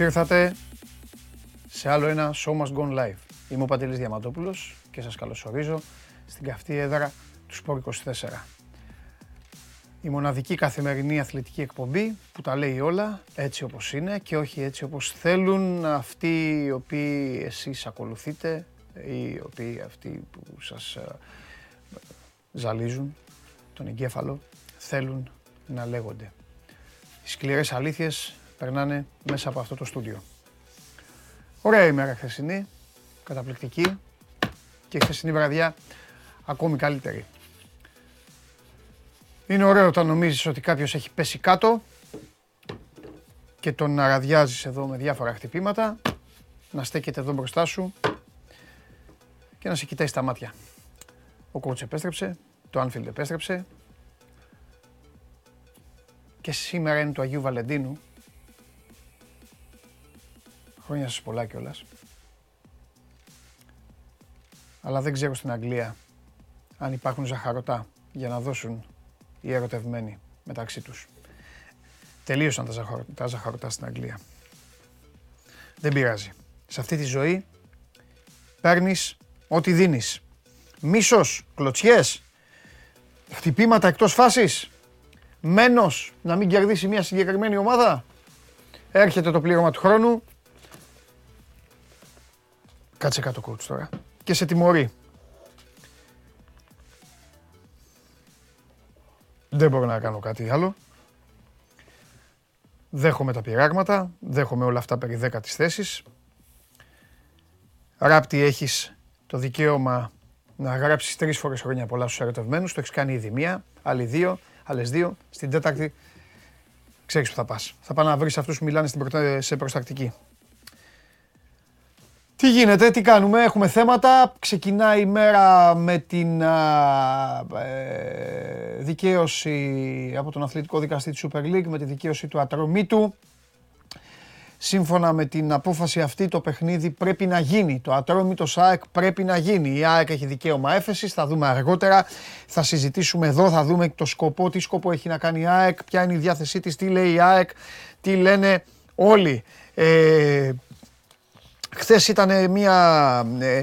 Καλημέρα σας. Καλώς ήρθατε σε άλλο ένα Show Must Gone Live. Είμαι ο Παντελής Διαματόπουλος και σας καλωσορίζω στην καυτή έδρα του Σπόρ 24. Η μοναδική καθημερινή αθλητική εκπομπή που τα λέει όλα έτσι όπως είναι και όχι έτσι όπως θέλουν αυτοί οι οποίοι εσείς ακολουθείτε ή οι οποίοι αυτοί που σας ε, ζαλίζουν τον εγκέφαλο θέλουν να λέγονται. Οι σκληρές αλήθειες περνάνε μέσα από αυτό το στούντιο. Ωραία ημέρα χθεσινή, καταπληκτική και η χθεσινή βραδιά ακόμη καλύτερη. Είναι ωραίο όταν νομίζεις ότι κάποιος έχει πέσει κάτω και τον αραδιάζεις εδώ με διάφορα χτυπήματα, να στέκεται εδώ μπροστά σου και να σε κοιτάει στα μάτια. Ο κότς επέστρεψε, το Anfield επέστρεψε και σήμερα είναι του Αγίου Βαλεντίνου. Χρόνια σας πολλά κιόλας. Αλλά δεν ξέρω στην Αγγλία αν υπάρχουν ζαχαρωτά για να δώσουν οι ερωτευμένοι μεταξύ τους. Τελείωσαν τα, ζαχαρο, τα ζαχαρωτά στην Αγγλία. Δεν πειράζει. Σε αυτή τη ζωή παίρνεις ό,τι δίνεις. Μίσος, κλωτσιές, χτυπήματα εκτός φάσης, μένος να μην κερδίσει μια συγκεκριμένη ομάδα. Έρχεται το πλήρωμα του χρόνου. Κάτσε κάτω coach τώρα. Και σε τιμωρεί. Δεν μπορώ να κάνω κάτι άλλο. Δέχομαι τα πειράγματα, δέχομαι όλα αυτά περί δέκατης θέσης. Ράπτη έχεις το δικαίωμα να γράψεις τρεις φορές χρόνια πολλά στους ερωτευμένους, το έχεις κάνει ήδη μία, άλλη δύο, άλλες δύο, στην τέταρτη ξέρεις που θα πας. Θα πάει να βρεις αυτούς που μιλάνε στην σε προστακτική. Τι γίνεται, τι κάνουμε, έχουμε θέματα. Ξεκινάει η μέρα με την ε, δικαίωση από τον αθλητικό δικαστή της Super League, με τη δικαίωση του ατρωμίτου. Σύμφωνα με την απόφαση αυτή το παιχνίδι πρέπει να γίνει. Το ατρόμητο ΑΕΚ πρέπει να γίνει. Η ΑΕΚ έχει δικαίωμα έφεσης, θα δούμε αργότερα. Θα συζητήσουμε εδώ, θα δούμε το σκοπό, τι σκοπό έχει να κάνει η ΑΕΚ, ποια είναι η διάθεσή της, τι λέει η ΑΕΚ, τι λένε όλοι. Ε, Χθες ήταν μια, ε,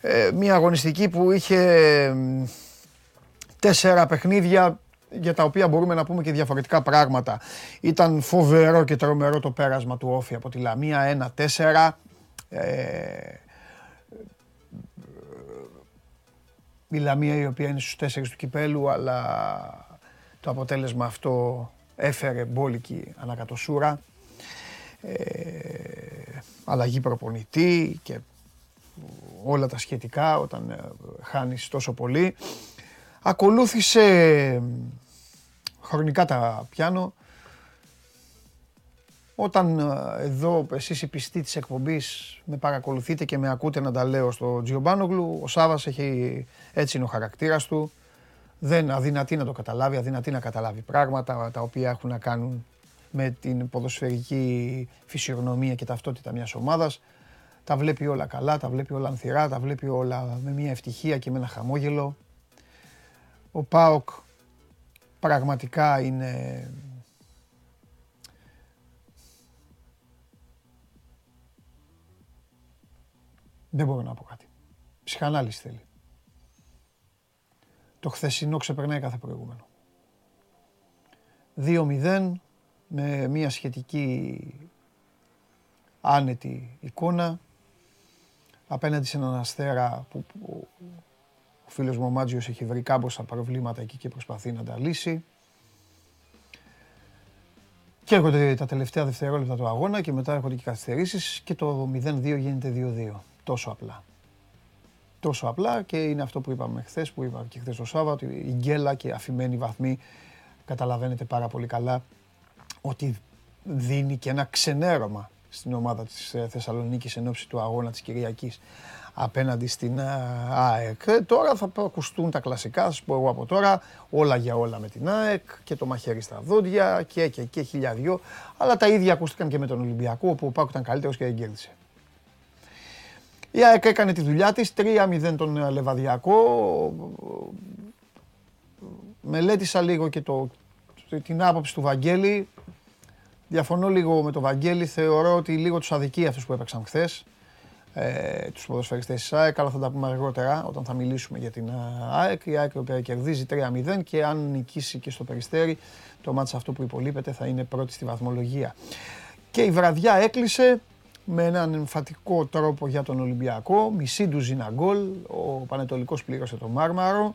ε, μια αγωνιστική που είχε τέσσερα παιχνίδια για τα οποία μπορούμε να πούμε και διαφορετικά πράγματα. Ήταν φοβερό και τρομερό το πέρασμα του Όφη από τη Λαμία 1-4. Ε, η Λαμία η οποία είναι στους τέσσερις του κυπέλου αλλά το αποτέλεσμα αυτό έφερε μπόλικη ανακατοσούρα. Ε, αλλαγή προπονητή και όλα τα σχετικά όταν ε, χάνεις τόσο πολύ. Ακολούθησε χρονικά τα πιάνω όταν ε, εδώ εσείς οι πιστοί της εκπομπής με παρακολουθείτε και με ακούτε να τα λέω στο Τζιομπάνογλου, ο Σάβας έχει, έτσι είναι ο χαρακτήρας του, δεν αδυνατεί να το καταλάβει, αδυνατεί να καταλάβει πράγματα τα οποία έχουν να κάνουν με την ποδοσφαιρική φυσιογνωμία και ταυτότητα μιας ομάδας. Τα βλέπει όλα καλά, τα βλέπει όλα ανθυρά, τα βλέπει όλα με μια ευτυχία και με ένα χαμόγελο. Ο ΠΑΟΚ πραγματικά είναι Δεν μπορώ να πω κάτι. Ψυχανάλυση θέλει. Το χθεσινό ξεπερνάει κάθε προηγούμενο. 2-0 με μια σχετική άνετη εικόνα απέναντι σε έναν αστέρα που, ο φίλος μου ο Μάτζιος έχει βρει κάμποσα προβλήματα εκεί και προσπαθεί να τα λύσει. Και έρχονται τα τελευταία δευτερόλεπτα του αγώνα και μετά έρχονται και οι καθυστερήσεις και το 0-2 γίνεται 2-2. Τόσο απλά. Τόσο απλά και είναι αυτό που είπαμε χθες, που είπα και χθες το Σάββατο, η γκέλα και αφημένη βαθμή καταλαβαίνετε πάρα πολύ καλά ότι δίνει και ένα ξενέρωμα στην ομάδα της ε, Θεσσαλονίκης εν ώψη του αγώνα της Κυριακής απέναντι στην ε, ΑΕΚ. Ε, τώρα θα ακουστούν τα κλασικά, σας πω εγώ από τώρα, όλα για όλα με την ΑΕΚ και το μαχαίρι στα δόντια και και και χιλιαδιό, αλλά τα ίδια ακούστηκαν και με τον Ολυμπιακό, όπου ο Πάκου ήταν καλύτερος και δεν κέρδισε. Η ΑΕΚ έκανε τη δουλειά της, 3-0 τον Λεβαδιακό, μελέτησα λίγο και το, την άποψη του Βαγγέλη, Διαφωνώ λίγο με τον Βαγγέλη. Θεωρώ ότι λίγο τους αδικεί αυτούς που έπαιξαν χθες. Ε, τους ποδοσφαιριστές της ΑΕΚ, αλλά θα τα πούμε αργότερα όταν θα μιλήσουμε για την ΑΕΚ. Η ΑΕΚ η οποία κερδίζει 3-0 και αν νικήσει και στο περιστέρι, το μάτσα αυτό που υπολείπεται θα είναι πρώτη στη βαθμολογία. Και η βραδιά έκλεισε με έναν εμφατικό τρόπο για τον Ολυμπιακό. Μισή ντουζίνα γκολ. Ο Πανετολικός πλήρωσε το Μάρμαρο.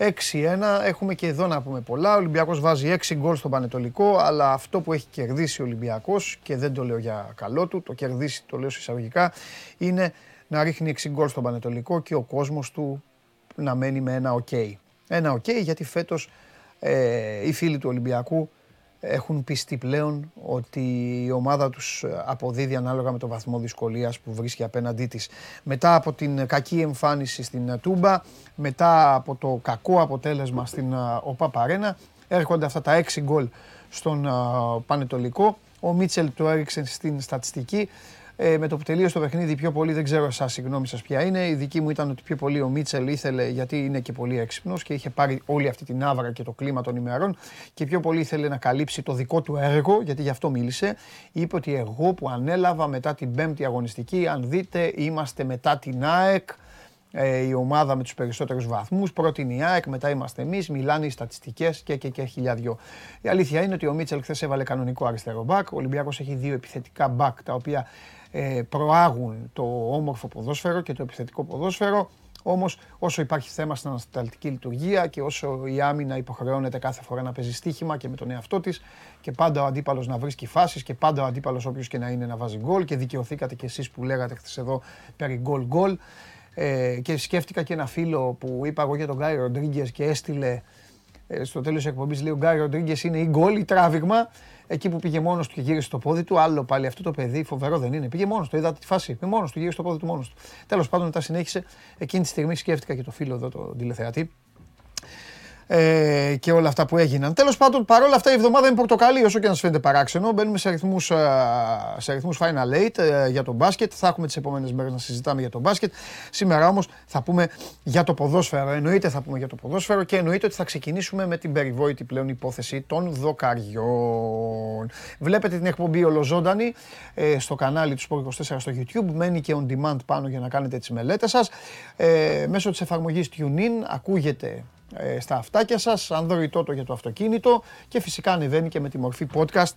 6-1. Έχουμε και εδώ να πούμε πολλά. Ο Ολυμπιακός βάζει 6 γκολ στο Πανετολικό, αλλά αυτό που έχει κερδίσει ο Ολυμπιακός, και δεν το λέω για καλό του, το κερδίσει, το λέω εισαγωγικά, είναι να ρίχνει 6 γκολ στο Πανετολικό και ο κόσμος του να μένει με ένα οκ. Ένα οκ γιατί φέτος ε, οι φίλοι του Ολυμπιακού έχουν πειστεί πλέον ότι η ομάδα τους αποδίδει ανάλογα με το βαθμό δυσκολίας που βρίσκει απέναντί της. Μετά από την κακή εμφάνιση στην Τούμπα, μετά από το κακό αποτέλεσμα στην ΟΠΑ Παρένα, έρχονται αυτά τα 6 γκολ στον Πανετολικό. Ο Μίτσελ το έριξε στην στατιστική. Ε, με το που τελείωσε το παιχνίδι πιο πολύ, δεν ξέρω εσάς η γνώμη σας ποια είναι. Η δική μου ήταν ότι πιο πολύ ο Μίτσελ ήθελε, γιατί είναι και πολύ έξυπνος και είχε πάρει όλη αυτή την άβρα και το κλίμα των ημερών και πιο πολύ ήθελε να καλύψει το δικό του έργο, γιατί γι' αυτό μίλησε. Είπε ότι εγώ που ανέλαβα μετά την πέμπτη αγωνιστική, αν δείτε, είμαστε μετά την ΑΕΚ. Ε, η ομάδα με τους περισσότερους βαθμούς, πρώτη είναι η ΑΕΚ, μετά είμαστε εμείς, μιλάνε οι στατιστικές και, και, και χιλιαδιό. Η αλήθεια είναι ότι ο Μίτσελ χθες έβαλε κανονικό αριστερό μπακ, ο Ολυμπιακός έχει δύο επιθετικά μπακ τα οποία ε, προάγουν το όμορφο ποδόσφαιρο και το επιθετικό ποδόσφαιρο. Όμως, όσο υπάρχει θέμα στην ανασταλτική λειτουργία και όσο η άμυνα υποχρεώνεται κάθε φορά να παίζει στοίχημα και με τον εαυτό της και πάντα ο αντίπαλος να βρίσκει φάσεις και πάντα ο αντίπαλος όποιος και να είναι να βάζει γκολ και δικαιωθήκατε κι εσείς που λέγατε χθες εδώ περί γκολ γκολ. Ε, και σκέφτηκα και ένα φίλο που είπα εγώ για τον Γκάι Ροντρίγκες και έστειλε ε, στο τέλος της εκπομπής λέει ο Γκάι Ροντρίγκες είναι ή γκολ ή τράβηγμα. Εκεί που πήγε μόνος του και γύρισε το πόδι του, άλλο πάλι αυτό το παιδί, φοβερό δεν είναι. Πήγε μόνος του, είδατε τη φάση. Πήγε μόνος του, γύρισε το πόδι του μόνος του. Τέλος πάντων, μετά συνέχισε. Εκείνη τη στιγμή σκέφτηκα και το φίλο εδώ, τον τηλεθεατή, ε, και όλα αυτά που έγιναν. Τέλος πάντων, παρόλα αυτά η εβδομάδα είναι πορτοκαλί, όσο και να σας φαίνεται παράξενο. Μπαίνουμε σε αριθμούς, σε αριθμούς Final Eight ε, για τον μπάσκετ. Θα έχουμε τις επόμενες μέρες να συζητάμε για τον μπάσκετ. Σήμερα όμως θα πούμε για το ποδόσφαιρο. Εννοείται θα πούμε για το ποδόσφαιρο και εννοείται ότι θα ξεκινήσουμε με την περιβόητη πλέον υπόθεση των δοκαριών. Βλέπετε την εκπομπή ολοζώντανη ε, στο κανάλι του Sport 24 στο YouTube. Μένει και on demand πάνω για να κάνετε τις μελέτες σας. Ε, μέσω της εφαρμογής TuneIn ακούγεται ε, στα αυτάκια σας, Android Toto για το αυτοκίνητο και φυσικά ανεβαίνει και με τη μορφή podcast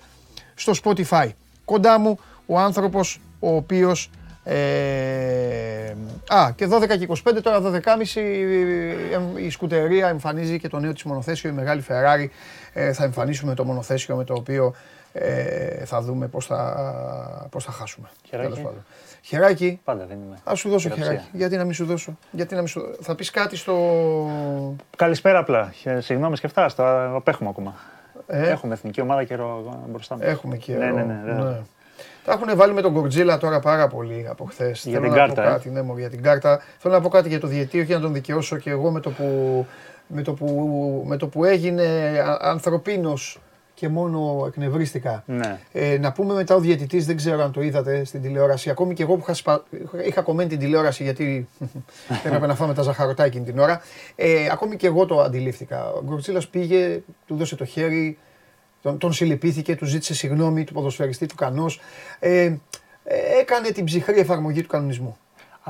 στο Spotify. Κοντά μου ο άνθρωπος ο οποίος ε, α, και 12 και 25, τώρα 12.30 η σκουτερία εμφανίζει και το νέο της μονοθέσιο, η μεγάλη Ferrari. Ε, θα εμφανίσουμε το μονοθέσιο με το οποίο ε, θα δούμε πώς θα, πώς θα χάσουμε. Χαιράκι. Χεράκι. Πάντα δεν είμαι. Α σου δώσω χεράκι. Γιατί να μην σου δώσω; Γιατί να μην σου... Θα πεις κάτι στο. Καλησπέρα απλά. Συγγνώμη, σκεφτάς. Το απέχουμε ακόμα. Ε; Έχουμε εθνική ομάδα καιρό μπροστά μας. Έχουμε καιρό. Ναι, ναι, ναι. ναι. Τα έχουν βάλει με τον Κορτζίλα τώρα πάρα πολύ από χθες. Για Θέλω την να κάρτα. Πω κάτι, ναι, για την κάρτα. Θέλω να πω κάτι για το διαιτή, όχι να τον δικαιώσω και εγώ με το που, με το που, με το που έγινε ανθρωπίνος και μόνο εκνευρίστηκα. Ναι. Ε, να πούμε μετά ο διαιτητής, δεν ξέρω αν το είδατε στην τηλεόραση. Ακόμη και εγώ που είχα, σπα... είχα κομμένη την τηλεόραση γιατί έπρεπε να φάμε τα ζαχαρωτά εκείνη την ώρα. Ε, ακόμη και εγώ το αντιλήφθηκα. Ο Γκορτσίλα πήγε, του δώσε το χέρι, τον, τον συλληπίθηκε, του ζήτησε συγγνώμη του ποδοσφαιριστή του Κανός. Ε, ε, έκανε την ψυχρή εφαρμογή του κανονισμού.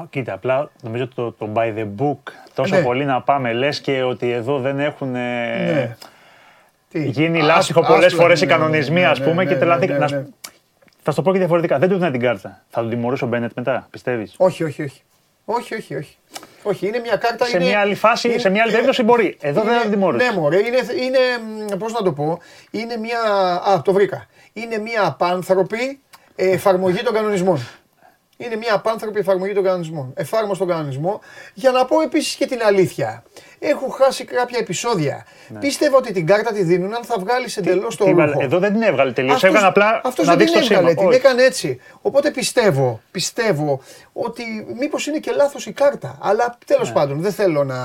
Κοίτα, απλά νομίζω το, το by the book τόσο ναι. πολύ να πάμε λες και ότι εδώ δεν έχουν. Ναι γίνει λάστιχο πολλές φορές οι κανονισμοί, ας πούμε, και τελικά. Θα σου το πω και διαφορετικά. Δεν τους δίνει την κάρτα. Θα τον τιμωρούσε ο Μπένετ μετά, πιστεύεις; Όχι, όχι, όχι. Όχι, όχι, όχι. Όχι, είναι μια κάρτα. Σε μια άλλη φάση, σε μια άλλη περίπτωση μπορεί. Εδώ δεν θα τιμωρούσε. Ναι, μωρέ, είναι, είναι πώς να το πω, είναι μια. Α, το βρήκα. Είναι μια απάνθρωπη εφαρμογή των κανονισμών. Είναι μια απάνθρωπη εφαρμογή των κανονισμών. Εφάρμοσε τον κανονισμό. Για να πω επίσης και την αλήθεια. Έχω χάσει κάποια επεισόδια. Ναι. Πίστευα ότι την κάρτα τη δίνουν αν θα βγάλεις εντελώς το ρούχο. Εδώ δεν την έβγαλε τελείως. Έβγαλε απλά αυτός να δείξει το σήμα. Την έκανε έτσι. Οπότε πιστεύω, πιστεύω ότι μήπως είναι και λάθος η κάρτα. Αλλά τέλος ναι. πάντων δεν θέλω να.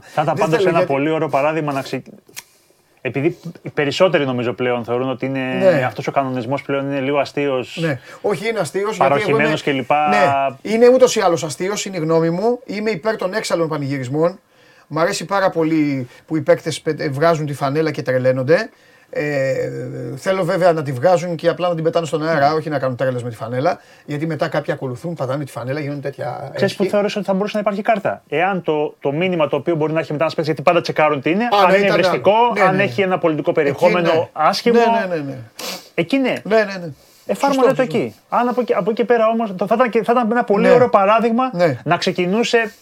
Θα ήταν πάντως ένα γιατί... πολύ ωραίο παράδειγμα να ξεκινήσει επειδή οι περισσότεροι νομίζω πλέον θεωρούν ότι είναι ναι. αυτός ο κανονισμός πλέον είναι λίγο αστείος. Ναι. Όχι, είναι αστείος. Παροχημένος κλπ. Ναι. Είναι ούτως ή άλλως αστείος, είναι η γνώμη μου. Είμαι υπέρ των έξαλλων πανηγυρισμών. Μ' αρέσει πάρα πολύ που οι παίκτες βγάζουν τη φανέλα και τρελαίνονται. Ε, θέλω βέβαια να τη βγάζουν και απλά να την πετάνε στον αέρα, όχι να κάνουν τρέλες με τη φανέλα. Γιατί μετά κάποιοι ακολουθούν, πατάνε τη φανέλα, γίνονται τέτοια. Ξέρεις που θεωρήσω ότι θα μπορούσε να υπάρχει κάρτα; Εάν το, το μήνυμα το οποίο μπορεί να έχει μετά να παίξει, γιατί πάντα τσεκάρουν τι είναι, Α, αν ναι, είναι ευρεστικό, ναι, αν ναι, έχει ένα πολιτικό περιεχόμενο εκεί, άσχημο. Ναι, ναι, ναι, ναι. Εκεί ναι. Ναι, ναι, ναι. Εφάρμοζε το εκεί. Αν από εκεί, από εκεί πέρα όμως θα, ήταν, θα ήταν ένα πολύ ωραίο παράδειγμα να ξεκινούσε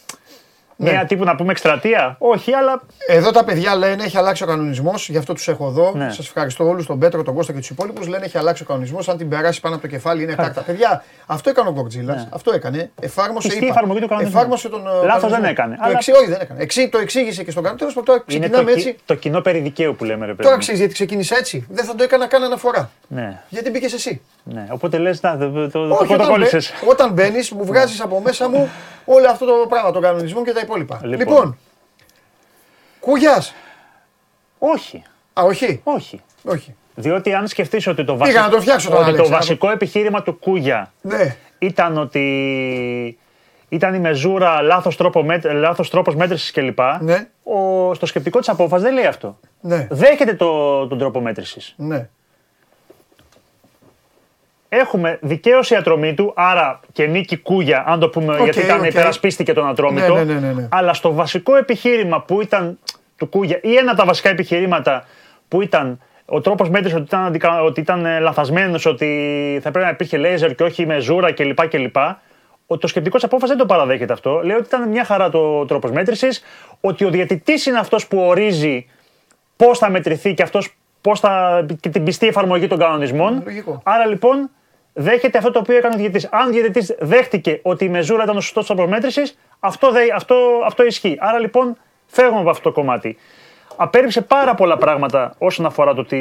ναι. Μια τύπου να πούμε εκστρατεία; Όχι, αλλά. Εδώ τα παιδιά λένε έχει αλλάξει ο κανονισμός, γι' αυτό τους έχω εδώ. Ναι. Σας ευχαριστώ όλους, τον Πέτρο, τον Κώστα και τους υπόλοιπους. Λένε έχει αλλάξει ο κανονισμός. Αν την περάσει πάνω από το κεφάλι είναι κάρτα. παιδιά, αυτό έκανε ο Γκορτζίλα. Ναι. Αυτό έκανε. Εφάρμοσε. Είπα, εφαρμογή του κανονισμού. Εφάρμοσε τον. Ε, Λάθος δεν έκανε. Το αλλά... εξή, όχι, δεν έκανε. Εξή, το εξήγησε και στον κανονισμό. Τέλος τώρα ξεκινάμε το, έτσι. Το κοινό περί δικαίου που λέμε, ρε παιδί. Τώρα ξέρεις γιατί ξεκίνησε έτσι. Δεν θα το έκανα καν αναφορά. Ναι. Γιατί μπήκες εσύ. Ναι. Οπότε λες, να το, το, Όχι, όταν, όταν μπαίνεις, μου βγάζεις από μέσα μου όλο αυτό το πράγμα, τον κανονισμό και τα υπόλοιπα. Λοιπόν, λοιπόν Κούγια. Όχι. Α, όχι. Όχι. όχι. Διότι αν σκεφτείς ότι το, βασι... το, ότι το βασικό επιχείρημα του Κούγια ναι. ήταν ότι ήταν η μεζούρα λάθος, τρόπο, λάθος τρόπος μέτρησης κλπ. Ναι. Ο, στο σκεπτικό της απόφασης δεν λέει αυτό. Ναι. Δέχεται το, τον τρόπο μέτρησης. Ναι. Έχουμε δικαίωση ατρομή του, άρα και νίκη κούγια, αν το πούμε, γιατί ήταν okay. υπερασπίστηκε τον ατρόμητο. Ναι, ναι, ναι, ναι, αλλά στο βασικό επιχείρημα που ήταν του κούγια, ή ένα από τα βασικά επιχειρήματα που ήταν ο τρόπος μέτρησης ότι ήταν, ότι ήταν ε, λαθασμένος, ότι θα πρέπει να υπήρχε λέιζερ και όχι μεζούρα κλπ. κλπ. Το σκεπτικός τη απόφαση δεν το παραδέχεται αυτό. Λέει ότι ήταν μια χαρά το τρόπος μέτρησης, ότι ο διαιτητής είναι αυτός που ορίζει πώς θα μετρηθεί και αυτός πώς θα. και την πιστή εφαρμογή των κανονισμών. Άρα λοιπόν δέχεται αυτό το οποίο έκανε ο διαιτητής. Αν ο διαιτητής δέχτηκε ότι η μεζούρα ήταν ο σωστός τρόπος μέτρησης, αυτό, αυτό, αυτό ισχύει. Άρα λοιπόν φεύγουμε από αυτό το κομμάτι. Απέρριψε πάρα πολλά πράγματα όσον αφορά το τι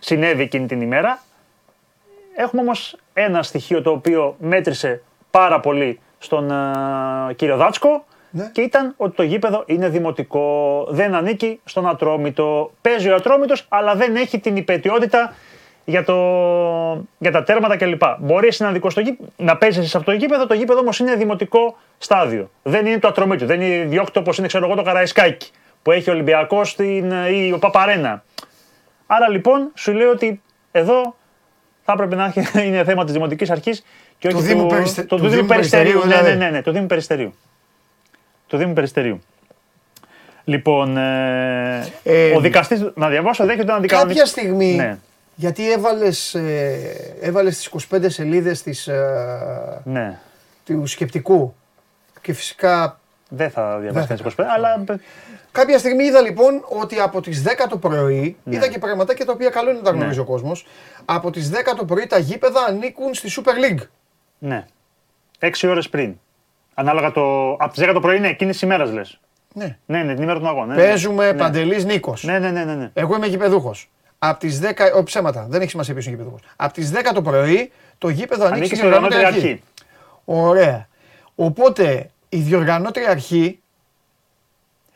συνέβη εκείνη την ημέρα. Έχουμε όμως ένα στοιχείο το οποίο μέτρησε πάρα πολύ στον uh, κύριο Δάτσκο ναι. και ήταν ότι το γήπεδο είναι δημοτικό, δεν ανήκει στον Ατρόμητο. Παίζει ο Ατρόμητος αλλά δεν έχει την υπετιότητα για, το, για τα τέρματα κλπ. Μπορείς εσύ να, στο γήπεδο, να παίζεις σε αυτό το γήπεδο, το γήπεδο όμως είναι δημοτικό στάδιο. Δεν είναι το ατρομίτιο, δεν είναι διώκτο όπως είναι ξέρω εγώ το Καραϊσκάκι που έχει ο Ολυμπιακός ή ο Παπαρένα. Άρα λοιπόν σου λέω ότι εδώ θα έπρεπε να είναι θέμα της Δημοτικής Αρχής και όχι του Δήμου, Περιστε... του, του Δήμου Περιστερίου. Ναι, δηλαδή. ναι, ναι, ναι, του Δήμου Περιστερίου. Του Δήμου Περιστερίου. Λοιπόν, ε, ε, ο δικαστή, να διαβάσω, δέχεται να δικαστή. Κάποια στιγμή ναι. Γιατί έβαλες, ε, έβαλες τις 25 σελίδες της, ε, ναι. του σκεπτικού και φυσικά... Δεν θα διαβάσει τις 25, αλλά... Κάποια στιγμή είδα λοιπόν ότι από τις 10 το πρωί, ναι. είδα και πραγματάκια τα οποία καλό είναι να τα γνωρίζει ναι. ο κόσμος, από τις 10 το πρωί τα γήπεδα ανήκουν στη Super League. Ναι. Έξι ώρες πριν. Ανάλογα το... Από τις 10 το πρωί είναι εκείνη τη ημέρας λες. Ναι. ναι, ναι, την ημέρα του αγώνα. Ναι, Παίζουμε ναι. Παντελής Νίκος. Ναι, ναι, ναι, ναι, ναι. Εγώ είμαι γηπεδούχος από τις 10. Όχι ψέματα, δεν έχει σημασία ποιος είναι γήπεδο. Από τις 10 το πρωί το γήπεδο ανήκει στην διοργανώτρια αρχή. αρχή. Ωραία. Οπότε η διοργανώτρια αρχή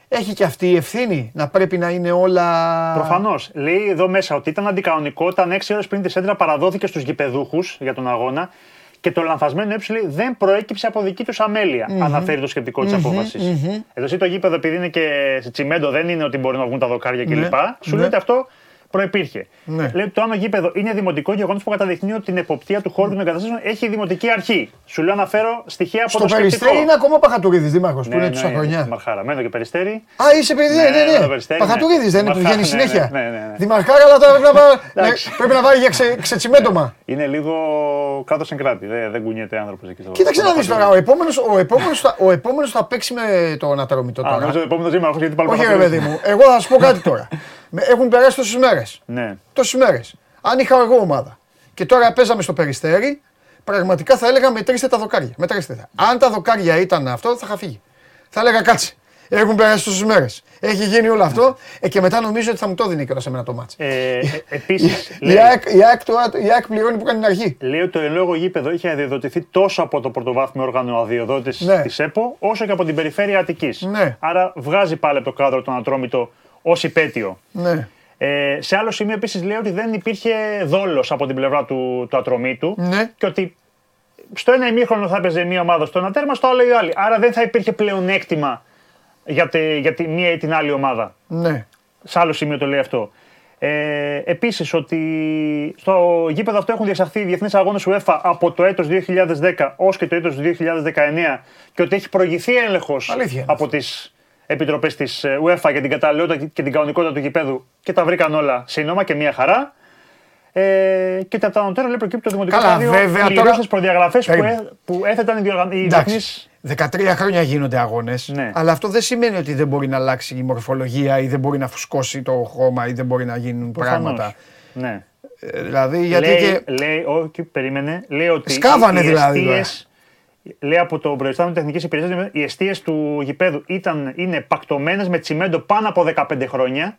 έχει και αυτή η ευθύνη να πρέπει να είναι όλα. Προφανώς. Λέει εδώ μέσα ότι ήταν αντικανονικό όταν 6 ώρες πριν της σέντρα παραδόθηκε στους γηπεδούχους για τον αγώνα και το λανθασμένο ε δεν προέκυψε από δική τους αμέλεια. Mm-hmm. Αναφέρει το σκεπτικό της mm-hmm, απόφασης. Mm-hmm. Εδώ εσύ το γήπεδο, επειδή είναι και σε τσιμέντο, δεν είναι ότι μπορεί να βγουν τα δοκάρια κλπ. Ναι, σου λέει ότι αυτό προπήρχε. Ναι. Λέει ότι το άνω γήπεδο είναι δημοτικό γεγονό που καταδεικνύει ότι την εποπτεία του χώρου των εγκαταστάσεων έχει δημοτική αρχή. Σου λέω να φέρω στοιχεία από Στο το σκεπτικό. Περιστέρι είναι ακόμα Παχατουρίδη δήμαρχος ναι, που είναι ναι, τόσα χρόνια. Μαρχάρα, μένω και περιστέρι. Α, είσαι παιδί, ναι, ναι. ναι. ναι. Παχατουρίδη δεν είναι που βγαίνει συνέχεια. Ναι, ναι, ναι. Δημαρχάρα, αλλά πρέπει να βάλει για ξετσιμέντομα. Είναι λίγο κράτο εν κράτη. Δεν κουνιέται άνθρωπος εκεί. Κοίταξε να δεις τώρα. Ο επόμενο θα παίξει με τον Αταρομητό τώρα. Ο επόμενος δήμαρχος γιατί πάλι Όχι, ρε παιδί μου. Εγώ θα σου πω κάτι τώρα. Έχουν περάσει τόσες μέρες. Ναι. Τόσες μέρες. Αν είχα εγώ ομάδα και τώρα παίζαμε στο περιστέρι, πραγματικά θα έλεγα μετρήστε τα δοκάρια. Μετρήστε τα. Αν τα δοκάρια ήταν αυτό, θα είχα φύγει. Θα έλεγα κάτσε. Έχουν περάσει τόσες μέρες. Έχει γίνει όλο αυτό ε, και μετά νομίζω ότι θα μου το δίνει κιόλας σε μένα το μάτσο. Ε, Επίσης. η, ΑΕΚ, πληρώνει που κάνει την αρχή. Λέει ότι το ελόγο γήπεδο είχε αδειοδοτηθεί τόσο από το πρωτοβάθμιο όργανο αδειοδότη ναι. της ΕΠΟ, όσο και από την περιφέρεια Αττικής. Ναι. Άρα βγάζει πάλι από το κάδρο τον Ατρόμητο ως υπέτειο. Ναι. Ε, σε άλλο σημείο επίσης λέει ότι δεν υπήρχε δόλος από την πλευρά του, του ατρωμίτου ναι. και ότι στο ένα ημίχρονο θα έπαιζε μία ομάδα στο ένα τέρμα, στο άλλο η άλλη. Άρα δεν θα υπήρχε πλεονέκτημα για, τη, για τη μία ή την άλλη ομάδα. Ναι. Σε άλλο σημείο το λέει αυτό. Ε, Επίσης, ότι στο γήπεδο αυτό έχουν διεξαχθεί διεθνείς αγώνες UEFA από το έτος 2010 ως και το έτος 2019 και ότι έχει προηγηθεί έλεγχος από τις επιτροπές της UEFA για την καταλληλότητα και την κανονικότητα του γηπέδου και τα βρήκαν όλα σύνομα και μία χαρά. Ε, και τα ανωτέρα λέει προκύπτει το Δημοτικό Καλά, βέβαια, τώρα... προδιαγραφές που, που έθεταν οι, διεθνείς 13 χρόνια γίνονται αγώνες. Ναι. Αλλά αυτό δεν σημαίνει ότι δεν μπορεί να αλλάξει η μορφολογία ή δεν μπορεί να φουσκώσει το χώμα ή δεν μπορεί να γίνουν πράγματα. Ναι. Ε, δηλαδή γιατί λέει, και. Λέει, όχι, περίμενε. Λέει ότι. Σκάβανε οι δηλαδή. Εστίες, λέει από το προϊστάμενο τεχνικής υπηρεσίας οι εστίες του γηπέδου ήταν, είναι πακτωμένες με τσιμέντο πάνω από 15 χρόνια.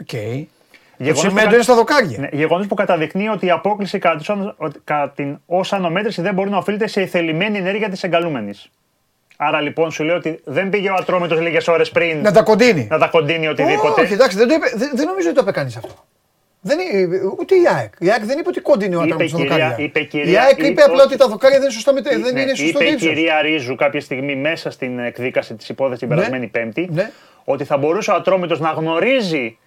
OK. Okay. Το τσιμέντο είναι στα δοκάρια. Ναι, Γεγονός που καταδεικνύει ότι η απόκλιση κατά την ως άνω μέτρηση δεν μπορεί να οφείλεται σε θελημένη ενέργεια της εγκαλούμενης. Άρα λοιπόν σου λέω ότι δεν πήγε ο Ατρόμητος λίγες ώρες πριν. Να τα κοντύνει. Να τα κοντύνει οτιδήποτε. Όχι, εντάξει, δεν, το είπε, δεν, δεν νομίζω ότι το είπε κανείς αυτό. Δεν, ούτε η ΑΕΚ. Η ΑΕΚ δεν είπε ότι κόντυνε ο Ατρόμητος τα δοκάρια. Είπε, κυρία, η ΑΕΚ είπε απλά ότι τα δοκάρια δεν είναι σωστά με, δεν είναι σωστό Είπε η κυρία Ρίζου κάποια στιγμή μέσα στην εκδίκαση της υπόθεσης την ναι. περασμένη Πέμπτη ναι. ότι θα μπορούσε ο Ατρόμητος να γνωρίζει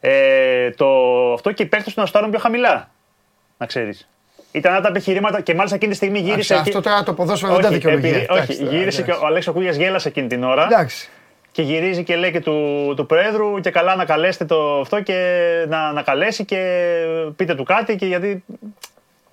ε, το, αυτό και οι παίχτε του να στάρουν πιο χαμηλά. Να ξέρεις. Ήταν τα επιχειρήματα και μάλιστα εκείνη τη στιγμή γύρισε. Αυτό τώρα το ποδόσφαιρο δεν τα δικαιολογεί. Όχι, γύρισε και ο Αλέξο Κούγια γέλασε εκείνη την ώρα. Εντάξει. Και γυρίζει και λέει και του, του Πρόεδρου και καλά να καλέσετε το αυτό και να, να καλέσει και πείτε του κάτι και γιατί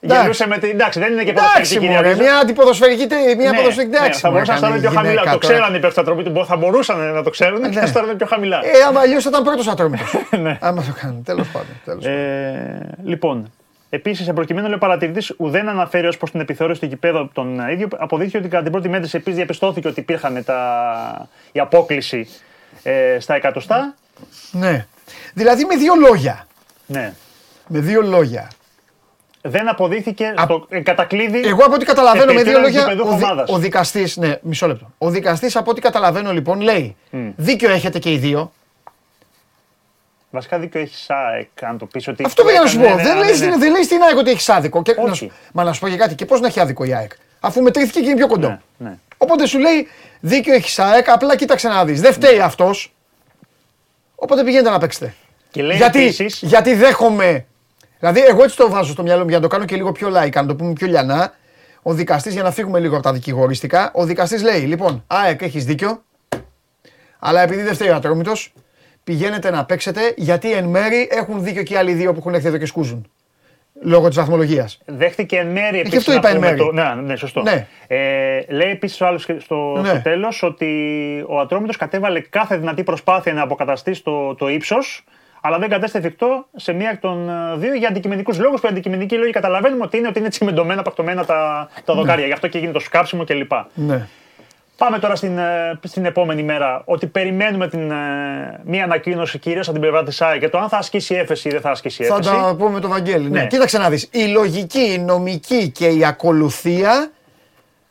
Γελούσε με την. Εντάξει, δεν είναι και ποδοσφαιρική κυρία. Μια αντιποδοσφαιρική. Μια ναι, ποδοσφαιρική. Ναι, θα μπορούσαν να στάρουν πιο χαμηλά. Το ξέραν οι παιχτατροποί του. Θα μπορούσαν να το ξέρουν και να στάρουν πιο χαμηλά. Ε, άμα αλλιώς ήταν πρώτος ατρόμητο. ναι. Άμα το κάνουν. Τέλος πάντων. Ε, λοιπόν, Επίσης, σε προκειμένου λέει ο παρατηρητής ουδέν αναφέρει ως προς την επιθεώρηση του γηπέδου τον ίδιο. Αποδείχθηκε ότι κατά την πρώτη μέτρηση επίσης διαπιστώθηκε ότι υπήρχαν τα... η απόκληση ε, στα εκατοστά. Ναι. Δηλαδή με δύο λόγια. Ναι. Με δύο λόγια δεν αποδείχθηκε Α... στο κατακλείδι. Εγώ από ό,τι καταλαβαίνω με δύο λόγια. Ο, δι... ο δικαστής, ναι, μισό λεπτό. Ο δικαστής από ό,τι καταλαβαίνω λοιπόν λέει: mm. Δίκιο έχετε και οι δύο. Βασικά δίκιο έχεις ΣΑΕΚ, αν το πεις ότι. Αυτό πήγα να σου πω. δεν, λέει, δεν λέει στην ΑΕΚ ότι έχεις άδικο. Και, να σου, μα να σου πω για κάτι. Και πώς να έχει άδικο η ΑΕΚ. Αφού μετρήθηκε και είναι πιο κοντό. Ναι, ναι. Οπότε σου λέει δίκιο έχεις ΣΑΕΚ, απλά κοίταξε να δεις. Δεν φταίει ναι. αυτός. Οπότε πηγαίνετε να παίξετε. Και λέει γιατί, επίσης... γιατί δέχομαι Δηλαδή, εγώ έτσι το βάζω στο μυαλό μου για να το κάνω και λίγο πιο like, να το πούμε πιο λιανά. Ο δικαστής, για να φύγουμε λίγο από τα δικηγοριστικά, ο δικαστής λέει: Λοιπόν, ΑΕΚ έχεις δίκιο, αλλά επειδή δεν φταίει ο ατρόμητος, πηγαίνετε να παίξετε γιατί εν μέρη έχουν δίκιο και οι άλλοι δύο που έχουν έρθει εδώ και σκούζουν. Λόγω της βαθμολογίας. Δέχτηκε εν μέρη επίση. Και αυτό είπα εν μέρη. Το... Ναι, ναι, σωστό. Ναι. Ε, λέει επίσης ο άλλος στο, στο ναι. τέλος ότι ο Ατρόμητος κατέβαλε κάθε δυνατή προσπάθεια να αποκαταστήσει το, το ύψος αλλά δεν κατέστη εφικτό σε μία εκ των ε, δύο για αντικειμενικούς λόγους. Που οι αντικειμενικοί λόγοι καταλαβαίνουμε ότι είναι ότι είναι τσιμεντωμένα, πακτωμένα τα, τα ναι. δοκάρια. Γι' αυτό και γίνεται το σκάψιμο κλπ. Ναι. Πάμε τώρα στην, ε, στην επόμενη μέρα. Ότι περιμένουμε την, ε, μία ανακοίνωση κυρίως από την πλευρά της ΑΕ για το αν θα ασκήσει έφεση ή δεν θα ασκήσει έφεση. Θα τα πούμε το Βαγγέλη. Ναι. ναι. Κοίταξε να δεις. Η λογική, η νομική και η ακολουθία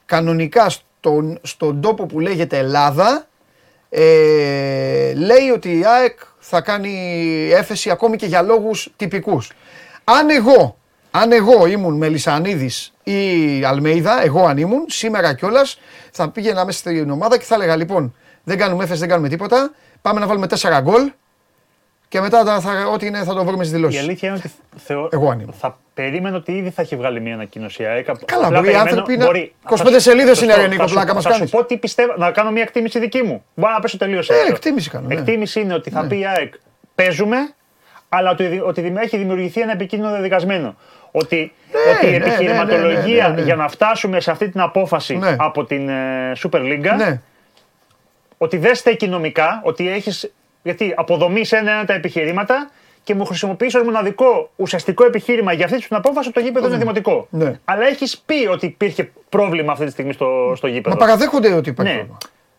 κανονικά στον, στον τόπο που λέγεται Ελλάδα ε, λέει ότι η ΑΕΚ θα κάνει έφεση ακόμη και για λόγους τυπικούς. Αν εγώ, αν εγώ ήμουν Μελισανίδης ή Αλμέιδα, εγώ αν ήμουν, σήμερα κιόλας θα πήγαινα μέσα στην ομάδα και θα έλεγα λοιπόν δεν κάνουμε έφεση, δεν κάνουμε τίποτα, πάμε να βάλουμε 4 γκολ και μετά θα, ό,τι είναι θα το βρούμε στις δηλώσεις. Η αλήθεια είναι ότι θεω... Εγώ αν θα περίμενε ότι ήδη θα έχει βγάλει μια ανακοίνωση. Καλά, μπορεί οι άνθρωποι να. 25 σελίδες είναι Ρενίκο, πλάκα μας κάνει. Θα σου πω τι πιστεύω, να κάνω μια εκτίμηση δική μου. Μπορεί να πέσω τελείω Ε, εκτίμηση κάνω. Ναι. Εκτίμηση είναι ότι θα ναι. πει η ΑΕΚ παίζουμε, αλλά ότι, ότι έχει δημιουργηθεί ένα επικίνδυνο δεδικασμένο. Ότι, ναι, ότι η ναι, ναι, επιχειρηματολογία για να φτάσουμε σε αυτή την απόφαση από την ε, Super League ότι δεν στέκει νομικά, ότι έχεις. Γιατί αποδομείς ένα-ένα τα επιχειρήματα και μου χρησιμοποιείς ως μοναδικό ουσιαστικό επιχείρημα για αυτή την απόφαση ότι το γήπεδο είναι δημοτικό. Ναι. Αλλά έχεις πει ότι υπήρχε πρόβλημα αυτή τη στιγμή στο, στο γήπεδο. Μα παραδέχονται ότι υπάρχει ναι. πρόβλημα.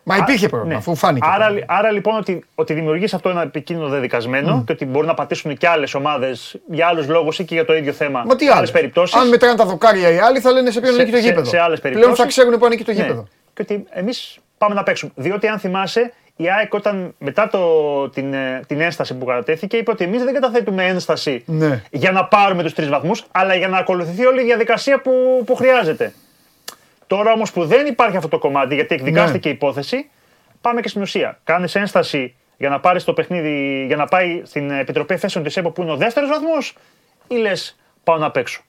Μα υπήρχε πρόβλημα, ναι. αφού φάνηκε. Άρα, άρα λοιπόν ότι, ότι δημιουργείς αυτό ένα επικίνδυνο δεδικασμένο mm. και ότι μπορεί να πατήσουν και άλλες ομάδες για άλλους λόγους ή και για το ίδιο θέμα. Μα τι άλλες περιπτώσεις. Αν μετράνε τα δοκάρια οι άλλοι θα λένε σε ποιον ανήκει το γήπεδο. Σε, σε άλλε περιπτώσεις. Πλέον θα ξέρουν που ανήκει το ναι. γήπεδο. Και ότι εμείς πάμε να παίξουμε. Διότι αν θυμάσαι, η ΑΕΚ όταν μετά το, την, ε, την ένσταση που κατατέθηκε είπε ότι εμείς δεν καταθέτουμε ένσταση ναι. για να πάρουμε τους τρεις βαθμούς, αλλά για να ακολουθηθεί όλη η διαδικασία που, που χρειάζεται. Τώρα όμως που δεν υπάρχει αυτό το κομμάτι, γιατί εκδικάστηκε ναι. η υπόθεση, πάμε και στην ουσία. Κάνεις ένσταση για να πάρεις το παιχνίδι, για να πάει στην Επιτροπή Εφέσεων της ΕΠΟ που είναι ο δεύτερος βαθμός, ή λες πάω να παίξω.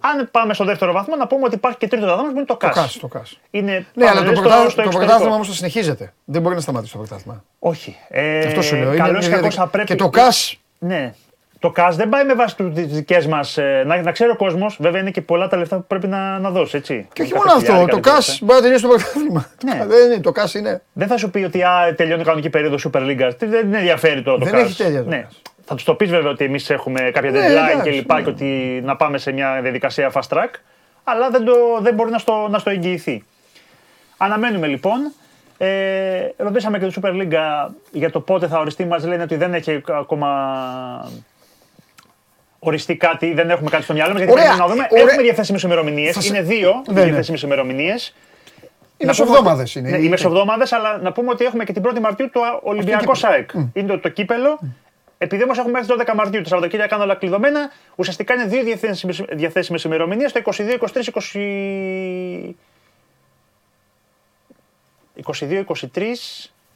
Αν πάμε στο δεύτερο βαθμό, να πούμε ότι υπάρχει και τρίτος βαθμός που είναι το ΚΑΣ. Το ΚΑΣ. Το ΚΑΣ. Είναι ναι, αλλά το, πρωτάθλημα, το πρωτάθλημα όμως θα συνεχίζεται. Δεν μπορεί να σταματήσει το πρωτάθλημα. Όχι. Ε, Αυτό σου λέω. Καλώς είναι, είναι, πρέπει... Και το ΚΑΣ. Ναι. Το ΚΑΣ δεν πάει με βάση τις δικές μας. Ε, να, να ξέρει ο κόσμος, βέβαια είναι και πολλά τα λεφτά που πρέπει να, να δώσει. Έτσι. Και όχι μόνο αυτό. Το ΚΑΣ μπορεί να τελειώσει το πρωτάθλημα. Ναι. Δεν είναι, το ΚΑΣ είναι. Δεν θα σου πει ότι α, τελειώνει η κανονική περίοδος Super League. Δεν ενδιαφέρει τώρα το δεν ΚΑΣ. Έχει τέλεια το ναι. Θα τους το πεις βέβαια ότι εμείς έχουμε κάποια ναι, deadline και λοιπά και ότι να πάμε σε μια διαδικασία fast track. Αλλά δεν, το, δεν μπορεί να στο, να στο εγγυηθεί. Αναμένουμε λοιπόν. Ε, ρωτήσαμε και το Super League για το πότε θα οριστεί. Μας λένε ότι δεν έχει ακόμα οριστεί κάτι, δεν έχουμε κάτι στο μυαλό μας. Γιατί ωραία, πρέπει να δούμε. Ωραία. Έχουμε διαθέσιμες ημερομηνίες. Σε... Είναι δύο ναι, διαθέσιμες ναι. ημερομηνίες. Οι μεσοβδόμαδες είναι. Ναι, οι μεσοβδόμαδες, αλλά να πούμε ότι έχουμε και την 1η Μαρτίου το Ολυμπιακό ΣΑΕΚ. Mm. Είναι το, το κύπελο. Mm. Επειδή όμως έχουμε μέχρι το 12 Μαρτίου, τα Σαββατοκύριακα είναι όλα κλειδωμένα, ουσιαστικά είναι δύο διαθέσιμε ημερομηνίες, το 22, 23, 20. 22, 23.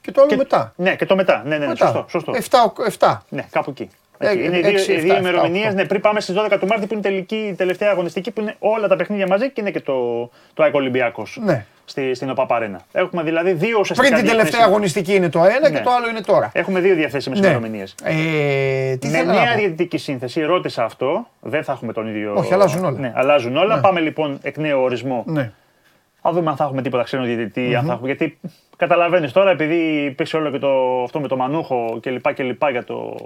Και το άλλο και... μετά. Ναι, και το μετά. Ναι, ναι, ναι, μετά. σωστό. σωστό. 7, 7. Ναι, κάπου εκεί. Ε, είναι δύο, δύο ημερομηνίες. Ναι, πριν πάμε στις 12 του Μάρτη που είναι τελική, η τελευταία αγωνιστική που είναι όλα τα παιχνίδια μαζί και είναι και το, το ΑΕΚ Ολυμπιακός. Ναι. Στη, στην ΟΠΑΠΑΡΕΝΑ. Έχουμε δηλαδή δύο ουσιαστικά. Πριν την τελευταία αγωνιστική είναι το ένα ναι. και το άλλο είναι τώρα. Έχουμε δύο διαθέσιμες ναι. ημερομηνίες. Ε, τι Με μια διαιτητική σύνθεση, ρώτησα αυτό. Δεν θα έχουμε τον ίδιο. Όχι, αλλάζουν όλα. Ναι, αλλάζουν όλα. Ναι. Πάμε λοιπόν εκ νέου ορισμό. Ναι. Θα δούμε αν θα έχουμε τίποτα ξένο διαιτητή. Mm-hmm. Θα έχουμε, γιατί καταλαβαίνεις τώρα, επειδή υπήρξε όλο και το, αυτό με το μανούχο κλπ. κλπ για το,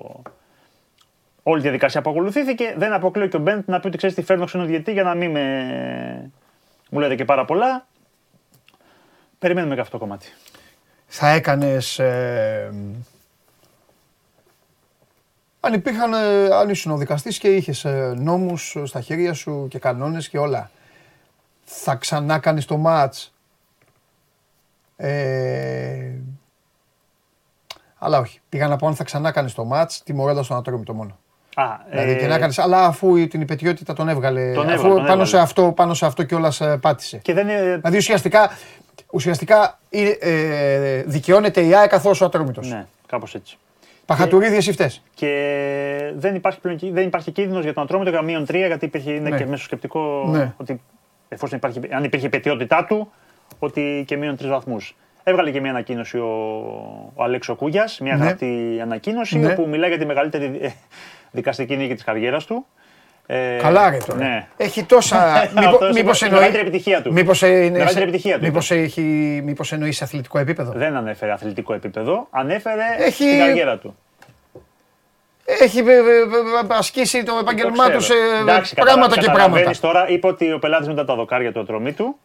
όλη η διαδικασία που ακολουθήθηκε. Δεν αποκλείω και ο Μπέντ να πει ότι ξέρεις τι φέρνω ξένο διαιτή για να μην με. μου λέτε και πάρα πολλά. Περιμένουμε και αυτό το κομμάτι. Θα έκανες. Ε, αν υπήρχαν, ε, αν ήσουν ο δικαστή και είχες ε, νόμους στα χέρια σου και κανόνες και όλα, θα ξανά κάνεις το ματ. Ε, αλλά όχι. Πήγα να πω αν θα ξανά κάνεις το ματ, τιμωρώντας τον ατρόμητο μόνο. Α, δηλαδή ε... και να κάνεις, αλλά αφού την υπετιότητα τον έβγαλε, τον αφού τον πάνω, Σε αυτό, πάνω σε αυτό κιόλας ε, πάτησε. Και δεν είναι... Δηλαδή ουσιαστικά, ουσιαστικά ε, δικαιώνεται η ΑΕΚ καθώς ο ατρόμητος. Ναι, κάπως έτσι. Παχατουρίδη, εσύ φταίς. Και δεν υπάρχει, πλέον, δεν υπάρχει κίνδυνος για τον ατρόμητο για μείον τρία, γιατί υπήρχε, είναι ναι. και μέσω σκεπτικό ναι. ότι εφόσον υπάρχει, αν υπήρχε υπετιότητά του, ότι και μείον τρεις βαθμούς. Έβγαλε και μια ανακοίνωση ο, ο Αλέξο Κούγιας, μια ναι. γραπτή ανακοίνωση, ναι. όπου μιλάει για τη μεγαλύτερη δικαστική νίκη της καριέρας του. Ε, Καλά ρε τώρα. Ναι. Έχει τόσα... μήπως εννοεί... Μεγαλύτερη επιτυχία του. Μήπως, είναι... επιτυχία του. Μήπως, έχει... μήπως εννοεί σε αθλητικό επίπεδο; Δεν ανέφερε αθλητικό επίπεδο. Ανέφερε έχει... την καριέρα του. Έχει ε, ε, ε, ασκήσει το επάγγελμά του σε Εντάξει, πράγματα και πράγματα. τώρα, είπε ότι ο πελάτης μετά τα δοκάρια του ατρωμί του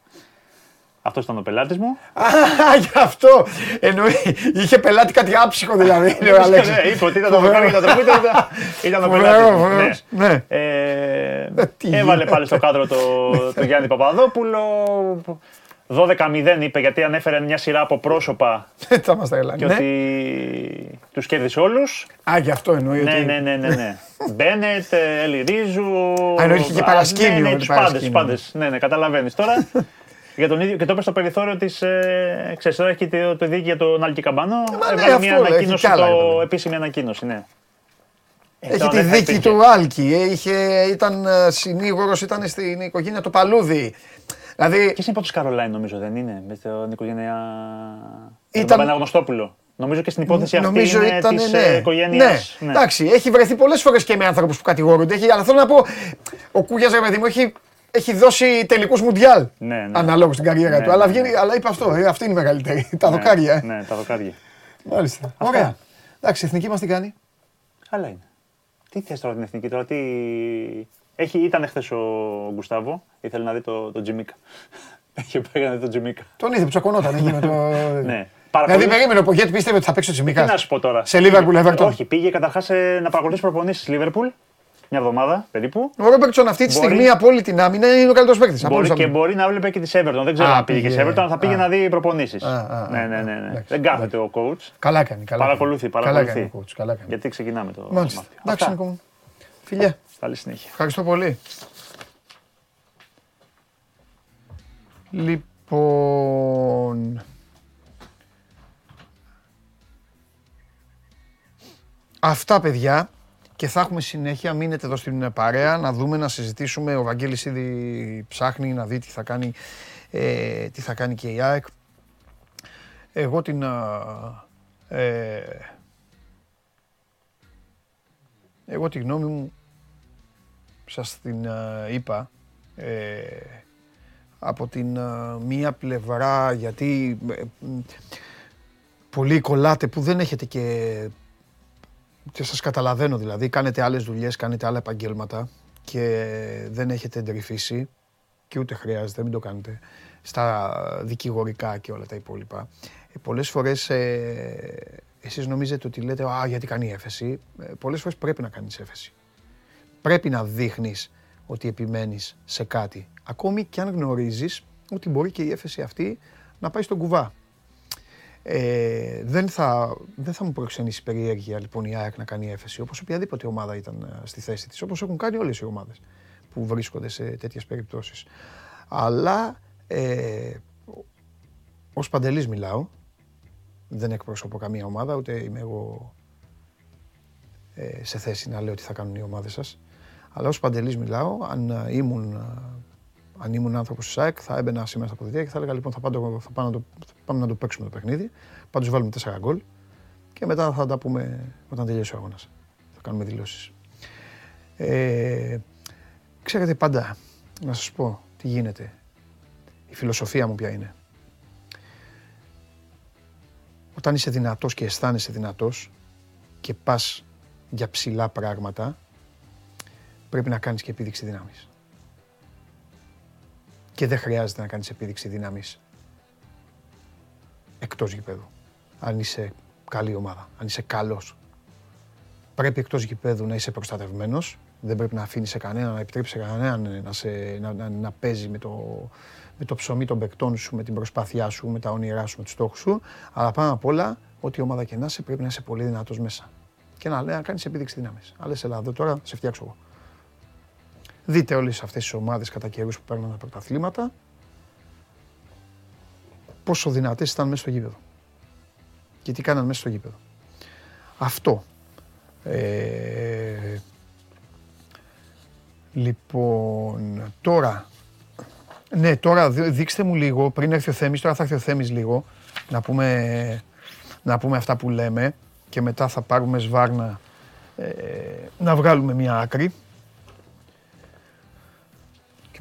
αυτός ήταν ο πελάτης μου. Α, γι' αυτό. Εννοεί. Είχε πελάτη κάτι άψυχο δηλαδή. Ναι, ναι, είπε ότι ήταν το δοκάρι για τα τροπή Ήταν ο πελάτης μου. Ναι. ναι. Ε, έβαλε πάλι στο κάδρο το Γιάννη Παπαδόπουλο. 12-0 είπε γιατί ανέφερε μια σειρά από πρόσωπα. Θα μας τα Και ότι τους κέρδισε όλους. Α, γι' αυτό εννοεί. Ναι, ναι, ναι, ναι. ναι. Μπένετ, Ελιρίζου. Α, εννοείς και παρασκήνιο. Ναι, τους πάντες. Ναι, ναι, καταλαβαίνεις τώρα. Για τον ίδιο, και το είπε στο περιθώριο της. Ε, ξέρεις, τώρα έχει το, το δίκαιο για τον Άλκη Καμπάνο. Ε, ναι, μια ανακοίνωση, το, επίσημη ανακοίνωση, ναι. Ε, έχει τη δίκη του Άλκη. Είχε, ήταν συνήγορος, ήταν στην οικογένεια του Παλούδη. Δηλαδή... Και είναι τη Καρολάιν, νομίζω, δεν είναι. Με την οικογένεια. Ήταν. Τον Γνωστόπουλο. Νομίζω και στην υπόθεση αυτή νομίζω είναι ήταν, της ναι. οικογένειας. Ναι. ναι. Εντάξει, έχει βρεθεί πολλές φορές και με άνθρωπους που κατηγορούνται. Έχει, αλλά θέλω να πω, ο Κούγιας, ρε παιδί μου, έχει έχει δώσει τελικούς μουντιάλ. Ναι, ναι. Αναλόγως στην καριέρα ναι, του. αλλά, ναι, βγαίνει, ναι. αλλά είπε αυτό. Ε, αυτή είναι η μεγαλύτερη. τα ναι, δοκάρια. Ε. Ναι, τα δοκάρια. Μάλιστα. Ωραία. Εντάξει, η εθνική μας τι κάνει; Καλά είναι. Τι θες τώρα την εθνική τώρα, τι. Έχει, ήταν χθες ο Γκουστάβο, ήθελε να δει το, το Τζιμίκα. Έχει πάει να δει το Τζιμίκα. Τον είδε που τσακωνόταν εκεί με το. ναι. Δηλαδή περίμενε ο Πογέτ πίστευε ότι θα παίξει ο Τζιμίκα. Τι να σου πω τώρα; Σε Λίβερπουλ Everton. Όχι, πήγε καταρχάς ε, να παρακολουθήσει προπονήσεις Λίβερπουλ μια εβδομάδα περίπου. Ο Ρόμπερτσον αυτή τη στιγμή από όλη την άμυνα είναι ο καλύτερος παίκτης. Μπορεί και μπορεί να βλέπει και της Everton. Δεν ξέρω αν πήγε σε Everton, θα πήγε να δει προπονήσεις. Ναι, ναι, ναι. ναι. Δεν κάθεται ο coach. Καλά κάνει. Παρακολουθεί. παρακολουθεί. Καλά κάνει. Γιατί ξεκινάμε το. Μάλιστα. Εντάξει, Νίκο Φιλιά. Καλή συνέχεια. Ευχαριστώ πολύ. Λοιπόν. Αυτά παιδιά και θα έχουμε συνέχεια. Μείνετε εδώ στην παρέα να δούμε, να συζητήσουμε. Ο Βαγγέλης ήδη ψάχνει να δει τι θα κάνει, ε, τι θα κάνει και η ΑΕΚ. Εγώ την... Ε, εγώ τη γνώμη μου σας την είπα ε, από την μία πλευρά γιατί ε, πολύ κολλάτε που δεν έχετε και και σας καταλαβαίνω δηλαδή, κάνετε άλλες δουλειές, κάνετε άλλα επαγγέλματα και δεν έχετε εντρυφήσει και ούτε χρειάζεται, μην το κάνετε, στα δικηγορικά και όλα τα υπόλοιπα. Ε, πολλές φορές ε, εσείς νομίζετε ότι λέτε «Α, γιατί κάνει έφεση». Ε, πολλές φορές πρέπει να κάνεις έφεση. Πρέπει να δείχνεις ότι επιμένεις σε κάτι. Ακόμη και αν γνωρίζεις ότι μπορεί και η έφεση αυτή να πάει στον κουβά. Ε, δεν, θα, δεν θα μου προξενήσει περιέργεια λοιπόν η ΑΕΚ να κάνει έφεση όπως οποιαδήποτε ομάδα ήταν ε, στη θέση της, όπως έχουν κάνει όλες οι ομάδες που βρίσκονται σε τέτοιες περιπτώσεις. Αλλά ε, ως Παντελής μιλάω, δεν εκπροσωπώ καμία ομάδα, ούτε είμαι εγώ ε, σε θέση να λέω τι θα κάνουν οι ομάδες σας. Αλλά ως Παντελής μιλάω, αν ε, ήμουν αν ήμουν άνθρωπος της ΣΑΕΚ, θα έμπαινα σήμερα στα αποδητήρια και θα έλεγα λοιπόν θα, πάμε, θα, πάμε να το, θα πάμε να το παίξουμε το παιχνίδι. Πάντω βάλουμε 4 γκολ και μετά θα τα πούμε όταν τελειώσει ο αγώνας. Θα κάνουμε δηλώσεις. Ε, ξέρετε πάντα, να σας πω τι γίνεται. Η φιλοσοφία μου ποια είναι. Όταν είσαι δυνατός και αισθάνεσαι δυνατός και πας για ψηλά πράγματα, πρέπει να κάνεις και επίδειξη δύναμης και δεν χρειάζεται να κάνεις επίδειξη δύναμης εκτός γηπέδου. Αν είσαι καλή ομάδα, αν είσαι καλός. Πρέπει εκτός γηπέδου να είσαι προστατευμένος, δεν πρέπει να αφήνεις σε κανένα, να επιτρέψεις σε κανέναν να, σε, να, να, να παίζει με το, με το ψωμί των παικτών σου, με την προσπάθειά σου, με τα όνειρά σου, με τους στόχους σου. Αλλά πάνω απ' όλα, ό,τι ομάδα και να είσαι, πρέπει να είσαι πολύ δυνατός μέσα. Και να, να κάνεις επίδειξη δύναμης. Αλλά σε Ελλάδα τώρα σε φτιάξω εγώ. Δείτε όλες αυτές τις ομάδες κατά καιρούς που παίρνουν τα πρωταθλήματα. Πόσο δυνατές ήταν μέσα στο γήπεδο. Και τι κάναν μέσα στο γήπεδο. Αυτό. Ε, λοιπόν, τώρα, ναι, τώρα δείξτε μου λίγο, πριν έρθει ο Θέμης, τώρα θα έρθει ο Θέμης λίγο, να πούμε, να πούμε αυτά που λέμε και μετά θα πάρουμε σβάρνα ε, να βγάλουμε μια άκρη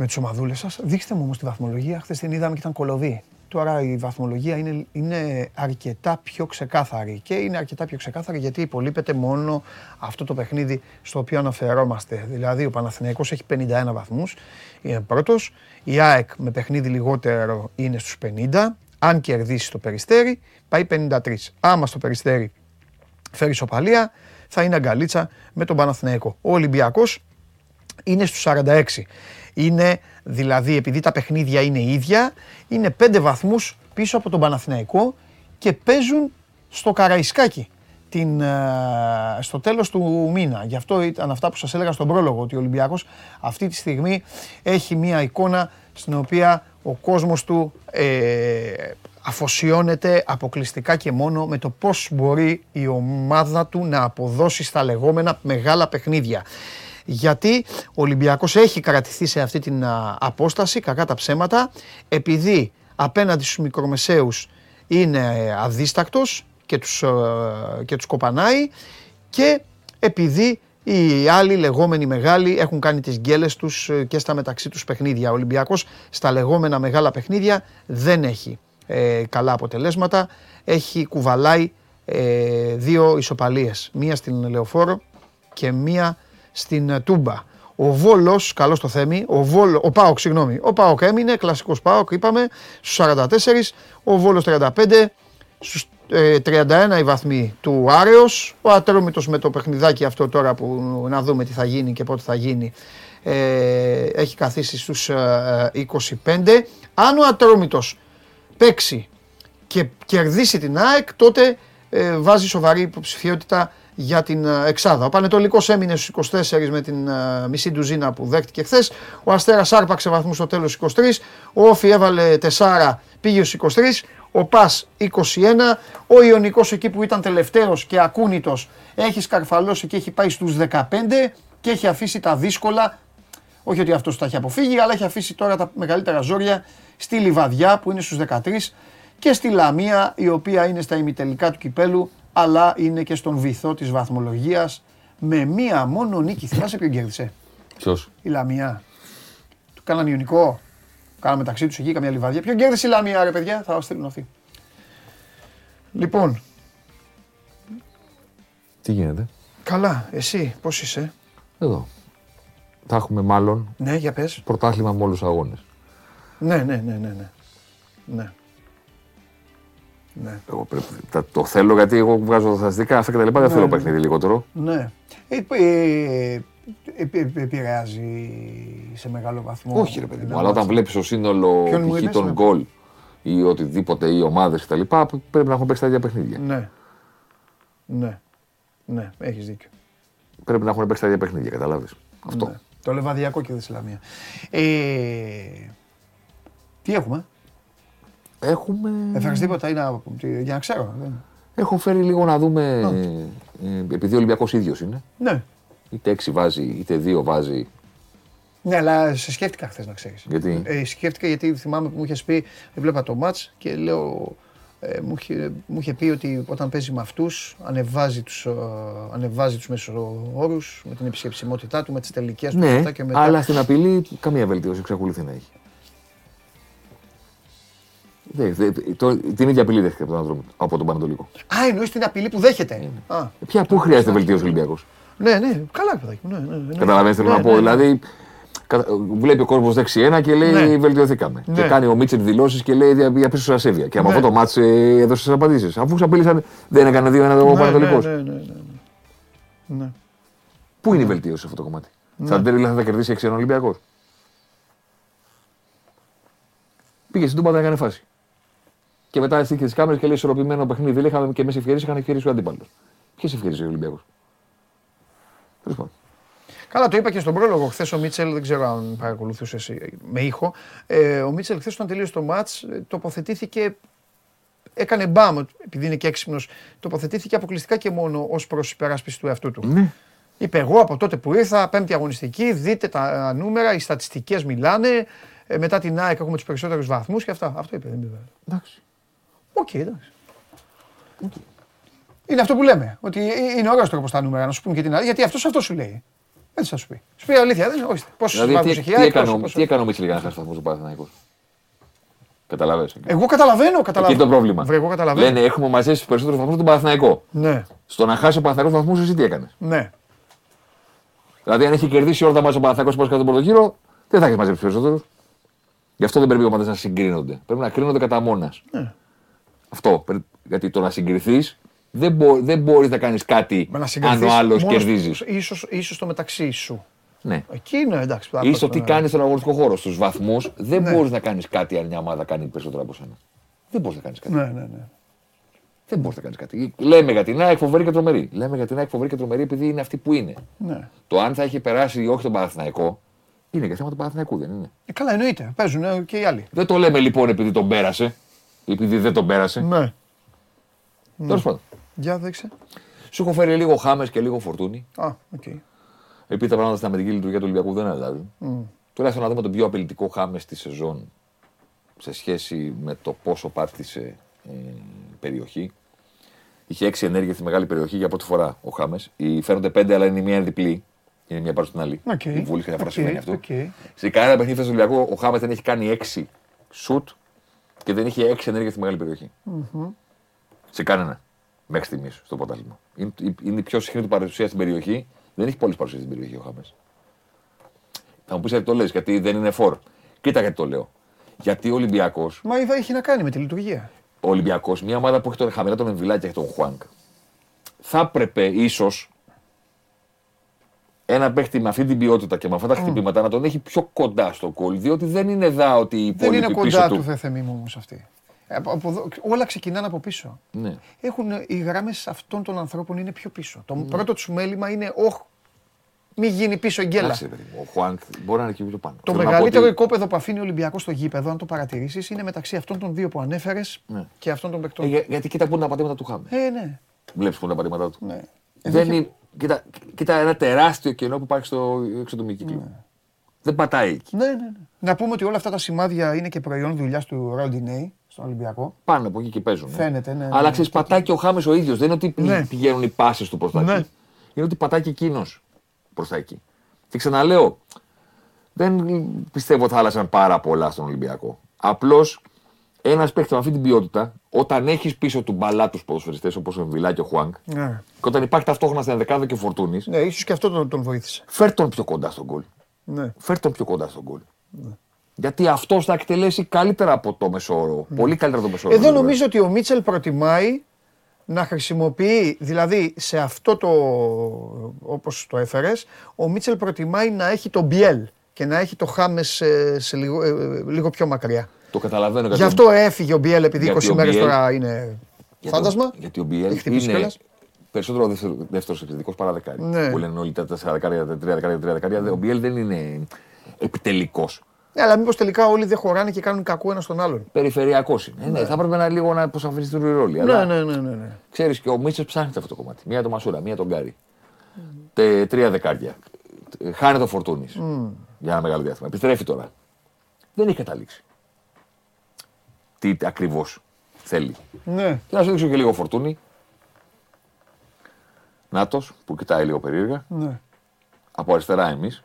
με τις ομαδούλες σας. Δείξτε μου όμως τη βαθμολογία. Χθες την είδαμε και ήταν κολοβή. Τώρα η βαθμολογία είναι, είναι αρκετά πιο ξεκάθαρη. Και είναι αρκετά πιο ξεκάθαρη γιατί υπολείπεται μόνο αυτό το παιχνίδι στο οποίο αναφερόμαστε. Δηλαδή ο Παναθηναϊκός έχει 51 βαθμούς, είναι πρώτος. Η ΑΕΚ με παιχνίδι λιγότερο είναι στους 50. Αν κερδίσει το περιστέρι, πάει 53. Άμα στο περιστέρι φέρει σοπαλία, θα είναι αγκαλίτσα με τον Παναθηναϊκό. Ο Ολυμπιακός είναι στους 46. Είναι δηλαδή επειδή τα παιχνίδια είναι ίδια, είναι πέντε βαθμούς πίσω από τον Παναθηναϊκό και παίζουν στο Καραϊσκάκι την, ε, στο τέλος του μήνα. Γι' αυτό ήταν αυτά που σας έλεγα στον πρόλογο, ότι ο Ολυμπιακός αυτή τη στιγμή έχει μία εικόνα στην οποία ο κόσμος του ε, αφοσιώνεται αποκλειστικά και μόνο με το πώς μπορεί η ομάδα του να αποδώσει στα λεγόμενα μεγάλα παιχνίδια γιατί ο Ολυμπιακός έχει κρατηθεί σε αυτή την απόσταση, κακά τα ψέματα, επειδή απέναντι στους μικρομεσαίους είναι ε, αδίστακτος και τους, ε, και τους κοπανάει και επειδή οι άλλοι λεγόμενοι μεγάλοι έχουν κάνει τις γκέλες τους ε, και στα μεταξύ τους παιχνίδια. Ο Ολυμπιακός στα λεγόμενα μεγάλα παιχνίδια δεν έχει καλά αποτελέσματα. Έχει κουβαλάει δύο ισοπαλίες. Μία στην Λεωφόρο και μία στην ε, Τούμπα. Ο Βόλος, καλός το θέμη, ο, Βόλο, ο Πάοκ, συγγνώμη. Ο Πάοκ έμεινε, κλασικός Πάοκ, είπαμε, στους 44, ο Βόλος 35, στους 31 οι βαθμοί του Άρεος. Ο Ατρόμητος με το παιχνιδάκι αυτό τώρα που να δούμε τι θα γίνει και πότε θα γίνει. Ε, έχει καθίσει στους 25. Ε, Αν ο Ατρόμητος παίξει και κερδίσει την ΑΕΚ, τότε ε, βάζει σοβαρή υποψηφιότητα για την ε, Εξάδα. Ο Πανετολικός έμεινε στους 24 με την ε, μισή ντουζίνα που δέχτηκε χθες. Ο Αστέρας άρπαξε βαθμούς στο τέλος 23. Ο Όφη έβαλε 4, πήγε στους 23. Ο Πας 21. Ο Ιωνικός εκεί που ήταν τελευταίος και ακούνητος έχει σκαρφαλώσει και έχει πάει στους 15 και έχει αφήσει τα δύσκολα. Όχι ότι αυτός τα έχει αποφύγει, αλλά έχει αφήσει τώρα τα μεγαλύτερα ζόρια στη Λιβαδιά που είναι στους 13 και στη Λαμία η οποία είναι στα ημιτελικά του κυπέλου αλλά είναι και στον βυθό της βαθμολογίας με μία μόνο νίκη. Θυμάσαι ποιον κέρδισε; Ποιος; Η Λαμία. Του κάναν Ιωνικό. Κάναμε μεταξύ τους εκεί καμιά λιβαδιά. Ποιον κέρδισε η Λαμία ρε παιδιά; Θα στείλουν αυτοί. Λοιπόν. Τι γίνεται; Καλά. Εσύ πώς είσαι; Εδώ. Θα έχουμε μάλλον Ναι για πες. πρωτάθλημα με όλους τους αγώνες. Ναι ναι ναι ναι. ναι. ναι. Ναι. Εγώ πρέπει, τα, το θέλω γιατί εγώ βγάζω στατιστικά αυτά και τα λοιπά. Δεν Ναι, θέλω ναι. παιχνίδι λιγότερο. Ναι. Ε, ε, ε, ε, επηρεάζει σε μεγάλο βαθμό. Όχι, ρε παιδί μου. ένα Αλλά όταν μάτς. βλέπεις το σύνολο Ποιον μου π.χ. είπες, των ναι. γκολ ή οτιδήποτε ή ομάδες κτλ. Πρέπει να έχουν παίξει τα ίδια παιχνίδια. Ναι. Ναι. Ναι, έχεις δίκιο. Πρέπει να έχουν παίξει τα ίδια παιχνίδια, καταλάβεις. Αυτό. Ναι. Το λεβαδιακό και η Λαμία. Ε, τι έχουμε, Έχουμε. έφερες τίποτα ή να, τι- για να ξέρω. δεν- Έχω φέρει λίγο να δούμε. ε, επειδή ο Ολυμπιακός ίδιος είναι. Ναι. Είτε 6 βάζει, είτε 2 βάζει. Ναι, αλλά σε σκέφτηκα χθες να ξέρεις. Γιατί; Ε, σκέφτηκα γιατί θυμάμαι που μου είχες πει, έβλεπα το μάτς και λέω, ε, μου, είχε, μου είχε πει ότι όταν παίζει με αυτούς, ανεβάζει τους ανεβάζει τους μέσους όρους, με την επισκεψιμότητά του, με τις τελικές του Ναι, αυτά και μετά. αλλά στην απειλή καμία βελτίωση εξακολουθεί να έχει. Δεν- δεν- το- την ίδια απειλή δέχεται από τον, άνθρωπο- από τον Πανατολικό. Α, εννοείς την απειλή που δέχεται. Α, Ποια, πού χρειάζεται βελτίωση ο Ολυμπιακός; ναι, ναι, καλά, παιδάκι μου. Ναι, ναι, ναι. Καταλαβαίνετε θέλω Ναι, να πω. ναι, ναι. Δηλαδή, κατα- βλέπει ο κόσμος δεξιένα και λέει Ναι. βελτιωθήκαμε. Ναι. Και κάνει ο Μίτσελ δηλώσεις και λέει για πίσω ασέβεια. Και από Ναι. αυτό το μάτς ε, έδωσε τις απαντήσεις. Αφού ξαπέλυσαν, δεν έκανε δύο-ένα ο Ναι, Πανατολικός. ναι, ναι, ναι, ναι. Ναι. Πού είναι η βελτίωση σε αυτό το κομμάτι; Θα δεν δηλαδή θα κερδίσει 6 Ολυμπιακός. Πήγε στην Τούμπα, δεν έκανε φάση. Και μετά στήθηκε τι κάμερε και λέει ισορροπημένο παιχνίδι. Δεν είχαμε και εμείς ευκαιρίες, είχαν ευκαιρίες ο αντίπαλος. Ποιες ευκαιρίες ο Ολυμπιακός. Τέλο πάντων. Καλά, το είπα και στον πρόλογο. Χθες ο Μίτσελ, δεν ξέρω αν παρακολουθούσες με ήχο. Ε, ο Μίτσελ, χθες όταν τελείωσε το ματ, τοποθετήθηκε. Έκανε μπαμ, επειδή είναι και έξυπνος. Τοποθετήθηκε αποκλειστικά και μόνο ως προς υπεράσπιση του εαυτού του. Ναι. Είπε εγώ από τότε που ήρθα, πέμπτη αγωνιστική, δείτε τα νούμερα, οι στατιστικές μιλάνε. Ε, μετά την ΑΕΚ έχουμε τους περισσότερους βαθμούς και αυτά. Αυτό είπε, δεν είπε. Εντάξει. Οκ, εντάξει. Είναι αυτό που λέμε. Ότι είναι ωραίος τρόπος τα νούμερα να σου πούμε και την άλλη, γιατί αυτός αυτό σου λέει. Έτσι θα σου πει. Σου πει αλήθεια, δεν είναι. Πόσους Δηλαδή, βαθμού τι, έχει τι, η ΑΕΚ, έκανε, πόσο- ο- πόσο- τι έκανε ο Μίτσελ για να χάσει το βαθμό του Παναθηναϊκού. Καταλαβαίνεις. Εγώ καταλαβαίνω, καταλαβαίνω. Εκεί είναι το πρόβλημα. Βρε, εγώ καταλαβαίνω. Λένε έχουμε μαζέψει περισσότερους βαθμούς τον Παναθηναϊκό. Ναι, Στο να χάσει ο Παναθηναϊκός βαθμούς, εσύ τι έκανες; ναι. Δηλαδή, αν έχει κερδίσει όλα τα μάτια ο Παναθηναϊκός που κατά τον πρώτο γύρο, δεν θα έχεις μαζέψει περισσότερους. Γι' αυτό δεν πρέπει οι ομάδες να συγκρίνονται. Πρέπει να κρίνονται κατά μόνας. Ναι. Αυτό. Πρέ- Γιατί το να συγκριθείς δεν, μπο, δεν μπορείς να κάνεις κάτι Με να αν συγκριθείς ο άλλος μόνος- κερδίζεις. Ίσως, ίσως το μεταξύ σου. Ναι. Εκεί είναι εντάξει. Ή στο τι κάνεις στον αγωνιστικό χώρο. Στους βαθμούς δεν Ναι. μπορείς να κάνεις κάτι αν μια ομάδα κάνει περισσότερο από σένα. Δεν μπορείς να κάνεις κάτι. Ναι, ναι, ναι. Δεν μπορείς να κάνεις κάτι. Λέμε για την ΑΕΚ φοβερή και τρομερή. Λέμε για την ΑΕΚ φοβερή και τρομερή επειδή είναι αυτή που είναι. ναι. Το αν θα έχει περάσει ή όχι τον Παναθηναϊκό είναι και θέμα του Παναθηναϊκού, δεν είναι. Ε, καλά, εννοείται. Παίζουν ε, και οι άλλοι. Δεν το λέμε λοιπόν επειδή τον πέρασε. Ή Επειδή δεν τον πέρασε. Ναι. Τέλος πάντων. Για δείξε. Σου έχω φέρει λίγο Χάμες και λίγο Φορτούνη. Α, οκ. Επειδή τα πράγματα στην αμυντική λειτουργία του Ολυμπιακού δεν αλλάζουν. Τουλάχιστον να δούμε τον πιο απειλητικό Χάμες στη σεζόν σε σχέση με το πόσο πάτησε ε, περιοχή. Είχε έξι ενέργεια στη μεγάλη περιοχή για πρώτη φορά ο Χάμες. Φαίνονται πέντε, αλλά είναι η μία είναι διπλή. Είναι μία πάνω στην άλλη. Οκ. Η βούλη και διαφορά Οκ, σημαίνει αυτό. οκ. Σε κανένα παιχνίδι στο Ολυμπιακό ο Χάμες δεν έχει κάνει έξι σουτ και δεν είχε έξι ενέργεια στη μεγάλη περιοχή. Σε κανένα. Μέχρι στιγμής στο πρωτάθλημα. Είναι, είναι η πιο συχνή του παρουσία στην περιοχή. Δεν έχει πολλές παρουσίες στην περιοχή ο Χάμες. Θα μου πεις γιατί το λες, γιατί δεν είναι φορ. Κοίτα γιατί το λέω. Γιατί ο Ολυμπιακό, Μα έχει να κάνει με τη λειτουργία. ο Ολυμπιακός, μια ομάδα που έχει τον χαμηλά τον Εμβιλά και τον Χουάνγκ, θα έπρεπε ίσως ένα παίχτη με αυτή την ποιότητα και με αυτά τα χτυπήματα να τον έχει πιο κοντά στο κόλ. Διότι δεν είναι δά ότι οι Δεν είναι υπόλοιποι πίσω κοντά του. του Θεθεμή μου όμως αυτή. όλα ξεκινάνε από πίσω. Ναι. Έχουν, οι γράμμες αυτών των ανθρώπων είναι πιο πίσω. Το πρώτο τους μέλημα είναι, όχ, μη γίνει πίσω γκέλα. Ο Χουάνκ μπορεί να είναι εκεί πιο πάνω. Το μεγαλύτερο ότι... οικόπεδο που αφήνει ο Ολυμπιακός στο γήπεδο, αν το παρατηρήσεις, είναι μεταξύ αυτών των δύο που ανέφερες ναι. και αυτών των παικτών. Ε, γιατί κοίτα πού είναι τα πατήματα του Χάμε. Ε, ναι. Βλέπεις πού είναι τα πατήματα του. Ναι. Δεν είναι, κοίτα, κοίτα ένα τεράστιο κενό που υπάρχει στο εξωτερικό κύκλο. Ναι. Δεν πατάει εκεί. Ναι, ναι, ναι. Να πούμε ότι όλα αυτά τα σημάδια είναι και προϊόν δουλειάς του Ροντινέη στον Ολυμπιακό. Πάνω από εκεί και παίζουν. Ναι. Φαίνεται, ναι. Αλλά ξέρεις, πατάει και ο Χάμες ο ίδιος. Δεν είναι ότι ναι. πηγαίνουν οι πάσει του προς τα εκεί. Είναι ότι πατάει και εκείνος προς τα εκεί. Και ξαναλέω, δεν πιστεύω ότι θα άλλασαν πάρα πολλά στον Ολυμπιακό. Απλώς ένας παίχτη με αυτή την ποιότητα, όταν έχεις πίσω του μπαλά τους ποδοσφαιριστές όπως ο Βιλά και ο Χουάνκ, ναι. και όταν υπάρχει ταυτόχρονα στην δεκάδα και φορτούνης. Ναι, ίσως και αυτό τον, τον βοήθησε. Φέρ τον πιο κοντά στον γκολ. Ναι. Φέρ τον πιο κοντά στον γκολ. Ναι. Γιατί αυτό θα εκτελέσει καλύτερα από το μεσόωρο. Ναι. Πολύ καλύτερα από το μεσόωρο. Εδώ νομίζω ότι ο Μίτσελ προτιμάει να χρησιμοποιεί, δηλαδή σε αυτό το, όπως το έφερες, ο Μίτσελ προτιμάει να έχει το Μπιέλ και να έχει το Χάμες σε, σε λίγο, ε, λίγο πιο μακριά. Το καταλαβαίνω. Γι' αυτό έφυγε ο Μπιέλ επειδή 20 μέρες τώρα είναι γιατί φάντασμα. γιατί ο Μπιέλ είναι περισσότερο δεύτερο επιθετικό παρά δεκάρι. Ναι. Που λένε όλοι τα 4 δεκάρια, τα 3 δεκάρια, τα 3 δεκάρια. Ο Μπιέλ δεν είναι επιτελικός. Ναι, αλλά μήπως τελικά όλοι δεν χωράνε και κάνουν κακό ένας στον άλλον. Περιφερειακός είναι. Ναι. ναι. θα έπρεπε να λίγο να αποσαφινιστούν οι ρόλοι. Ναι, ναι, ναι, ναι, ναι. Ξέρεις και ο Μίτσελ ψάχνει αυτό το κομμάτι. Μία το Μασούρα, μία τον Γκάρι. Mm. τρία δεκάρια. Χάνει το φορτούνη mm. για ένα μεγάλο διάστημα. Επιστρέφει τώρα. Δεν έχει καταλήξει. Τι ακριβώς θέλει. Ναι. Και να σου δείξω και λίγο φορτούνη. Νάτος που κοιτάει λίγο περίεργα. Ναι. Από αριστερά εμείς.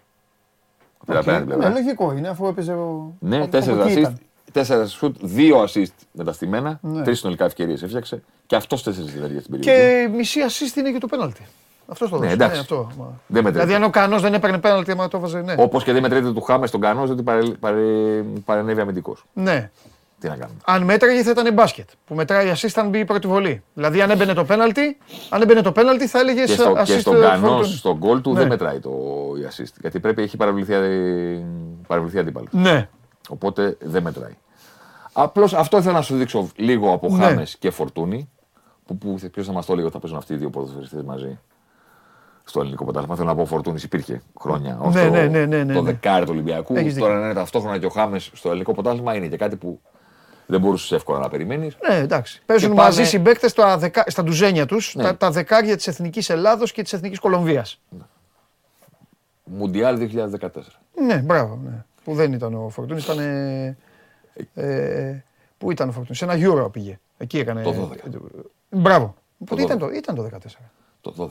Okay. Ναι, λογικό είναι αφού έπαιζε ο. Ναι, τέσσερα assist, τέσσερα σουτ, δύο assist μεταστημένα, ναι. τρεις συνολικά ευκαιρίες έφτιαξε και αυτός τέσσερις δηλαδή στην περιοχή. Και μισή assist είναι και το πέναλτι. Αυτός το ναι, εντάξει. Ναι, αυτό. Δεν δηλαδή αν ο Κανός δεν έπαιρνε πέναλτι, άμα το έβαζε. Ναι. Όπως και δεν μετρείται του Χάμες στον Κανό, ότι παρε, παρε, παρενέβη αμυντικός. Ναι. Τι να κάνουμε. Αν μέτραγε θα ήταν μπάσκετ. Που μετράει assist αν μπει η πρώτη βολή. Δηλαδή αν έμπαινε το πέναλτι, αν έμπαινε το πέναλτι θα έλεγες και, στο, assist και στον Κανό, στον γκολ του ναι. δεν μετράει το η assist. Γιατί πρέπει έχει παραβληθεί αντίπαλος. Ναι. Οπότε δεν μετράει. Απλώς αυτό ήθελα να σου δείξω λίγο από ναι. Χάμες και Φορτούνη. Που, που ποιος θα μας το έλεγε ότι θα παίζουν αυτοί οι δύο ποδοσφαιριστές μαζί στο ελληνικό πρωτάθλημα. Θέλω να πω Φορτούνης υπήρχε χρόνια. Ναι, το, ναι, ναι, ναι, ναι, το δεκάρι του Ολυμπιακού. Τώρα να είναι ταυτόχρονα και ο Χάμες στο ελληνικό πρωτάθλημα είναι και κάτι που δεν μπορούσες εύκολα να περιμένεις. Ναι, εντάξει. Παίζουν μαζί πάνε... συμπαίκτες στα, δεκα... στα ντουζένια τους, ναι. τα, τα δεκάρια της Εθνικής Ελλάδος και της Εθνικής Κολομβίας. Ναι. Μουντιάλ 2014. Ναι, μπράβο. Ναι. Που δεν ήταν ο Φορτούνης, ήταν. Ε, ε, πού ήταν ο Φορτούνης, σε ένα Euro πήγε. Εκεί έκανε. Το 12. Μπράβο. Πότε ήταν το, ήταν το 14. Το 12.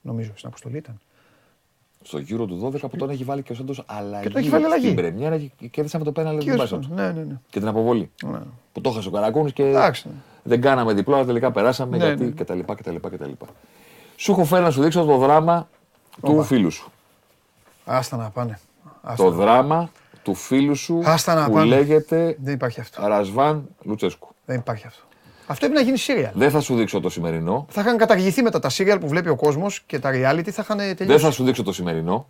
Νομίζω στην αποστολή ήταν. Στο γύρο του 12 που τον έχει βάλει και ο Σάντος αλλαγή. Και το έχει βάλει αλλαγή. Στην Πρεμιέρα και κέρδισε με το πέναλ του Ναι, ναι, ναι. Και την αποβολή. Ναι. Που το έχασε ο Καρακούνη και Εντάξει. δεν κάναμε διπλό, αλλά τελικά περάσαμε ναι, γιατί ναι. κτλ, κτλ, κτλ. Σου έχω φέρει να σου δείξω το δράμα του φίλου σου. Άστα να πάνε. το δράμα του φίλου σου που λέγεται Δεν υπάρχει αυτό. Ρασβάν Λουτσέσκου. Δεν υπάρχει αυτό. Αυτό έπρεπε να γίνει σύριαλ. Δεν θα σου δείξω το σημερινό. Θα είχαν καταργηθεί μετά τα σύριαλ που βλέπει ο κόσμος και τα reality θα είχαν τελειώσει. Δεν θα σου δείξω το σημερινό.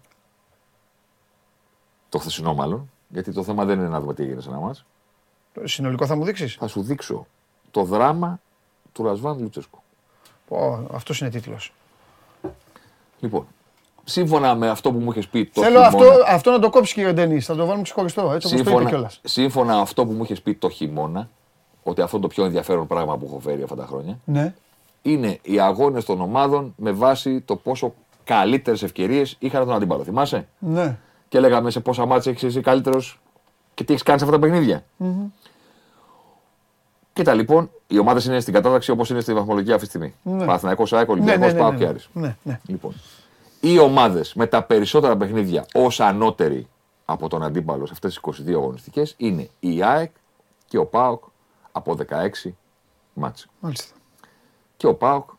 Το χθεσινό μάλλον. Γιατί το θέμα δεν είναι να δούμε τι έγινε σε ένα μα. Συνολικό θα μου δείξεις; Θα σου δείξω το δράμα του Ρασβάν Λουτσέσκου. αυτός είναι τίτλος. Λοιπόν, σύμφωνα με αυτό που μου είχες πει το Θέλω χειμώνα, αυτό, αυτό να το κόψεις κύριε Ντενή. Θα το βάλουμε ξεχωριστό. Έτσι όπως το είπε κιόλας. Σύμφωνα αυτό που μου είχες πει το χειμώνα, ότι αυτό το πιο ενδιαφέρον πράγμα που έχω φέρει αυτά τα χρόνια. Ναι. Είναι οι αγώνες των ομάδων με βάση το πόσο καλύτερες ευκαιρίες είχαν τον αντίπαλο. Θυμάσαι; Ναι. Και λέγαμε σε πόσα μάτια έχεις εσύ καλύτερος και τι έχεις κάνει σε αυτά τα παιχνίδια. Mm-hmm. Κοίτα λοιπόν, οι ομάδες είναι στην κατάταξη όπως είναι στη βαθμολογία αυτή τη στιγμή. Ναι. Παναθηναϊκός, ΑΕΚ, Ολυμπιακός, ναι, ναι, ναι, ναι, ναι, ναι. Λοιπόν, οι ομάδες με τα περισσότερα παιχνίδια ως ανώτεροι από τον αντίπαλο σε αυτές τις 22 αγωνιστικές είναι η ΑΕΚ και ο ΠΑΟΚ από 16 μάτς. Μάλιστα. Και ο ΠΑΟΚ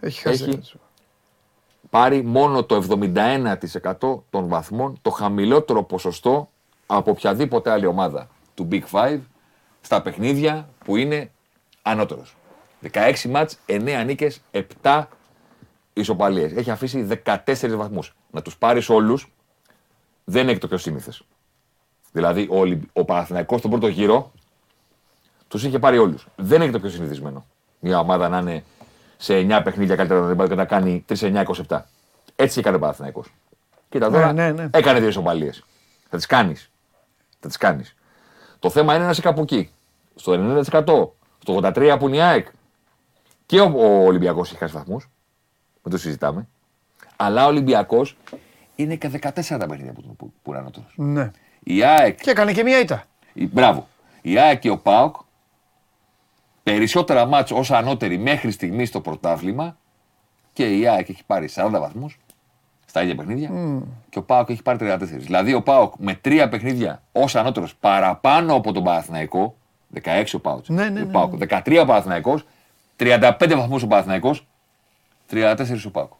έχει, έχει πάρει μόνο το 71% των βαθμών, το χαμηλότερο ποσοστό από οποιαδήποτε άλλη ομάδα του Big Five στα παιχνίδια που είναι ανώτερος. 16 μάτς, 9 νίκες, 7 ισοπαλίες. Έχει αφήσει 14 βαθμούς. Να τους πάρεις όλους δεν έχει το πιο σύνηθες. Δηλαδή ο, ο Παναθηναϊκός στον πρώτο γύρο Τους είχε πάρει όλους. Δεν έχει το πιο συνηθισμένο. Μια ομάδα να είναι σε 9 παιχνίδια καλύτερα και να κάνει 3-9-27. Έτσι έκανε ο Παναθυναϊκό. Κοίτα Ναι, τώρα, ναι, ναι. έκανε δύο ισοπαλίες. Θα τις κάνεις. Θα τις κάνεις. Το θέμα είναι να είσαι κάπου εκεί. Στο 90%. Στο 83% που είναι η ΑΕΚ. Και ο, ο Ολυμπιακός έχει χάσει βαθμούς. Δεν το συζητάμε. Αλλά ο Ολυμπιακός είναι και 14 τα παιχνίδια που, που, που είναι ανώτερος. Ναι. Η ΑΕΚ Και έκανε και μία ήττα. η- Μπράβο. Η ΑΕΚ και ο ΠΑΟΚ περισσότερα μάτς ως ανώτεροι μέχρι στιγμής στο πρωτάθλημα και η ΑΕΚ έχει πάρει 40 βαθμούς στα ίδια παιχνίδια και ο ΠΑΟΚ έχει πάρει 34. Δηλαδή ο ΠΑΟΚ με τρία παιχνίδια ως ανώτερος παραπάνω από τον Παναθηναϊκό, 16 ο ΠΑΟΚ, Ναι, ναι, ο ναι, ΠΑΟΚ 13 ο Παναθηναϊκός, 35 βαθμούς ο Παναθηναϊκός, 34 ο ΠΑΟΚ.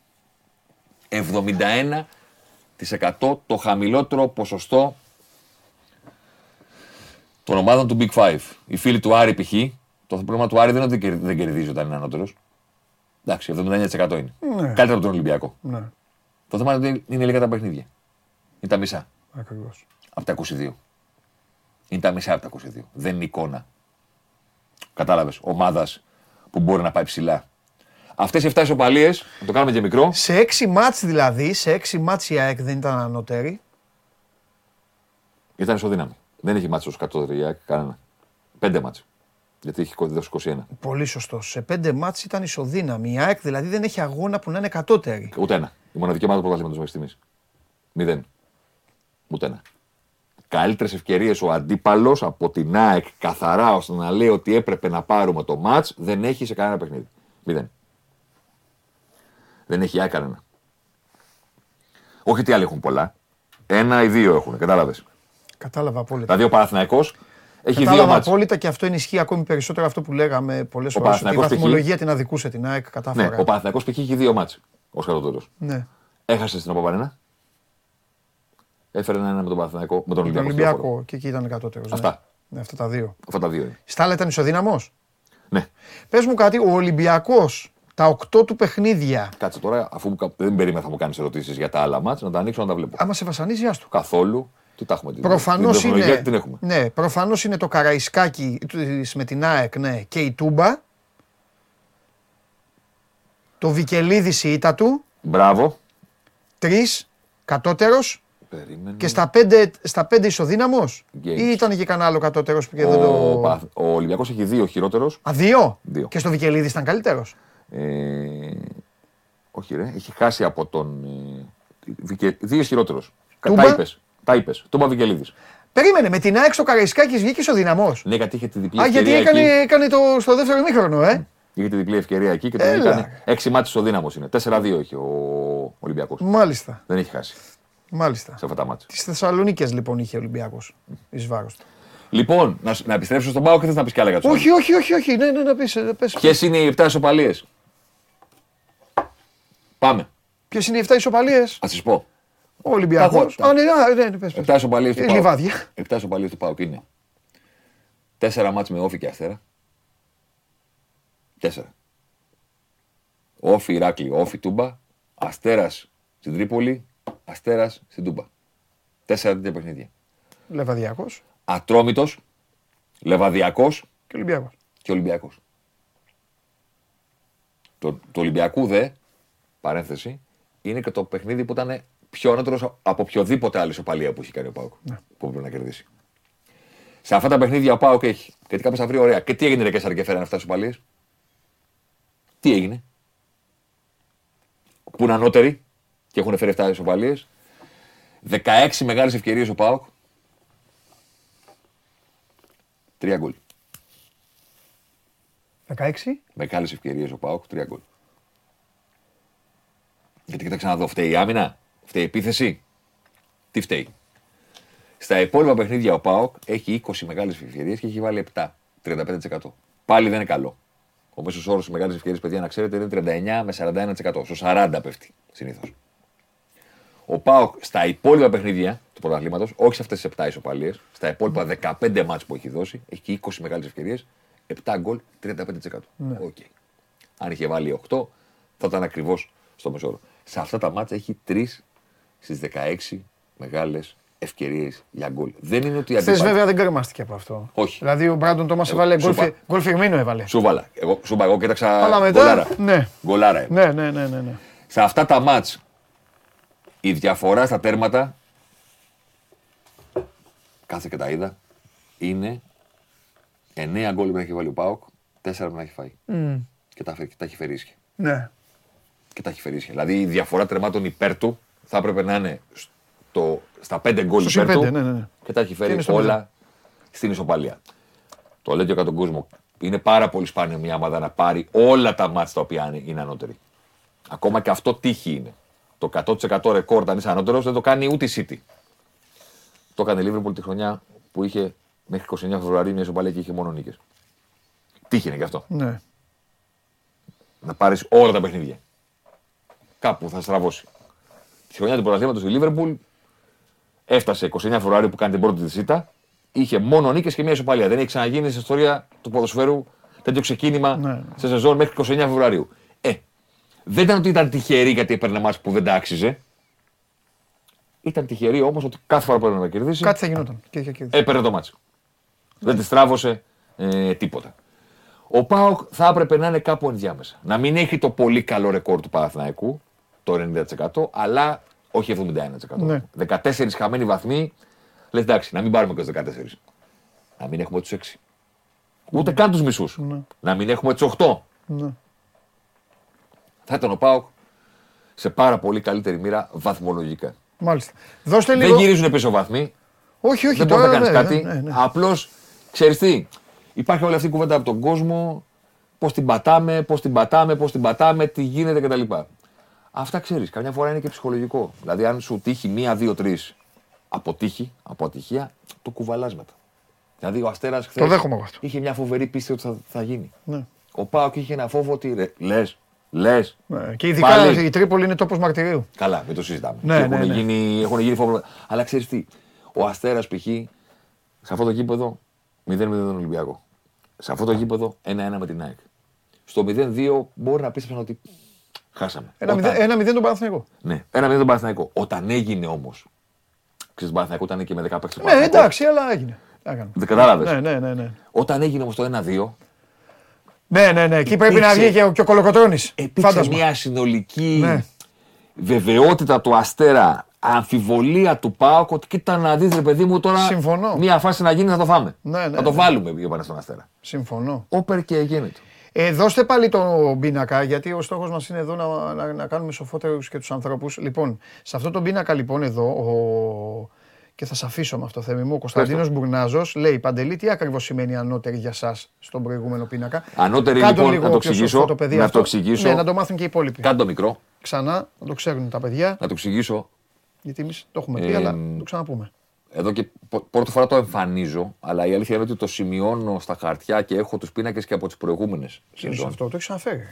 71% το χαμηλότερο ποσοστό των ομάδων του Big Five. Οι φίλοι του Άρη π.χ. Το πρόβλημα του Άρη δεν είναι ότι κερ- δεν κερδίζει όταν είναι ανώτερος. Εντάξει, 79% είναι. Ναι. Καλύτερα από τον Ολυμπιακό. Ναι, Το θέμα είναι ότι είναι λίγα τα παιχνίδια. Είναι τα μισά ακριβώς. από τα 22. Είναι τα μισά από τα 22. Δεν είναι εικόνα. Κατάλαβες. Ομάδας που μπορεί να πάει ψηλά. Αυτές οι 7 ισοπαλίε, να το κάνουμε και μικρό. Σε έξι μάτς δηλαδή, σε έξι μάτς η ΑΕΚ δεν ήταν ανώτερη. Ήταν ισοδύναμη. Δεν έχει μάτσο ω κατώτερη κανένα. Πέντε μάτσο. Γιατί έχει δώσει 21. Πολύ σωστό. Σε πέντε μάτς ήταν ισοδύναμη. Η ΑΕΚ δηλαδή δεν έχει αγώνα που να είναι κατώτερη. Ούτε ένα. Η μοναδική ομάδα τους πρωταθλήματο μέχρι στιγμής. Μηδέν. Ούτε ένα. Καλύτερες ευκαιρίες ο αντίπαλος από την ΑΕΚ καθαρά ώστε να λέει ότι έπρεπε να πάρουμε το ματ δεν έχει σε κανένα παιχνίδι. Μηδέν. Δεν έχει η ΑΕΚ κανένα. Όχι ότι άλλοι έχουν πολλά. Ένα ή δύο έχουν, κατάλαβες. Κατάλαβα απόλυτα. Δηλαδή ο Παναθηναϊκός έχει δύο Κατάλαβα μάτς. απόλυτα και αυτό ενισχύει ακόμη περισσότερο αυτό που λέγαμε πολλές φορές. Ότι η Παναθηναϊκός π.χ. βαθμολογία την αδικούσε την ΑΕΚ Ναι, κατάφορα. ο Παναθηναϊκός π.χ. έχει δύο μάτς ως κατώτερος. Ναι. Έχασε στην Απαπαρένα. Έφερε ένα με τον Παναθηναϊκό, με τον Τον Ολυμπιακό. στο λεωφόρο. Ολυμπιακό και εκεί ήταν κατώτερος. Αυτά. Ναι, αυτά τα δύο. Αυτά τα δύο είναι. Στα άλλα ήταν ισοδύναμος; Ναι. Πες μου κάτι, ο Ολυμπιακός τα οκτώ του παιχνίδια. Κάτσε τώρα, αφού μου κα- δεν περίμενα θα μου κάνεις ερωτήσεις για τα άλλα μάτς, να τα ανοίξω να τα βλέπω. Άμα σε βασανίζει, άστο. Καθόλου. Τι τα έχουμε. την- Προφανώς την τεχνολογία είναι, Την έχουμε. ναι, προφανώς είναι το Καραϊσκάκι της με την ΑΕΚ ναι, και η Τούμπα. Το Βικελίδης η ήττα του, Μπράβο. τρεις, κατώτερος Περίμενε. και στα πέντε, στα πέντε ισοδύναμος. Games. Ή ήταν και κανένα άλλο κατώτερος που και ο, δεν το... Παναθ- ο Ολυμπιακός έχει δύο χειρότερος. Α, δύο; Δύο. Και στο Βικελίδης ήταν καλύτερος; Ε, όχι ρε, έχει χάσει από τον... Ε, Βικε- δύο χειρότερος. Κα- Τούμπα; Τα είπες. Τα είπες. Τούμπα Βικελίδης. Περίμενε, με την ΑΕΚ στο Καραϊσκάκι βγήκε ισοδυναμός. Ναι, γιατί είχε τη διπλή Α, γιατί ευκαιρία έκανε, εκεί. έκανε το, στο δεύτερο ημίχρονο, ε. Είχε τη διπλή ευκαιρία εκεί και τον Έλα. έκανε. Έξι μάτς ο δύναμος είναι. 4-2 έχει ο Ολυμπιακός. Μάλιστα, Δεν έχει χάσει μάλιστα. σε αυτά τα μάτς. Τις Θεσσαλονίκες λοιπόν είχε ο Ολυμπιακός, εις βάρος του. Λοιπόν, να, σ- να επιστρέψω στον Πάο και θες να πεις κι άλλα για τους Όχι, όχι, όχι, όχι, ναι, ναι, να πεις, ε, πες. Ποιες είναι οι 7 ισοπαλίες; Πάμε. Ποιες είναι οι 7 ισοπαλίες; Θα σα πω. Ο Ολυμπιακός. Τα έχω, Α, ναι, α, ναι, ναι, πες, πες. 7 ισοπαλίες του Ε, Πάου. Λιβάδια. 7 ισοπαλίες του Πάου είναι. 4 μάτς με όφη και αστέρα. 4. Όφη Ηράκλη, όφη Τούμπα. Αστέρας στην Τρίπολη, αστέρας στην Τούμπα. 4 τέτοια παιχνίδια. Λεβαδιακός Ατρόμητος, Λεβαδιακός και Ολυμπιακός. και Ολυμπιακός. Το, το Ολυμπιακού δε, παρένθεση, είναι και το παιχνίδι που ήταν πιο ανώτερος από οποιοδήποτε άλλη ισοπαλία που έχει κάνει ο Πάουκ. Που έπρεπε να κερδίσει. Σε αυτά τα παιχνίδια ο Πάουκ έχει. Γιατί κάποιο θα βρει ωραία. Και τι έγινε ρε Κέσσαρ και φέρανε αυτά τις ισοπαλίες; Τι έγινε; Που είναι ανώτεροι και έχουν φέρει 7 ισοπαλίες. 16 μεγάλες ευκαιρίες ο Πάουκ. Τρία γκολ. 16. Μεγάλες ευκαιρίες ο Πάοκ, τρία γκολ. Γιατί κοίταξε να δω, φταίει η άμυνα, φταίει η επίθεση; Τι φταίει; Στα υπόλοιπα παιχνίδια ο Πάοκ έχει 20 μεγάλες ευκαιρίες και έχει βάλει 7, 35%. Πάλι δεν είναι καλό. Ο μέσος όρος μεγάλες ευκαιρίες, παιδιά, να ξέρετε, είναι 39 με 41%. Στο 40 πέφτει συνήθως. Ο ΠΑΟΚ στα υπόλοιπα παιχνίδια του πρωταθλήματος, όχι σε αυτές τις 7 ισοπαλίες, στα υπόλοιπα 15 ματς που έχει δώσει, έχει και 20 μεγάλες ευκαιρίες, 7 γκολ, 35%. Οκ. Αν είχε βάλει 8, θα ήταν ακριβώς στο μέσο όρο. Σε αυτά τα ματς έχει 3 στις 16 μεγάλες ευκαιρίες για γκολ. Δεν είναι ότι Χθες βέβαια δεν κρεμάστηκε από αυτό. Όχι. Δηλαδή ο Μπράντον Τόμας έβαλε γκολ φιγμίνο έβαλε. Σούβαλα. Εγώ, σούβα, εγώ κοίταξα. Αλλά μετά. Γκολάρα. Ναι. Γκολάρα. Ναι, ναι, ναι, ναι, ναι. Σε αυτά τα μάτς η διαφορά στα τέρματα. Κάθε και τα είδα. Είναι 9 γκολ που έχει βάλει ο Πάοκ, 4 που να έχει φάει. Mm. Και τα, τα έχει φέρει ίσια. Ναι. Και τα έχει φέρει ίσια. Δηλαδή η διαφορά τερμάτων υπέρ του θα έπρεπε να είναι στο, στα 5 γκολ υπέρ του. Ναι, ναι, ναι. Και τα έχει φέρει όλα στην ισοπαλία. Το λέω και για τον κόσμο. Είναι πάρα πολύ σπάνιο μια ομάδα να πάρει όλα τα μάτια τα οποία είναι ανώτερη. Ακόμα και αυτό τύχη είναι. Το 100% ρεκόρ αν είσαι ανώτερος δεν το κάνει ούτε η City. Το έκανε η Liverpool τη χρονιά που είχε μέχρι 29 Φεβρουαρίου μια ισοπαλία και είχε μόνο νίκες. Τύχη είναι γι' αυτό. Ναι. Να πάρεις όλα τα παιχνίδια. Κάπου θα στραβώσει. Τη χρονιά του πρωταθλήματος η Liverpool έφτασε 29 Φεβρουαρίου που κάνει την πρώτη της ήττα. Είχε μόνο νίκες και μια ισοπαλία. Δεν έχει ξαναγίνει στην ιστορία του ποδοσφαίρου τέτοιο ξεκίνημα ναι, ναι. σε σεζόν μέχρι 29 Φεβρουαρίου. Ε, δεν ήταν ότι ήταν τυχερή γιατί έπαιρνε μάτς που δεν τα άξιζε. Ήταν τυχερή όμως ότι κάθε φορά που έπαιρνε να κερδίσει. Κάτι θα γινόταν. Και έπαιρνε το μάτσο. Δεν τη στράβωσε ε, τίποτα. Ο Πάοκ θα έπρεπε να είναι κάπου ενδιάμεσα. Να μην έχει το πολύ καλό ρεκόρ του Παναθηναϊκού, το 90%, αλλά όχι 71%. Ναι. 14 χαμένοι βαθμοί, λες εντάξει, να μην πάρουμε και τους 14. Να μην έχουμε τους 6. Ούτε ναι. καν τους μισούς. Ναι. Να μην έχουμε τους 8. Ναι. Θα ήταν ο Πάοκ σε πάρα πολύ καλύτερη μοίρα βαθμολογικά. Μάλιστα. Δώστε λίγο... Δεν γυρίζουν πίσω βαθμοί. Όχι, όχι. Δεν μπορείς να κάνεις ναι, κάτι. Ναι, ναι. Απλώς ξέρεις τι. Υπάρχει όλη αυτή η κουβέντα από τον κόσμο. Πώς την πατάμε, πώς την πατάμε, πώς την πατάμε, τι γίνεται κτλ. Αυτά ξέρεις. Καμιά φορά είναι και ψυχολογικό. Δηλαδή, αν σου τύχει μία, δύο, τρεις αποτύχει, από ατυχία, το κουβαλάς μετά. Δηλαδή, ο Αστέρας χθες είχε μια φοβερή πίστη ότι θα, θα γίνει. Ναι. Ο Πάοκ είχε ένα φόβο ότι λες, λες. Ναι. Και ειδικά πάλι... η Τρίπολη είναι τόπος μαρτυρίου. Καλά, μην το συζητάμε. Ναι, ναι, έχουν, ναι. Γίνει, έχουν γίνει φόβο. Αλλά ξέρεις τι, ο Αστέρας π.χ. σε αυτό το γήπεδο 0-0 τον Ολυμπιακό. Σε αυτό το γήπεδο 1-1 με την ΑΕΚ. Στο 0-2 μπορεί να πίστεψαν ότι χάσαμε. 1-0 Όταν... τον Παναθηναϊκό. Ναι, 1-0 τον Παναθηναϊκό. Όταν έγινε όμως. Ξέρεις, Παναθηναϊκό ήταν και με 10 παίκτες. Ναι, εντάξει, αλλά έγινε. Δεν κατάλαβες. Ναι, ναι, ναι, ναι. Όταν έγινε όμως το 1-2. Ναι, ναι, ναι. Εκεί πρέπει να βγει και ο, ο Κολοκοτρόνη. Υπήρξε μια συνολική ναι. βεβαιότητα του Αστέρα αμφιβολία του Πάοκ ότι κοίτα να δεις, ρε παιδί μου, τώρα Συμφωνώ. μία φάση να γίνει θα το φάμε. Ναι, ναι, θα το ναι. βάλουμε για στον Αστέρα. Συμφωνώ. Όπερ και γέννητο. Ε, δώστε πάλι τον πίνακα, γιατί ο στόχος μας είναι εδώ να, να, να κάνουμε σοφότερου και τους ανθρώπους. Λοιπόν, σε αυτό τον πίνακα, λοιπόν, εδώ, ο... και θα σα αφήσω με αυτό, Θέμη μου, ο Κωνσταντίνος Μπουρνάζος λέει: Παντελή, τι ακριβώς σημαίνει ανώτερη για εσά στον προηγούμενο πίνακα; Ανώτερη, λοιπόν, να το εξηγήσω. Να το εξηγήσω. Ναι, να το μάθουν και οι υπόλοιποι. Κάντο μικρό. Ξανά, να το ξέρουν τα παιδιά. Να το εξηγήσω. Γιατί εμείς το έχουμε πει, ε, αλλά το ξαναπούμε. Εδώ και πρώτη φορά το εμφανίζω, αλλά η αλήθεια είναι ότι το σημειώνω στα χαρτιά και έχω τους πίνακες και από τις προηγούμενες σεζόν. Αυτό το έχεις αναφέρει.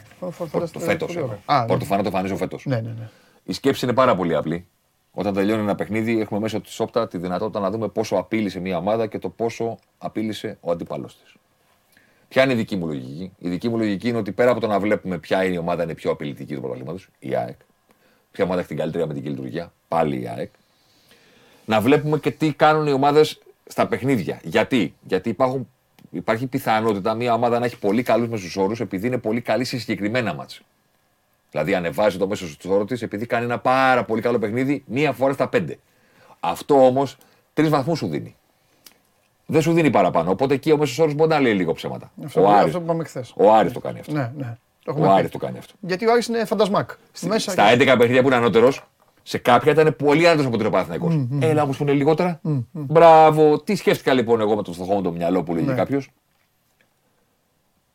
Φέτος. Πρώτη φορά το εμφανίζω φέτος. Ναι, ναι, ναι. Η σκέψη είναι πάρα πολύ απλή. Όταν τελειώνει ένα παιχνίδι, έχουμε μέσω της όπτα τη δυνατότητα να δούμε πόσο απείλησε μια ομάδα και το πόσο απείλησε ο αντίπαλό της. Ποια είναι η δική μου λογική; Η δική μου λογική είναι ότι πέρα από το να βλέπουμε ποια είναι η ομάδα είναι πιο απειλητική του πρωταθλήματος, η ΑΕΚ. Ποια ομάδα έχει την καλύτερη αμυντική λειτουργία, πάλι η ΑΕΚ να βλέπουμε και τι κάνουν οι ομάδες στα παιχνίδια. Γιατί, Γιατί υπάρχουν, υπάρχει πιθανότητα μια ομάδα να έχει πολύ καλούς μέσους όρους επειδή είναι πολύ καλή σε συγκεκριμένα μάτια. Δηλαδή ανεβάζει το μέσο του όρο της επειδή κάνει ένα πάρα πολύ καλό παιχνίδι μία φορά στα πέντε. Αυτό όμως τρεις βαθμούς σου δίνει. Δεν σου δίνει παραπάνω. Οπότε εκεί ο μέσος όρος μπορεί να λέει λίγο ψέματα. Αυτό, ο Άρης, αυτό Ο Άρης το κάνει αυτό. Ναι, ναι. Το ο Άρης το κάνει αυτό. Γιατί ο Άρης είναι φαντασμάκ. Στα 11 παιχνίδια που είναι ανώτερος, σε κάποια ήταν πολύ άντρε από τον Παναθηναϊκός. Mm, Έλα όμως που είναι λιγότερα. Mm, Μπράβο. Τι σκέφτηκα λοιπόν εγώ με το φτωχό μου το μυαλό που λέγει ναι. κάποιος.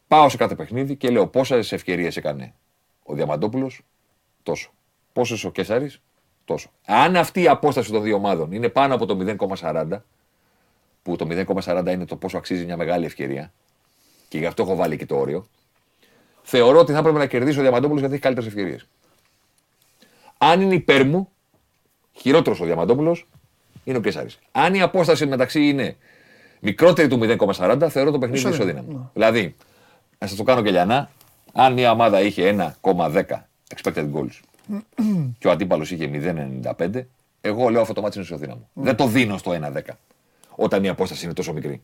Πάω σε κάθε παιχνίδι και λέω πόσες ευκαιρίες έκανε ο Διαμαντόπουλος, τόσο. Πόσες ο Κέσσαρη, τόσο. Αν αυτή η απόσταση των δύο ομάδων είναι πάνω από το 0,40, που το 0,40 είναι το πόσο αξίζει μια μεγάλη ευκαιρία, και γι' αυτό έχω βάλει και το όριο, θεωρώ ότι θα έπρεπε να κερδίσει ο Διαμαντόπουλος γιατί έχει καλύτερες ευκαιρίες. Αν είναι υπέρ μου, χειρότερος ο Διαμαντόπουλος είναι ο Κέσσαρη. Αν η απόσταση μεταξύ είναι μικρότερη του 0,40, θεωρώ το παιχνίδι ισοδύναμο. Ναι. Δηλαδή, να σας το κάνω και λιανά, αν μια ομάδα είχε 1,10 expected goals και ο αντίπαλος είχε 0,95, Εγώ λέω αυτό το μάτι είναι ισοδύναμο. Mm. Δεν το δίνω στο 1-10. Όταν η απόσταση είναι τόσο μικρή.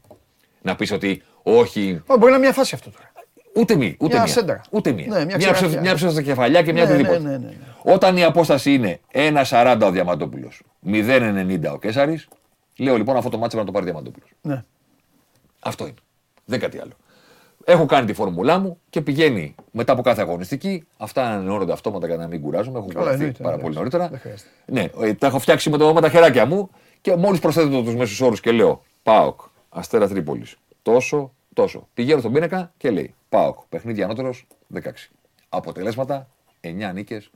Να πεις ότι όχι. Μπορεί να είναι μια φάση αυτό τώρα. Ούτε μία. Ούτε μια μία. σέντρα. Ούτε μία. Ναι, μια μια, ξεραφιά. ψε, μια ψεύδος στα κεφαλιά και μια Ναι, οτιδήποτε. Ναι, ναι, ναι, ναι. Όταν η απόσταση είναι 1,40 ο Διαμαντόπουλος, 0,90 ο Κέσσαρη, λέω λοιπόν αυτό το μάτσο πρέπει να το πάρει ο Διαμαντόπουλος. Ναι. Αυτό είναι. Δεν κάτι άλλο. Έχω κάνει τη φόρμουλά μου και πηγαίνει μετά από κάθε αγωνιστική. Αυτά ανανεώνονται αυτόματα για να μην κουράζομαι. Έχω κουραστεί εννοείται, πάρα ναι, πολύ δεν νωρίτερα. χρειάζεται. Ναι, ε, τα έχω φτιάξει με, το, με τα χεράκια μου και μόλις προσθέτω τους μέσους όρους και λέω Πάοκ, Αστέρα Τρίπολης. Τόσο, τόσο. Πηγαίνω στον πίνακα και λέει Πάοκ, παιχνίδι ανώτερος 16. Αποτελέσματα 9 νίκες,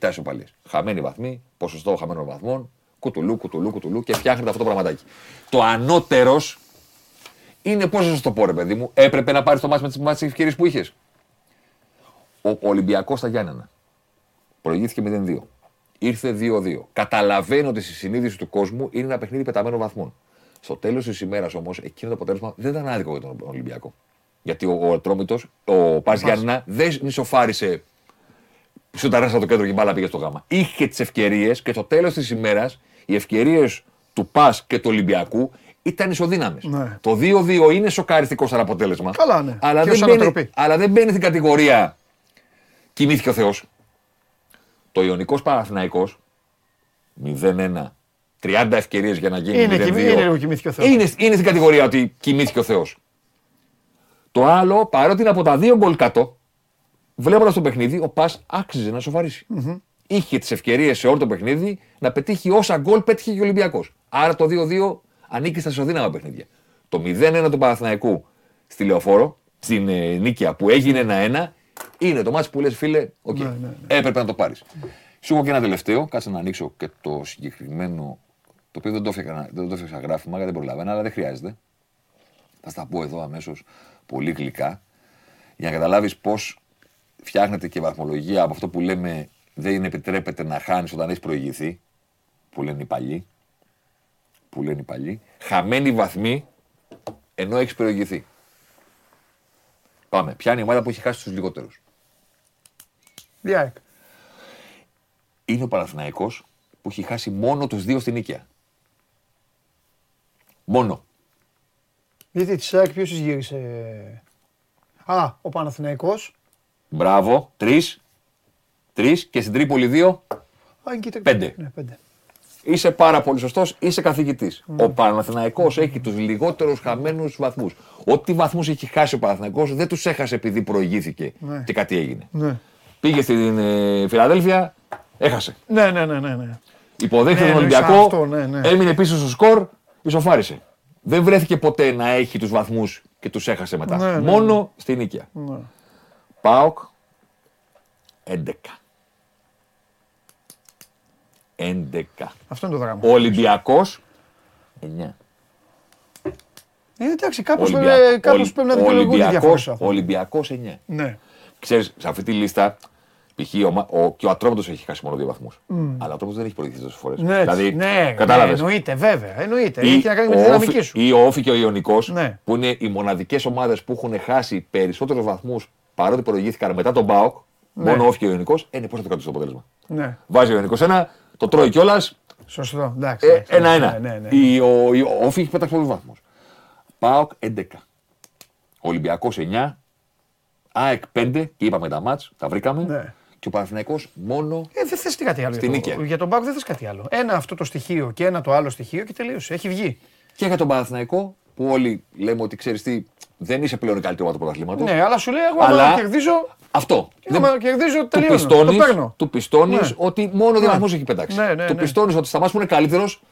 7 ισοπαλίες. Χαμένοι βαθμοί, ποσοστό χαμένων βαθμών, κουτουλού, κουτουλού, κουτουλού και φτιάχνετε αυτό το πραγματάκι. Το ανώτερος είναι πώς να σα το πω, ρε παιδί μου, έπρεπε να πάρεις το μάτι με τι ευκαιρίες που είχες. Ο Ολυμπιακός στα Γιάννενα προηγήθηκε 0-2. Ήρθε 2-2. Καταλαβαίνω ότι στη συνείδηση του κόσμου είναι ένα παιχνίδι πεταμένων βαθμών. Στο τέλος της ημέρας όμως, εκείνο το αποτέλεσμα δεν ήταν άδικο για τον Ολυμπιακό. Γιατί ο, ο Ατρόμητος, ο Πας Γιάννενα, δεν νησοφάρισε στο ταράστα το κέντρο και η μπάλα πήγε στο γάμα. Είχε τις ευκαιρίες και στο τέλος της ημέρας οι ευκαιρίες του Πα και του Ολυμπιακού ήταν ισοδύναμες. Ναι. Το 2-2 είναι σοκαριστικό σαν αποτέλεσμα. Καλά, ναι. Αλλά, Και δεν ως μπαίνει, ανατροπή. αλλά δεν μπαίνει στην κατηγορία κοιμήθηκε ο Θεός. Το Ιωνικός Παναθηναϊκός 0-1. 30 ευκαιρίες για να γίνει Είναι, 0-2. κοιμη- είναι λίγο κοιμήθηκε ο Θεός. Είναι, είναι στην κατηγορία ότι κοιμήθηκε ο Θεός. Το άλλο, παρότι είναι από τα δύο γκολ κάτω, βλέποντας το παιχνίδι, ο Πας άξιζε να σοβαρήσει. Είχε τις ευκαιρίες σε όλο το παιχνίδι να πετύχει όσα γκολ πέτυχε και ο Ολυμπιακός. Άρα το 2-2 ανήκει στα ισοδύναμα παιχνίδια. Το 0-1 του Παναθηναϊκού στη Λεωφόρο, στην ε, Νίκαια που έγινε 1-1, είναι το ματς που λες, φίλε, οκ, Ναι, ναι, ναι. έπρεπε να το πάρεις. Σου έχω και ένα τελευταίο, κάτσε να ανοίξω και το συγκεκριμένο, το οποίο δεν το έφτιαξα, δεν το έφτιαξα γράφημα, γιατί δεν προλαβαίνω, αλλά δεν χρειάζεται. Θα στα πω εδώ αμέσως πολύ γλυκά, για να καταλάβεις πώς φτιάχνεται και βαθμολογία από αυτό που λέμε δεν επιτρέπεται να χάνεις όταν έχεις προηγηθεί, που λένε οι παλιοί. Που λένε οι παλιοί. Χαμένοι βαθμοί ενώ έχεις προηγηθεί. Πάμε. Ποια είναι η ομάδα που έχει χάσει τους λιγότερους; Διάκ. Είναι ο Παναθηναϊκός που έχει χάσει μόνο τους δύο στην νίκαια. Μόνο. Γιατί της ΣΑΚ ποιος γύρισε; Α, ο Παναθηναϊκός. Μπράβο. Τρεις. Τρεις και στην Τρίπολη δύο. Α, είναι και τρι- Πέντε. Ναι, πέντε. Είσαι πάρα πολύ σωστός, είσαι καθηγητής. Ο Παναθηναϊκός έχει τους λιγότερους χαμένους βαθμούς. Ό,τι βαθμούς έχει χάσει ο Παναθηναϊκός δεν τους έχασε επειδή προηγήθηκε Ναι. και κάτι έγινε. Ναι. Πήγε στην ε, Φιλαδέλφια, έχασε. Ναι, ναι, ναι, ναι. ναι. Υποδέχεται Ναι, τον εννοείς Ολυμπιακό, αυτό, ναι, ναι. έμεινε πίσω στο σκορ, ισοφάρισε. Δεν βρέθηκε ποτέ να έχει τους βαθμούς και τους έχασε μετά. Ναι, ναι, Μόνο στην νίκαια. Ναι. ΠΑΟΚ 11. 11. Αυτό είναι το δράμα. Ο Ολυμπιακός 9. Ε, εντάξει, κάπως, Ολυμπια- ε, κάπως Ολυ- πρέπει να δικαιολογούνται οι διαφορές. Ολυμπιακός, αυτό. Ολυμπιακός 9. Ναι. Ξέρεις, σε αυτή τη λίστα, π.χ. ο, Μα- ο, και ο Ατρόμητος έχει χάσει μόνο δύο βαθμούς. Αλλά ο Ατρόμητος δεν έχει προηγηθεί τόσες φορές. Ναι, δηλαδή, ναι, κατάλαβες. ναι, εννοείται, βέβαια. Εννοείται. Ή Έχει να κάνει με τη ο δυναμική Όφη- σου. Ή ο Όφη και ο Ιωνικός, Ναι. που είναι οι μοναδικές ομάδες που έχουν χάσει περισσότερους βαθμούς παρότι προηγήθηκαν μετά τον ΠΑΟΚ, μόνο ο Όφη και ο Ιωνικός, ε, ναι, πώς θα το κρατήσει το αποτέλεσμα. Ναι, Βάζει ο Ιωνικός ένα, το τρώει κιόλας, σωστό. Εντάξει. ε, εντάξει, ένα-ένα. Ναι, ναι, ναι. Η- Ο, η- ο Όφη έχει πέταξε πολλούς βαθμούς. ΠΑΟΚ 11. Ολυμπιακός 9. ΑΕΚ 5 και είπαμε τα μάτς, τα βρήκαμε. Ναι. Και ο Παναθηναϊκός μόνο Ε, δεν θες τι κάτι άλλο. Στη για, νίκαια. το, για τον Πάουκ δεν θες κάτι άλλο. Ένα αυτό το στοιχείο και ένα το άλλο στοιχείο και τελείωσε. Έχει βγει. και για τον Παναθηναϊκό που όλοι λέμε ότι ξέρεις τι, δεν είσαι πλέον η καλύτερη ομάδα του πρωταθλήματος. Ναι, αλλά σου λέει εγώ Αλλά- άμα κερδίζω. Αυτό. Άμα κερδίζω, του τελείωνε. πιστώνεις, Το παίρνω. του πιστώνεις Ναι. ότι μόνο δύο Ναι. βαθμούς έχει πετάξει. Ναι, ναι, του ναι. πιστώνεις ότι στα μάτς που είναι καλύτερος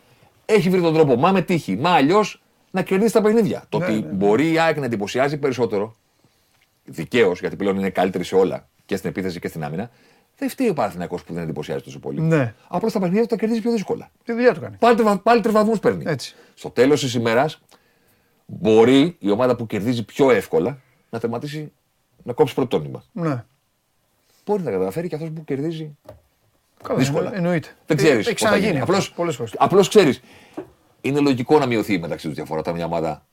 έχει βρει τον τρόπο, μα με τύχη, μα αλλιώς να κερδίσει τα παιχνίδια. Το Ναι, ότι ναι, ναι. μπορεί η ΑΕΚ να εντυπωσιάζει περισσότερο, δικαίως, γιατί πλέον είναι καλύτερη σε όλα και στην επίθεση και στην άμυνα, δεν φταίει ο Παναθηναϊκός που δεν εντυπωσιάζει τόσο πολύ. Ναι. Απλώς τα παιχνίδια τα κερδίζει πιο δύσκολα. Τι δουλειά του κάνει. Πάλι, τριβα, πάλι τριβαδμούς παίρνει. Έτσι. Στο τέλος της ημέρας μπορεί η ομάδα που κερδίζει πιο εύκολα να τερματίσει να κόψει πρωτόνυμα. Ναι. Μπορεί να καταφέρει και αυτός που κερδίζει Καλά, δύσκολα. εννο- Εννοείται. Δεν ξέρεις. Έχει ξαναγίνει. Απλώς, Πολλές φορές. απλώς ξέρεις. Είναι λογικό να μειωθεί μεταξύ τους διαφορά όταν μια ομάδα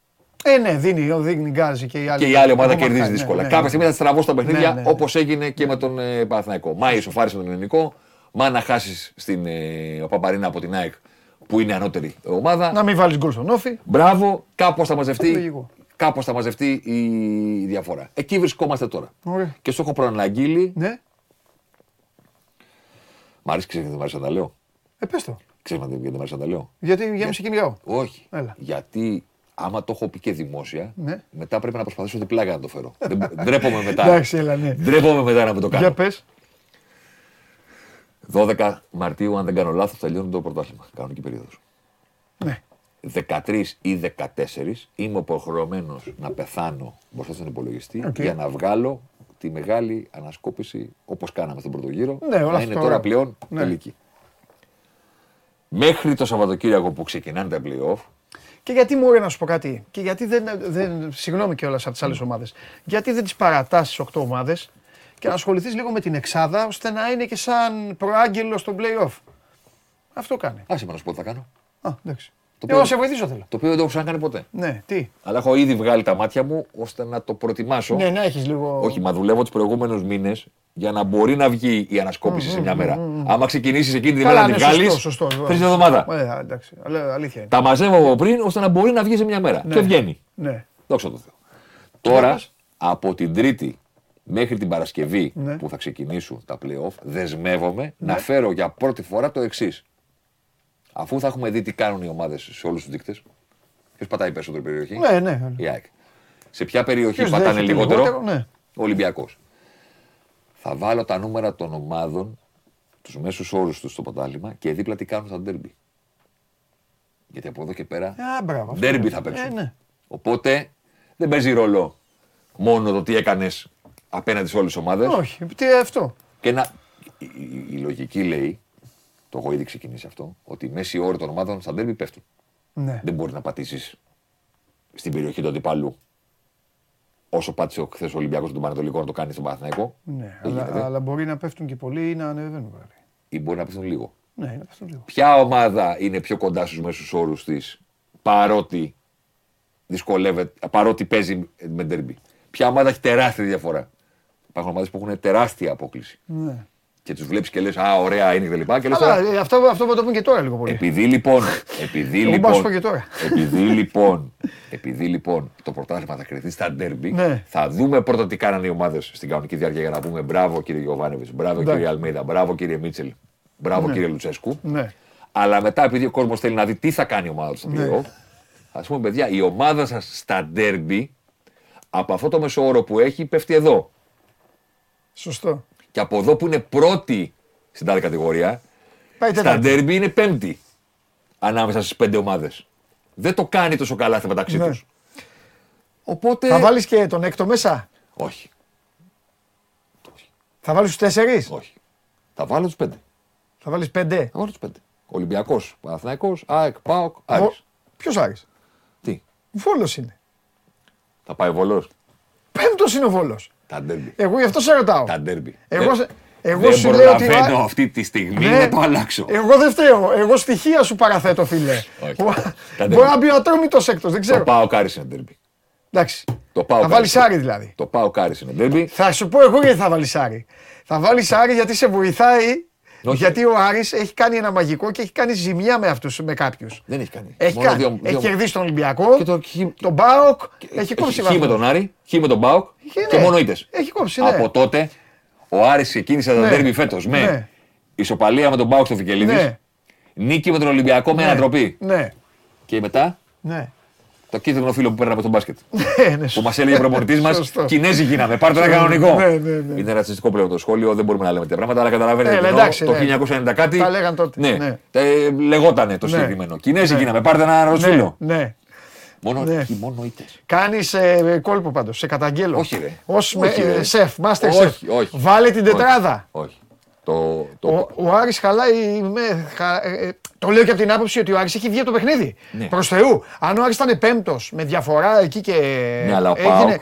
Ε, ναι, δίνει, δίνει γκάζι και η άλλη. και η άλλη ομάδα ακόμα κερδίζει χάνει, δύσκολα. ναι, Κάποια ναι. στιγμή θα στραβώ στα παιχνίδια Ναι, ναι, ναι. όπως έγινε και με τον ε, Παναθηναϊκό. Μάη ισοφάρισε με τον Ελληνικό, Μα να χάσεις στην ε, Παπαρίνα από την ΑΕΚ που είναι ανώτερη ομάδα. Να μην βάλεις γκολ στον όφη. Μπράβο, κάπως θα μαζευτεί. Λογικό. Κάπως θα μαζευτεί η διαφορά. Εκεί βρισκόμαστε τώρα. Ωραία. Και σου έχω προαναγγείλει. Ναι. Μ' αρέσει, ξέρει γιατί μ' αρέσει να τα λέω. Ε, πες το. Ξέρει γιατί μ' αρέσει να τα λέω. Γιατί για να σε κυνηγάω. Όχι. Έλα. Γιατί άμα το έχω πει και δημόσια, Ναι. μετά πρέπει να προσπαθήσω διπλάκα να το φέρω. Δεν ντρέπομαι μετά. Εντάξει, έλα, ναι. Ντρέπομαι μετά να μην το κάνω. Για πες. 12 Μαρτίου, αν δεν κάνω λάθος, τελειώνει το πρωτάθλημα. Κανονική περίοδος. Ναι. 13 ή 14 είμαι υποχρεωμένος να πεθάνω μπροστά στον υπολογιστή Οκ. για να βγάλω τη μεγάλη ανασκόπηση όπως κάναμε στον πρώτο γύρο. Ναι, όλα να αυτά είναι ωραία. τώρα πλέον Ναι. τελική. Μέχρι το Σαββατοκύριακο που ξεκινάνε τα playoff, Και γιατί μου να σου πω κάτι; Και γιατί δεν. δεν συγγνώμη κιόλας από τις άλλες ομάδες. Γιατί δεν τις παρατά τι 8 ομάδες; Και να ασχοληθείς λίγο με την εξάδα ώστε να είναι και σαν προάγγελο στο playoff. Αυτό κάνει. άσε με να σου πω τι θα κάνω. Α, εντάξει. Το Εγώ οποίο- σε βοηθήσω θέλω. Το οποίο δεν το έχω ξανακάνει ποτέ. Ναι, τι; Αλλά έχω ήδη βγάλει τα μάτια μου ώστε να το προετοιμάσω. Ναι, να έχεις λίγο. Όχι, μα δουλεύω τους προηγούμενους μήνες για να μπορεί να βγει η ανασκόπηση σε μια μέρα. Άμα ξεκινήσεις εκείνη τη μέρα Καλά, να τη ναι, βγάλεις. σωστό, σωστό. Τρεις εβδομάδα. Ε, εντάξει. Αλλά αλήθεια είναι. Τα μαζεύω από πριν ώστε να μπορεί να βγει σε μια μέρα. Και βγαίνει. Ναι. Δόξα τω Θεώ. Τώρα, πες. από την Τρίτη μέχρι την Παρασκευή Ναι. που θα ξεκινήσουν τα playoff, δεσμεύομαι να φέρω για πρώτη φορά το εξής. Αφού θα έχουμε δει τι κάνουν οι ομάδες σε όλους τους δείκτες. Ποιος πατάει περισσότερο περιοχή, Ναι, ναι. η ΑΕΚ. Σε ποια περιοχή Ποιος πατάνε δέχεται λιγότερο, λιγότερο, ναι. ο Ολυμπιακός. Θα βάλω τα νούμερα των ομάδων, τους μέσους όρους τους στο ποτάλιμα και δίπλα τι κάνουν στα ντέρμπι. Γιατί από εδώ και πέρα Α, μπράβο. αυτό ντέρμπι είναι. θα παίξουν. Ε, ναι. Οπότε δεν παίζει ρόλο μόνο το τι έκανες απέναντι σε όλες τις ομάδες. Όχι, τι αυτό. Και να... η, η- η λογική λέει, το έχω ήδη ξεκινήσει αυτό, ότι οι μέση όροι των ομάδων στα ντέρμπι πέφτουν. Ναι. Δεν μπορεί να πατήσεις στην περιοχή του αντιπάλου όσο πάτησε ο χθες ο Ολυμπιακός του Πανατολικό να το κάνει στον Παναθηναϊκό. Ναι, Δεν αλλά, γίνεται. αλλά μπορεί να πέφτουν και πολλοί ή να ανεβαίνουν πάλι. Ή μπορεί να πέφτουν λίγο. Ναι, να πέφτουν λίγο. Ποια ομάδα είναι πιο κοντά στους μέσους όρους της παρότι δυσκολεύεται, παρότι παίζει με ντέρμπι; Ποια ομάδα έχει τεράστια διαφορά; Υπάρχουν ομάδες που έχουν τεράστια απόκληση. Ναι. Και τους βλέπεις και λες, Α, ωραία είναι κτλ. Και λες, Αλλά τώρα, ε, αυτό, αυτό που το πούμε και τώρα λίγο πολύ. Επειδή λοιπόν. Επειδή Εγώ μπορώ να σου πω λοιπόν, και τώρα. επειδή λοιπόν, επειδή λοιπόν το πρωτάθλημα θα κρυθεί στα ντέρμπι, Ναι. θα δούμε πρώτα τι κάνανε οι ομάδες στην κανονική διάρκεια για να πούμε μπράβο κύριε Γιωβάνεβιτ, μπράβο Εντάξει. κύριε Αλμίδα, μπράβο κύριε Μίτσελ, μπράβο κύριε Λουτσέσκου. Ναι. Αλλά μετά, επειδή ο κόσμος θέλει να δει τι θα κάνει η ομάδα του στο Ναι. playoff, ας πούμε, παιδιά, η ομάδα σας στα ντέρμπι από αυτό το μεσόωρο που έχει πέφτει εδώ. Σωστό. Και από εδώ που είναι πρώτη στην τάδε κατηγορία, Πάει στα τέταρτη. ντέρμπι είναι πέμπτη ανάμεσα στις πέντε ομάδες. Δεν το κάνει τόσο καλά στα μεταξύ Ναι. τους. Οπότε. Θα βάλεις και τον έκτο μέσα; Όχι, Θα βάλεις τους τέσσερις; όχι. Θα βάλω τους πέντε. Θα βάλεις πέντε; Θα βάλω τους πέντε. Ολυμπιακός, Παναθηναϊκός, ΑΕΚ, ΠΑΟΚ, Άρης. Ποιος Άρης; Τι, Βόλος είναι. θα πάει βολό. Πέμπτος είναι ο Βόλος. Τα ντέρμπι. Εγώ γι' αυτό σε ρωτάω. Τα ντέρμπι. Εγώ, Δεν- σε- εγώ δεν σου λέω ότι. προλαβαίνω αυτή τη στιγμή Ναι. να το αλλάξω. Εγώ δεν φταίω. Εγώ στοιχεία σου παραθέτω, φίλε. Όχι. Μπο- Τα Μπορεί να μπει ο ατρόμητος έκτος, δεν Το ξέρω. ΠΑΟΚ Άρης είναι ντέρμπι. Εντάξει. Το ΠΑΟΚ Θα βάλεις Άρης. Άρη δηλαδή. Το ΠΑΟΚ Άρης είναι ντέρμπι. Θα σου πω εγώ γιατί θα βάλεις Άρη. Θα βάλεις Άρη γιατί σε βοηθάει. Όχι. Γιατί ο Άρης έχει κάνει ένα μαγικό και έχει κάνει ζημιά με αυτούς, με κάποιους. Δεν έχει κάνει. Έχει, Μόνο κάνει. δύο- έχει δύο- κερδίσει τον Ολυμπιακό, Και το χ- τον Μπάοκ, έχει κόψει Χ με βαθμούς. τον Άρη, χ με τον Μπάουκ Και και ναι. μόνο ήττες. Έχει κόψει, ναι. Από τότε ο Άρης ξεκίνησε τα Ναι. ντέρμπι φέτος με Ναι. ισοπαλία με τον Μπάουκ στο Φικελίδη, Ναι. νίκη με τον Ολυμπιακό με Ναι. ανατροπή. Ναι, Και μετά ναι. Το κίτρινο φίλο που παίρναμε από τον μπάσκετ. Ναι, ναι, που μας έλεγε προπονητή μας, Σωστό. Κινέζοι γίναμε. Πάρτε ένα κανονικό. Ναι, ναι, ναι. Είναι ρατσιστικό πλέον το σχόλιο, δεν μπορούμε να λέμε τέτοια πράγματα, αλλά καταλαβαίνετε. Ναι, τι εννοώ. εντάξει, το ναι. 1990 κάτι. Τα λέγαν τότε, Ναι, ναι. Ε, λεγότανε το Ναι. συγκεκριμένο. Κινέζοι Ναι. γίναμε. Πάρτε ένα Ναι, ροσφύλλο. ναι. Μόνο, Ναι. και μόνο ήττες. Κάνεις ε, κόλπο πάντως, σε καταγγέλω. Όχι, ρε. Ω Όχι, ρε. σεφ, master Όχι, chef. όχι. Βάλε την τετράδα. Όχι. Το, το, Ο, ο Άρης χαλάει. Με, χα- ε, ε, το λέω και από την άποψη ότι ο Άρης έχει βγει από το παιχνίδι. Ναι. Προς Θεού. Αν ο Άρης ήταν πέμπτος με διαφορά εκεί και. Ναι, αλλά ο έγινε. ΠΑΟΚ-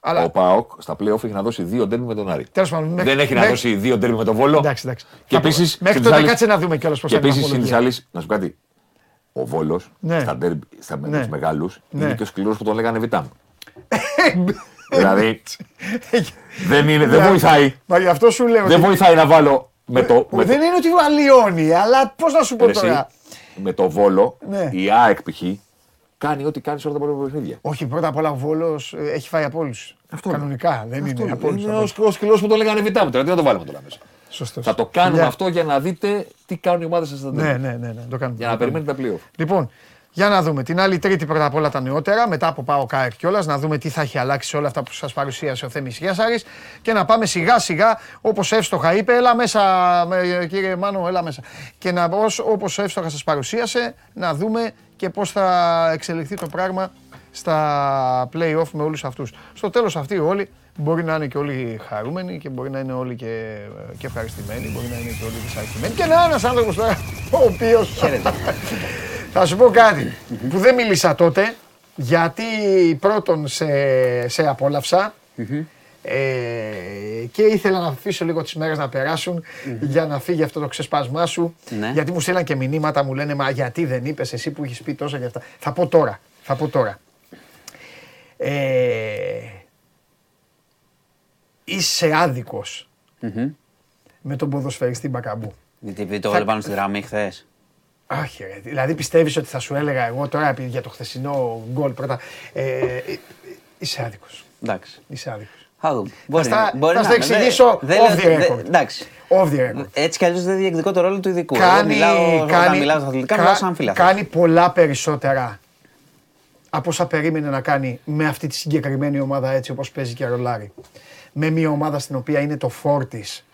Αλλά Ο Πάοκ στα playoff έχει να δώσει δύο ντέρμπι με τον Άρη. τέλος πάντων. μέχρι- Δεν έχει να μέχρι- δώσει δύο ντέρμπι με τον Βόλο. Εντάξει, εντάξει. Και Θα- επίσης. Μέχρι τότε κάτσε να δούμε κιόλας πώς Και θα είναι. επίση η συν τη βαθμολογία. άλλη, να σου πω κάτι. Ο Βόλος Ναι. στα ντέρμπι, στα, με Ναι. τους μεγάλους, Ναι. είναι και ο σκληρός που τον λέγανε Βιτάμ. δηλαδή δεν, είναι, δεν Ναι. βοηθάει. Μα γι' αυτό σου λέω. Δεν ότι- βοηθάει να βάλω με το, με δεν είναι ότι αλλοιώνει, αλλά πώς να σου πω τώρα; Με το βόλο, ναι. η ΑΕΚ π.χ. κάνει ό,τι κάνεις σε όλα τα πρώτα παιχνίδια. Όχι, πρώτα απ' όλα ο Βόλος ε, έχει φάει από όλους. Κανονικά δεν αυτό είναι. Από είναι ο σκυλό που το λέγανε βιτά τώρα. Τι να το βάλουμε τώρα μέσα. Σωστός. Θα το κάνουμε αυτό για να δείτε τι κάνουν οι ομάδες σας στα ναι, ναι, ναι, ναι, το κάνουμε. Για να περιμένετε τα πλοία. Λοιπόν, για να δούμε. Την άλλη Τρίτη πρώτα απ' όλα τα νεότερα, μετά από πάω ΚΑΕΚ κιόλας, να δούμε τι θα έχει αλλάξει σε όλα αυτά που σας παρουσίασε ο Θέμης Γιάσαρη και να πάμε σιγά σιγά όπως εύστοχα είπε, έλα μέσα, κύριε Μάνο, έλα μέσα. Και να όπως εύστοχα σας παρουσίασε, να δούμε και πώς θα εξελιχθεί το πράγμα στα play-off με όλους αυτούς. Στο τέλος αυτοί όλοι μπορεί να είναι και όλοι χαρούμενοι και μπορεί να είναι όλοι και, και ευχαριστημένοι, μπορεί να είναι και όλοι δυσαρεστημένοι. Και να ένας άνθρωπος τώρα, ο οποίο. Θα σου πω κάτι που δεν μίλησα τότε, γιατί πρώτον σε, σε απόλαυσα. Ε, και ήθελα να αφήσω λίγο τις μέρες να περασουν για να φύγει αυτό το ξεσπάσμά σου. Ναι. Γιατί μου στείλαν και μηνύματα, μου λένε Μα γιατί δεν είπες εσύ που έχεις πει τόσα για αυτά. Θα πω τώρα. Θα πω τώρα. Ε, είσαι άδικος με τον ποδοσφαιριστή Μπακαμπού. Γιατί επειδή το έβαλε πάνω στη γραμμή χθες. Όχι, ρε. Δηλαδή πιστεύεις ότι θα σου έλεγα εγώ τώρα για το χθεσινό γκολ πρώτα. Ε, ε, είσαι άδικος. Εντάξει. Είσαι άδικος. Θα δούμε. Μπορεί, θα, μπορεί θα να, εξηγήσω δε, off the record. Δε, εντάξει. Off the record. Έτσι κι αλλιώς δεν διεκδικώ το ρόλο του ειδικού. Κάνει, μιλάω, κάνει, μιλάω στα αθλητικά, κα, μιλάω σαν Κάνει πολλά περισσότερα από όσα περίμενε να κάνει με αυτή τη συγκεκριμένη ομάδα έτσι όπως παίζει και ρολάρι. Με μια ομάδα στην οποία είναι το φόρτις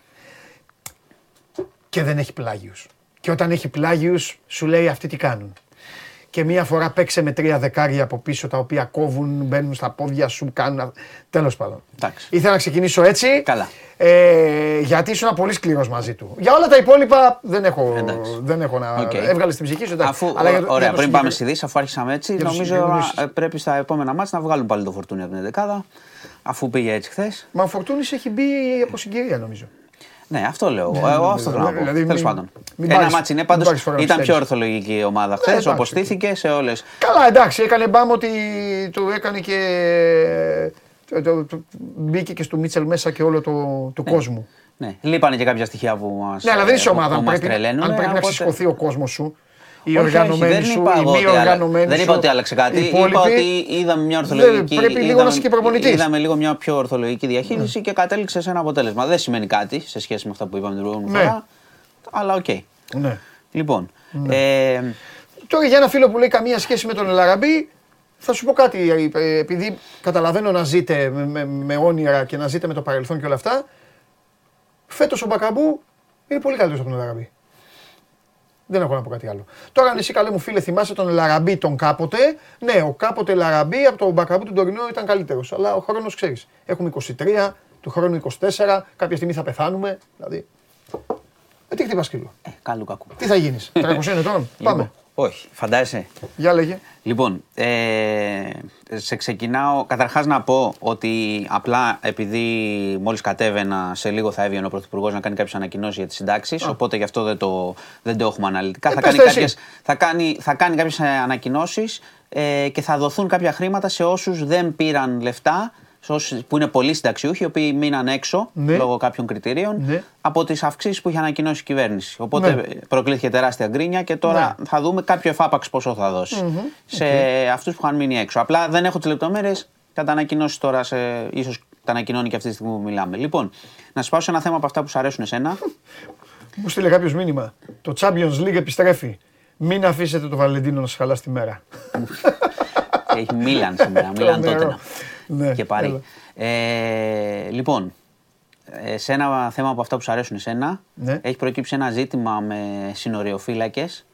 και δεν έχει πλάγιους. Και όταν έχει πλάγιους σου λέει αυτοί τι κάνουν. Και μία φορά παίξε με τρία δεκάρια από πίσω τα οποία κόβουν, μπαίνουν στα πόδια σου, κάνουν. Τέλος πάντων. Εντάξει. Ήθελα να ξεκινήσω έτσι. Καλά. Ε, γιατί ήσουν πολύ σκληρός μαζί του. Για όλα τα υπόλοιπα δεν έχω, δεν έχω να. Okay. Έβγαλες την ψυχή σου. Αφού, Αλλά για, ωραία, για πριν πάμε στη Δύση, αφού άρχισαμε έτσι, νομίζω ε, πρέπει στα επόμενα μάτια να βγάλουν πάλι το φορτούνι από την 11 αφού πήγε έτσι χθες. Μα ο Φορτούνης έχει μπει από συγκυρία νομίζω. Ναι, αυτό λέω. Ναι, Εγώ αυτό θέλω να πω. Δηλαδή, Τέλος πάντων. Ένα ματς είναι πάντως. Ήταν πιο ορθολογική η ομάδα χθες, όπως στήθηκε σε όλες. Καλά, εντάξει, έκανε μπάμ ότι του έκανε και. Μπήκε και στο Μίτσελ μέσα και όλο το, το ναι. κόσμο. Ναι, λείπανε και κάποια στοιχεία που μας. Ναι, αλλά δεν είσαι ομάδα. Αν πρέπει, αν πρέπει να ξεσηκωθεί ο κόσμος σου, οι οργανωμένοι σου, οι μη οργανωμένοι Δεν είπα ότι άλλαξε κάτι. Είπα ότι είδαμε μια ορθολογική. Πρέπει λίγο να είσαι και προπονητής. Είδαμε λίγο μια πιο ορθολογική διαχείριση και κατέληξε σε ένα αποτέλεσμα. Δεν σημαίνει κάτι σε σχέση με αυτά που είπαμε την προηγούμενη ναι. φορά. Αλλά οκ. Ναι. Λοιπόν. Ναι. Ε, Τώρα για ένα φίλο που λέει καμία σχέση με τον Ελ Αραμπί, θα σου πω κάτι. Ε, επειδή καταλαβαίνω να ζείτε με, με, όνειρα και να ζείτε με το παρελθόν και όλα αυτά, φέτος ο Μπακαμπού είναι πολύ καλύτερος από τον Ελ Αραμπί. Δεν έχω να πω κάτι άλλο. Τώρα, αν εσύ καλέ μου φίλε θυμάσαι τον Ελ Αραμπί τον κάποτε, ναι, ο κάποτε Ελ Αραμπί από τον Μπακαμπού του τωρινό ήταν καλύτερος. Αλλά ο χρόνος ξέρεις. Έχουμε 23, του χρόνου 24, κάποια στιγμή θα πεθάνουμε. Δηλαδή. Ε, τι χτυπάς σκύλο. Ε, καλού κακού. Τι θα γίνεις, 300 ετών, πάμε. Όχι, φαντάζεσαι. Για λέγε. Λοιπόν, ε, σε ξεκινάω. Καταρχάς να πω ότι απλά επειδή μόλις κατέβαινα σε λίγο θα έβγαινε ο Πρωθυπουργός να κάνει κάποιες ανακοινώσεις για τις συντάξεις, οπότε γι' αυτό δεν το, δεν το έχουμε αναλυτικά. Ε, θα, κάνει κάποιες, θα, κάνει, θα κάνει κάποιες ανακοινώσεις ε, και θα δοθούν κάποια χρήματα σε όσους δεν πήραν λεφτά που είναι πολλοί συνταξιούχοι, οι οποίοι μείναν έξω ναι. λόγω κάποιων κριτηρίων ναι. από τις αυξήσεις που είχε ανακοινώσει η κυβέρνηση. Οπότε ναι. προκλήθηκε τεράστια γκρίνια και τώρα ναι. θα δούμε κάποιο εφάπαξ πόσο θα δώσει σε okay. αυτούς που είχαν μείνει έξω. Απλά δεν έχω τις λεπτομέρειες. Θα τα ανακοινώσεις τώρα, σε, ίσως τα ανακοινώνει και αυτή τη στιγμή που μιλάμε. Λοιπόν, να σας πάω σε ένα θέμα από αυτά που σου αρέσουν εσένα. Μου στείλε κάποιος μήνυμα. Το Champions League επιστρέφει. Μην αφήσετε το Βαλεντίνο να σας χαλάσει τη μέρα. Έχει Μίλαν σήμερα. Μίλαν τότε ναι, και πάρει. Ε, λοιπόν, ε, σε ένα θέμα από αυτά που σου αρέσουν εσένα, ναι. έχει προκύψει ένα ζήτημα με συνοριοφύλακες,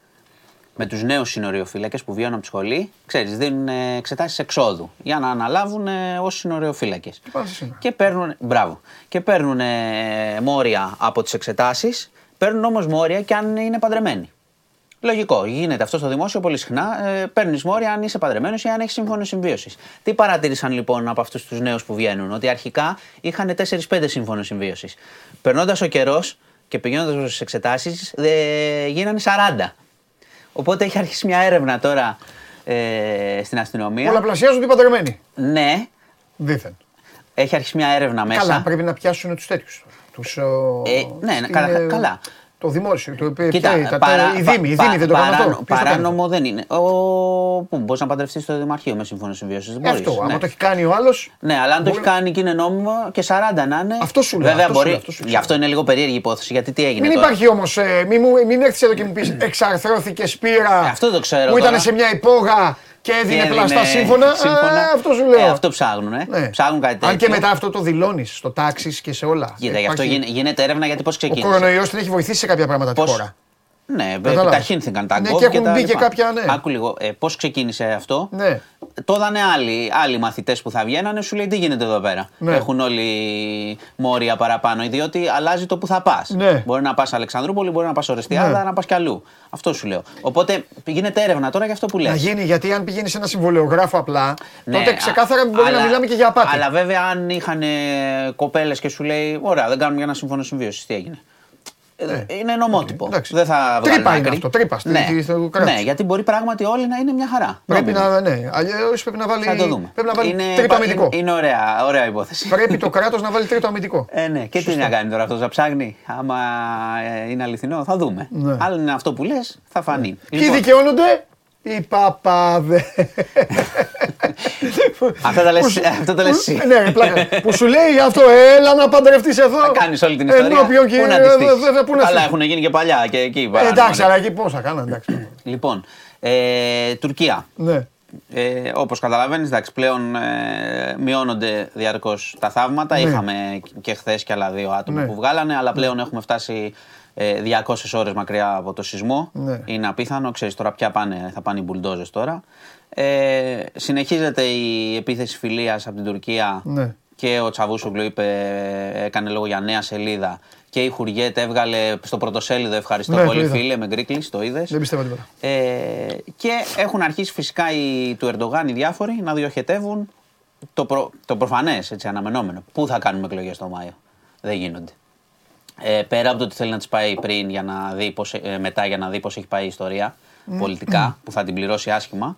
με τους νέους συνοριοφύλακες που βγαίνουν από τη σχολή. Ξέρεις, δίνουν εξετάσεις εξόδου για να αναλάβουν ως συνοριοφύλακες. Και παίρνουν, μπράβο, και παίρνουν μόρια από τις εξετάσεις, παίρνουν όμως μόρια και αν είναι παντρεμένοι. Λογικό. Γίνεται αυτό στο δημόσιο πολύ συχνά. Ε, Παίρνεις μόρια αν είσαι παντρεμένος ή αν έχεις σύμφωνο συμβίωσης. Τι παρατήρησαν λοιπόν από αυτούς τους νέους που βγαίνουν, Ότι αρχικά είχαν 4-5 σύμφωνο συμβίωσης. Περνώντας ο καιρός και πηγαίνοντας στις εξετάσεις, ε, γίνανε 40. Οπότε έχει αρχίσει μια έρευνα τώρα ε, στην αστυνομία. Πολλαπλασιάζονται οι παντρεμένοι. Ναι. Δίθεν. Έχει αρχίσει μια έρευνα μέσα. Καλά, πρέπει να πιάσουν τους τέτοιους. τους... Ε, ναι, ναι καλά, καλά. Το δημόσιο, το οποίο Κοίτα, τα, παρά, η Δήμη, η Δήμη δεν το παρά, αυτό. Παράνομο δεν είναι. Ο, που μπορείς να παντρευτείς στο Δημαρχείο με σύμφωνο συμβίωσης. Ε, αυτό, ναι. άμα το έχει κάνει ο άλλος. Ναι, αλλά αν το έχει κάνει και είναι νόμιμο και 40 να είναι. Αυτό σου λέει. Βέβαια μπορεί. Γι' αυτό είναι λίγο περίεργη η υπόθεση. Γιατί τι έγινε. Μην υπάρχει όμως, ε, μην, μην έρθεις εδώ και μου πεις εξαρθρώθηκε σπήρα. Ε, αυτό το ξέρω. Που ήταν σε μια υπόγα και έδινε πλαστά σύμφωνα. σύμφωνα. Ε, αυτό σου λέω. Ε, αυτό ψάχνουν. Ε. Ναι. Ψάχνουν κάτι τέτοιο. Αν και μετά αυτό το δηλώνεις στο τάξη και σε όλα. Κοίτα, γι' αυτό γίνεται έρευνα γιατί πώς ξεκίνησε. Ο κορονοϊός την έχει βοηθήσει σε κάποια πράγματα πώς... τη χώρα. Ναι, επιταχύνθηκαν τα ναι, και έχουν μπει και κάποια. Ναι. Άκου λίγο. Ε, Πώς ξεκίνησε αυτό; Ναι. Το είδανε άλλοι, άλλοι μαθητές που θα βγαίνανε, σου λέει τι γίνεται εδώ πέρα; Ναι. Έχουν όλοι μόρια παραπάνω, διότι αλλάζει το που θα πας. Ναι. Μπορεί να πας Αλεξανδρούπολη, μπορεί να πας Ορεστιάδα, ναι. να πας κι αλλού. Αυτό σου λέω. Οπότε γίνεται έρευνα τώρα για αυτό που λες. Να γίνει, γιατί αν πηγαίνεις σε ένα συμβολιογράφο απλά, ναι, τότε ξεκάθαρα μπορεί αλλά, να μιλάμε και για απάτη. Αλλά βέβαια αν είχαν κοπέλες και σου λέει, Ωραία, δεν κάνουμε για ένα σύμφωνο συμβίωσης, τι έγινε; Ε, είναι νομότυπο. Okay, δεν θα τρύπα είναι αυτό. Τρύπα ναι. ναι, γιατί μπορεί πράγματι όλοι να είναι μια χαρά. Πρέπει να, ναι. Αλλιώς πρέπει να βάλει, θα το δούμε. Πρέπει να βάλει είναι, τρίτο αμυντικό. Είναι, είναι ωραία, ωραία υπόθεση. Πρέπει το κράτος να βάλει τρίτο αμυντικό. Ε, ναι. Και τι να κάνει τώρα αυτός, να ψάχνει; Άμα ε, είναι αληθινό, θα δούμε. Ναι. Αν είναι αυτό που λες, θα φανεί. Ναι. Λοιπόν, Ποιοι δικαιώνονται, οι παπάδες. Αυτό το λες εσύ. Ναι, πλάκα. Που σου λέει αυτό, έλα να παντρευτείς εδώ. Θα κάνεις όλη την ιστορία. Ενώπιον και Αλλά έχουν γίνει και παλιά και εκεί. Ε, εντάξει, αλλά εκεί πόσα κάνανε, εντάξει. Λοιπόν, ε, Τουρκία. Ναι. Ε, όπως καταλαβαίνεις, εντάξει, πλέον ε, μειώνονται διαρκώς τα θαύματα. Ναι. Είχαμε και χθες και άλλα δύο άτομα ναι. που βγάλανε, αλλά πλέον έχουμε φτάσει 200 ε, ώρες μακριά από το σεισμό. Ναι. Είναι απίθανο. Ξέρεις τώρα πια πάνε, θα πάνε οι μπουλντόζες τώρα. Ε, συνεχίζεται η επίθεση φιλίας από την Τουρκία ναι. και ο Τσαβούσογλου είπε, έκανε λόγο για νέα σελίδα και η Χουριέτ έβγαλε στο πρωτοσέλιδο ευχαριστώ ναι, πολύ φίλε με γκρίκλι, το είδες. Δεν πιστεύω τίποτα. Ε, και έχουν αρχίσει φυσικά οι του Ερντογάν οι διάφοροι να διοχετεύουν το, προ, το προφανές αναμενόμενο. Πού θα κάνουμε εκλογές το Μάιο; Δεν γίνονται. Ε, πέρα από το ότι θέλει να τις πάει πριν για να δει πώς, ε, μετά για να δει πώς έχει πάει η ιστορία πολιτικά, που θα την πληρώσει άσχημα.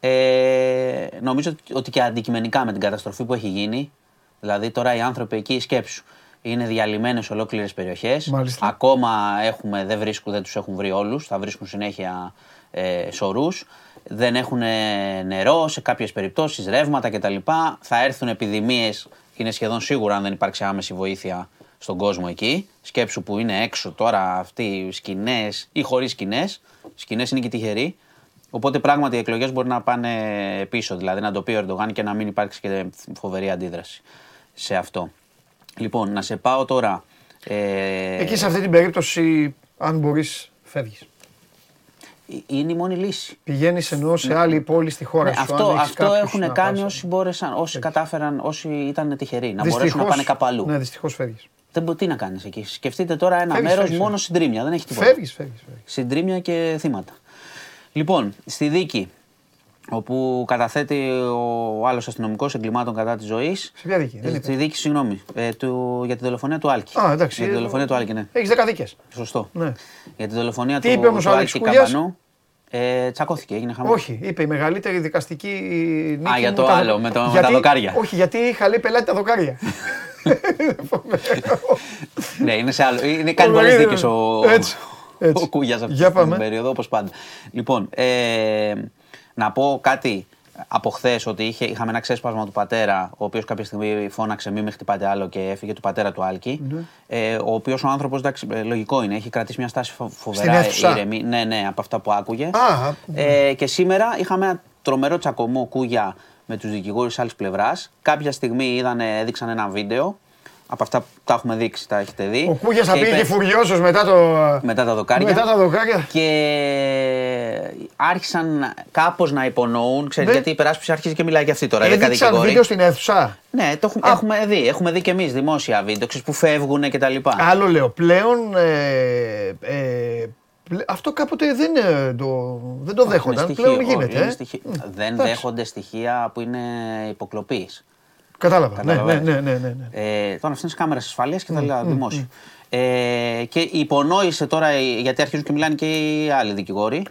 Ε, νομίζω ότι και αντικειμενικά με την καταστροφή που έχει γίνει, δηλαδή τώρα οι άνθρωποι εκεί σκέψου. Είναι διαλυμένες ολόκληρες περιοχές. Ακόμα έχουμε, δεν βρίσκουν, δεν τους έχουν βρει όλους. Θα βρίσκουν συνέχεια ε, σωρούς. Δεν έχουν νερό σε κάποιες περιπτώσεις, ρεύματα κτλ. Θα έρθουν επιδημίες, είναι σχεδόν σίγουρα αν δεν υπάρξει άμεση βοήθεια στον κόσμο εκεί. Σκέψου που είναι έξω τώρα αυτοί σκηνές ή χωρίς σκηνές. Σκηνές είναι και τυχεροί. Οπότε πράγματι οι εκλογές μπορεί να πάνε πίσω, δηλαδή να το πει ο Ερντογάν και να μην υπάρξει και φοβερή αντίδραση σε αυτό. Λοιπόν, να σε πάω τώρα. Ε... Εκεί σε αυτή την περίπτωση, αν μπορείς, φεύγεις. Ε, είναι η μόνη λύση. Πηγαίνεις ενώ σε άλλη πόλη στη χώρα ναι, σου. Αυτό, αυτό έχουν κάνει όσοι μπόρεσαν, όσοι κατάφεραν, όσοι ήταν τυχεροί. Να μπορέσουν να πάνε κάπου αλλού. Ναι, δυστυχώς φεύγεις. Δεν τι να κάνεις εκεί; Σκεφτείτε τώρα ένα μέρος μόνο συντρίμια. Δεν έχει τίποτα. Φεύγεις, φεύγεις. Συντρίμια και θύματα. Λοιπόν, στη δίκη όπου καταθέτει ο άλλος αστυνομικός εγκλημάτων κατά της ζωής. Σε ποια δίκη, δεν Στη δίκη, συγγνώμη. Ε, του, για τη δολοφονία του Άλκη. Α, εντάξει. Για τη δολοφονία του Άλκη, ναι. Έχεις δέκα δίκες. Σωστό. Ναι. Για τη δολοφονία Τι του, είπε του Άλκη Καμπανού. Ε, τσακώθηκε, έγινε χαμός. Όχι, είπε η μεγαλύτερη δικαστική νίκη. Α, για το άλλο, με, το, γιατί, με τα δοκάρια. Όχι, γιατί είχα λέει πελάτη τα δοκάρια. ναι, είναι σε άλλο. Είναι κάνει πολλές δίκες ο, ο Κούγια αυτή την περίοδο, όπως πάντα. Λοιπόν, ε, να πω κάτι από χθες ότι είχε, είχαμε ένα ξέσπασμα του πατέρα, ο οποίος κάποια στιγμή φώναξε μη με χτυπάτε άλλο και έφυγε του πατέρα του Άλκη. Ναι. Ε, ο οποίος ο άνθρωπος, εντάξει, ε, λογικό είναι, έχει κρατήσει μια στάση φοβερά ήρεμη. Ναι, ναι, από αυτά που άκουγε. ε, και σήμερα είχαμε ένα τρομερό τσακωμό κούγια με τους δικηγόρους της άλλης πλευράς. Κάποια στιγμή είδαν, έδειξαν ένα βίντεο από αυτά που τα έχουμε δείξει, τα έχετε δει. Ο Κούγιας θα πήγε φουριόζο μετά, το... μετά τα δοκάρια. Μετά τα δοκάρια. Και άρχισαν κάπως να υπονοούν, ξέρετε, ναι. γιατί η περάσπιση άρχισε και μιλάει για αυτή τώρα. Έδειξαν βίντεο στην αίθουσα; Ναι, το έχουμε, έχουμε δει. Έχουμε δει και εμείς δημόσια βίντεο που φεύγουν κτλ. Άλλο λέω. Πλέον ε, ε, αυτό κάποτε δεν, το, δεν το δέχονταν. Πλέον γίνεται. Ε. Δεν δέχονται στοιχεία που είναι υποκλοπής. Κατάλαβα. Ναι, ναι, ναι, ναι, ναι. Ε, τώρα αυτές είναι κάμερες ασφαλείας και τα λέω δημόσιο. Ε, και υπονόησε τώρα, γιατί αρχίζουν και μιλάνε και οι άλλοι δικηγόροι,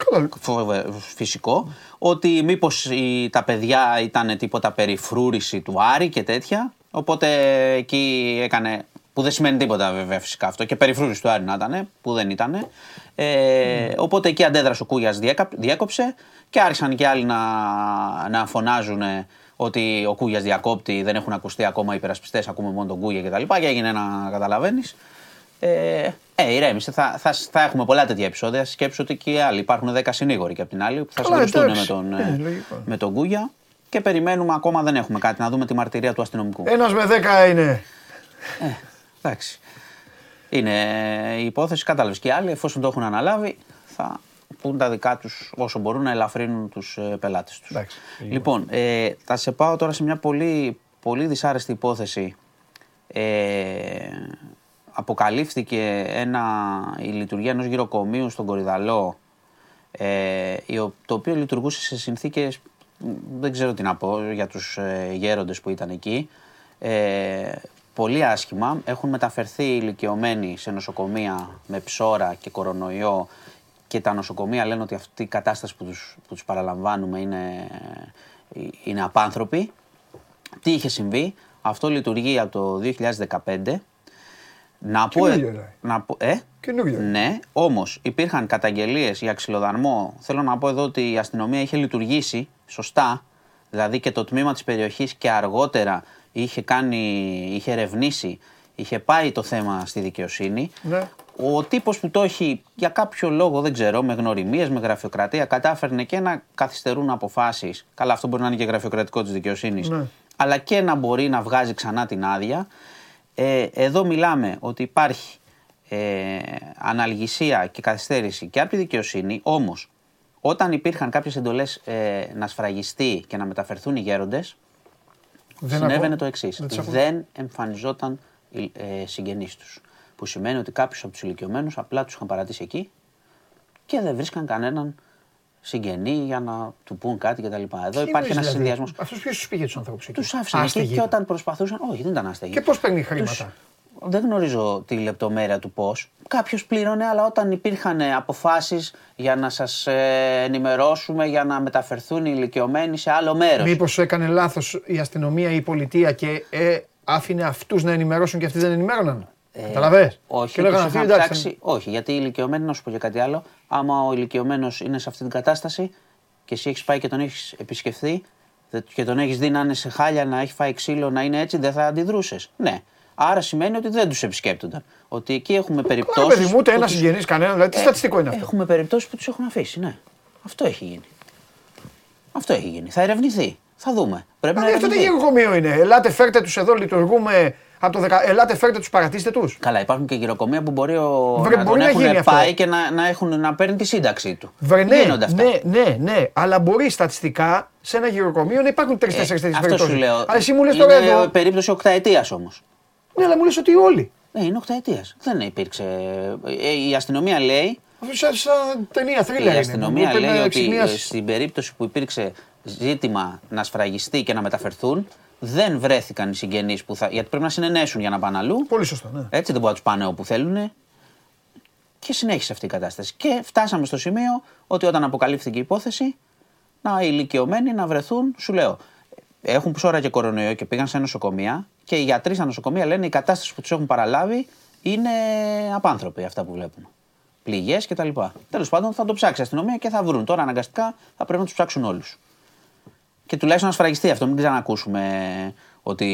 φυσικό, ότι μήπως τα παιδιά ήταν τίποτα περιφρούρηση του Άρη και τέτοια. Οπότε εκεί έκανε Που δεν σημαίνει τίποτα βέβαια φυσικά αυτό και περιφρούρηση του Άρη να ήταν, που δεν ήταν. Ε, Οπότε εκεί αντέδρασε ο Κούγιας, διέκοψε και άρχισαν και άλλοι να, να φωνάζουν ότι ο Κούγιας διακόπτει, δεν έχουν ακουστεί ακόμα οι υπερασπιστές, ακούμε μόνο τον Κούγια κτλ. Και, και έγινε ένα, καταλαβαίνεις. Ε, ε, ηρέμησε. Θα, θα, θα έχουμε πολλά τέτοια επεισόδια. Σκέψω ότι και οι άλλοι. Υπάρχουν 10 συνήγοροι και από την άλλη που θα συγκρουστούν με τον, ε, με τον Κούγια. Και περιμένουμε ακόμα, δεν έχουμε κάτι, να δούμε τη μαρτυρία του αστυνομικού. Ένας με 10 είναι. Ε, εντάξει. Είναι η υπόθεση, κατάλαβες. Και οι άλλοι, εφόσον το έχουν αναλάβει, θα πούν τα δικά τους όσο μπορούν να ελαφρύνουν τους ε, πελάτες τους. Λοιπόν, ε, θα σε πάω τώρα σε μια πολύ, πολύ δυσάρεστη υπόθεση. Ε, αποκαλύφθηκε ένα, η λειτουργία ενός γυροκομείου στον Κορυδαλό ε, το οποίο λειτουργούσε σε συνθήκες δεν ξέρω τι να πω για τους ε, γέροντες που ήταν εκεί ε, πολύ άσχημα έχουν μεταφερθεί ηλικιωμένοι σε νοσοκομεία με ψώρα και κορονοϊό και τα νοσοκομεία λένε ότι αυτή η κατάσταση που τους, που τους παραλαμβάνουμε είναι, είναι απάνθρωπη τι είχε συμβεί; Αυτό λειτουργεί από το 2015 να πω, ε, να πω, ε, ναι, όμως υπήρχαν καταγγελίες για ξυλοδαρμό. Θέλω να πω εδώ ότι η αστυνομία είχε λειτουργήσει σωστά, δηλαδή και το τμήμα της περιοχής και αργότερα είχε, κάνει, είχε ερευνήσει, είχε πάει το θέμα στη δικαιοσύνη. Ναι. Ο τύπος που το έχει για κάποιο λόγο, δεν ξέρω, με γνωριμίες, με γραφειοκρατία, κατάφερνε και να καθυστερούν αποφάσεις. Καλά, αυτό μπορεί να είναι και γραφειοκρατικό της δικαιοσύνης. Ναι. Αλλά και να μπορεί να βγάζει ξανά την άδεια. Ε, εδώ μιλάμε ότι υπάρχει ε, αναλγησία και καθυστέρηση και από τη δικαιοσύνη, όμως όταν υπήρχαν κάποιες εντολές ε, να σφραγιστεί και να μεταφερθούν οι γέροντες, συνέβαινε το εξής. Δεν, δεν εμφανιζόταν ε, συγγενείς τους. Που σημαίνει ότι κάποιους από τους ηλικιωμένους απλά τους είχαν παρατήσει εκεί και δεν βρίσκαν κανέναν συγγενή για να του πούν κάτι κτλ. Εδώ υπάρχει ένας δηλαδή, συνδυασμός. Αυτός ποιος τους πήγε τους ανθρώπους εκεί; Τους άφησαν εκεί και όταν προσπαθούσαν. Όχι, δεν ήταν άστεγοι. Και πώς παίρνει χρήματα; Δεν γνωρίζω τη λεπτομέρεια του πώς. Κάποιος πλήρωνε, αλλά όταν υπήρχαν αποφάσεις για να σας ε, ενημερώσουμε, για να μεταφερθούν οι ηλικιωμένοι σε άλλο μέρος. Μήπως έκανε λάθος η αστυνομία ή η πολιτεία και ε, άφηνε αυτούς να ενημερώσουν και αυτοί δεν ενημέρωναν; Ε, Καταλαβες; Όχι, και λέγανε αυτοί, εντάξει, όχι, γιατί οι ηλικιωμένοι, να σου πω και κάτι άλλο, άμα ο ηλικιωμένος είναι σε αυτή την κατάσταση και εσύ έχεις πάει και τον έχεις επισκεφθεί και τον έχεις δει να είναι σε χάλια, να έχει φάει ξύλο, να είναι έτσι, δεν θα αντιδρούσες. Ναι. Άρα σημαίνει ότι δεν τους επισκέπτονταν. Ότι εκεί έχουμε περιπτώσεις. Δεν παιδί μου, ούτε ένας συγγενή, κανένα. Δηλαδή, τι ε, στατιστικό είναι αυτό; Έχουμε περιπτώσεις που τους έχουν αφήσει, ναι. Αυτό έχει γίνει. Αυτό έχει γίνει. Θα ερευνηθεί. Θα δούμε. Πρέπει να αυτό τι γυροκομείο είναι. Ελάτε, φέρτε τους εδώ, λειτουργούμε από το Ελάτε, φέρτε τους, παρατήστε τους. Καλά, υπάρχουν και γυροκομεία που μπορεί, ο... Βρε, να μπορεί να, έχουν πάει και να, να, έχουν, να παίρνει τη σύνταξή του. Βρε, ναι, ναι, ναι, ναι, αλλά μπορεί στατιστικά σε ένα γυροκομείο να υπάρχουν τρει-τέσσερι ε, τέτοιες περιπτώσει. Αυτό σου λέω. Αλλά εσύ μου λες τώρα εδώ. περίπτωση οκταετίας όμως. Ναι, αλλά μου λες ότι όλοι. Ναι, είναι οκταετίας. Δεν υπήρξε. Ε, η αστυνομία λέει. Αυτό σαν ταινία θρύλα Η αστυνομία λέει ότι στην περίπτωση που υπήρξε ζήτημα να σφραγιστεί και να μεταφερθούν, δεν βρέθηκαν οι συγγενείς που θα. Γιατί πρέπει να συνενέσουν για να πάνε αλλού. Πολύ σωστό, ναι. Έτσι δεν μπορούν να τους πάνε όπου θέλουν. Και συνέχισε αυτή η κατάσταση. Και φτάσαμε στο σημείο ότι όταν αποκαλύφθηκε η υπόθεση, να οι ηλικιωμένοι να βρεθούν, σου λέω, έχουν ψώρα και κορονοϊό και πήγαν σε νοσοκομεία και οι γιατροί στα νοσοκομεία λένε η κατάσταση που τους έχουν παραλάβει είναι απάνθρωπη αυτά που βλέπουν. Πληγές κτλ. Τέλος πάντων θα το ψάξει η αστυνομία και θα βρουν. Τώρα αναγκαστικά θα πρέπει να τους ψάξουν όλους και τουλάχιστον να σφραγιστεί αυτό. Μην ξανακούσουμε ότι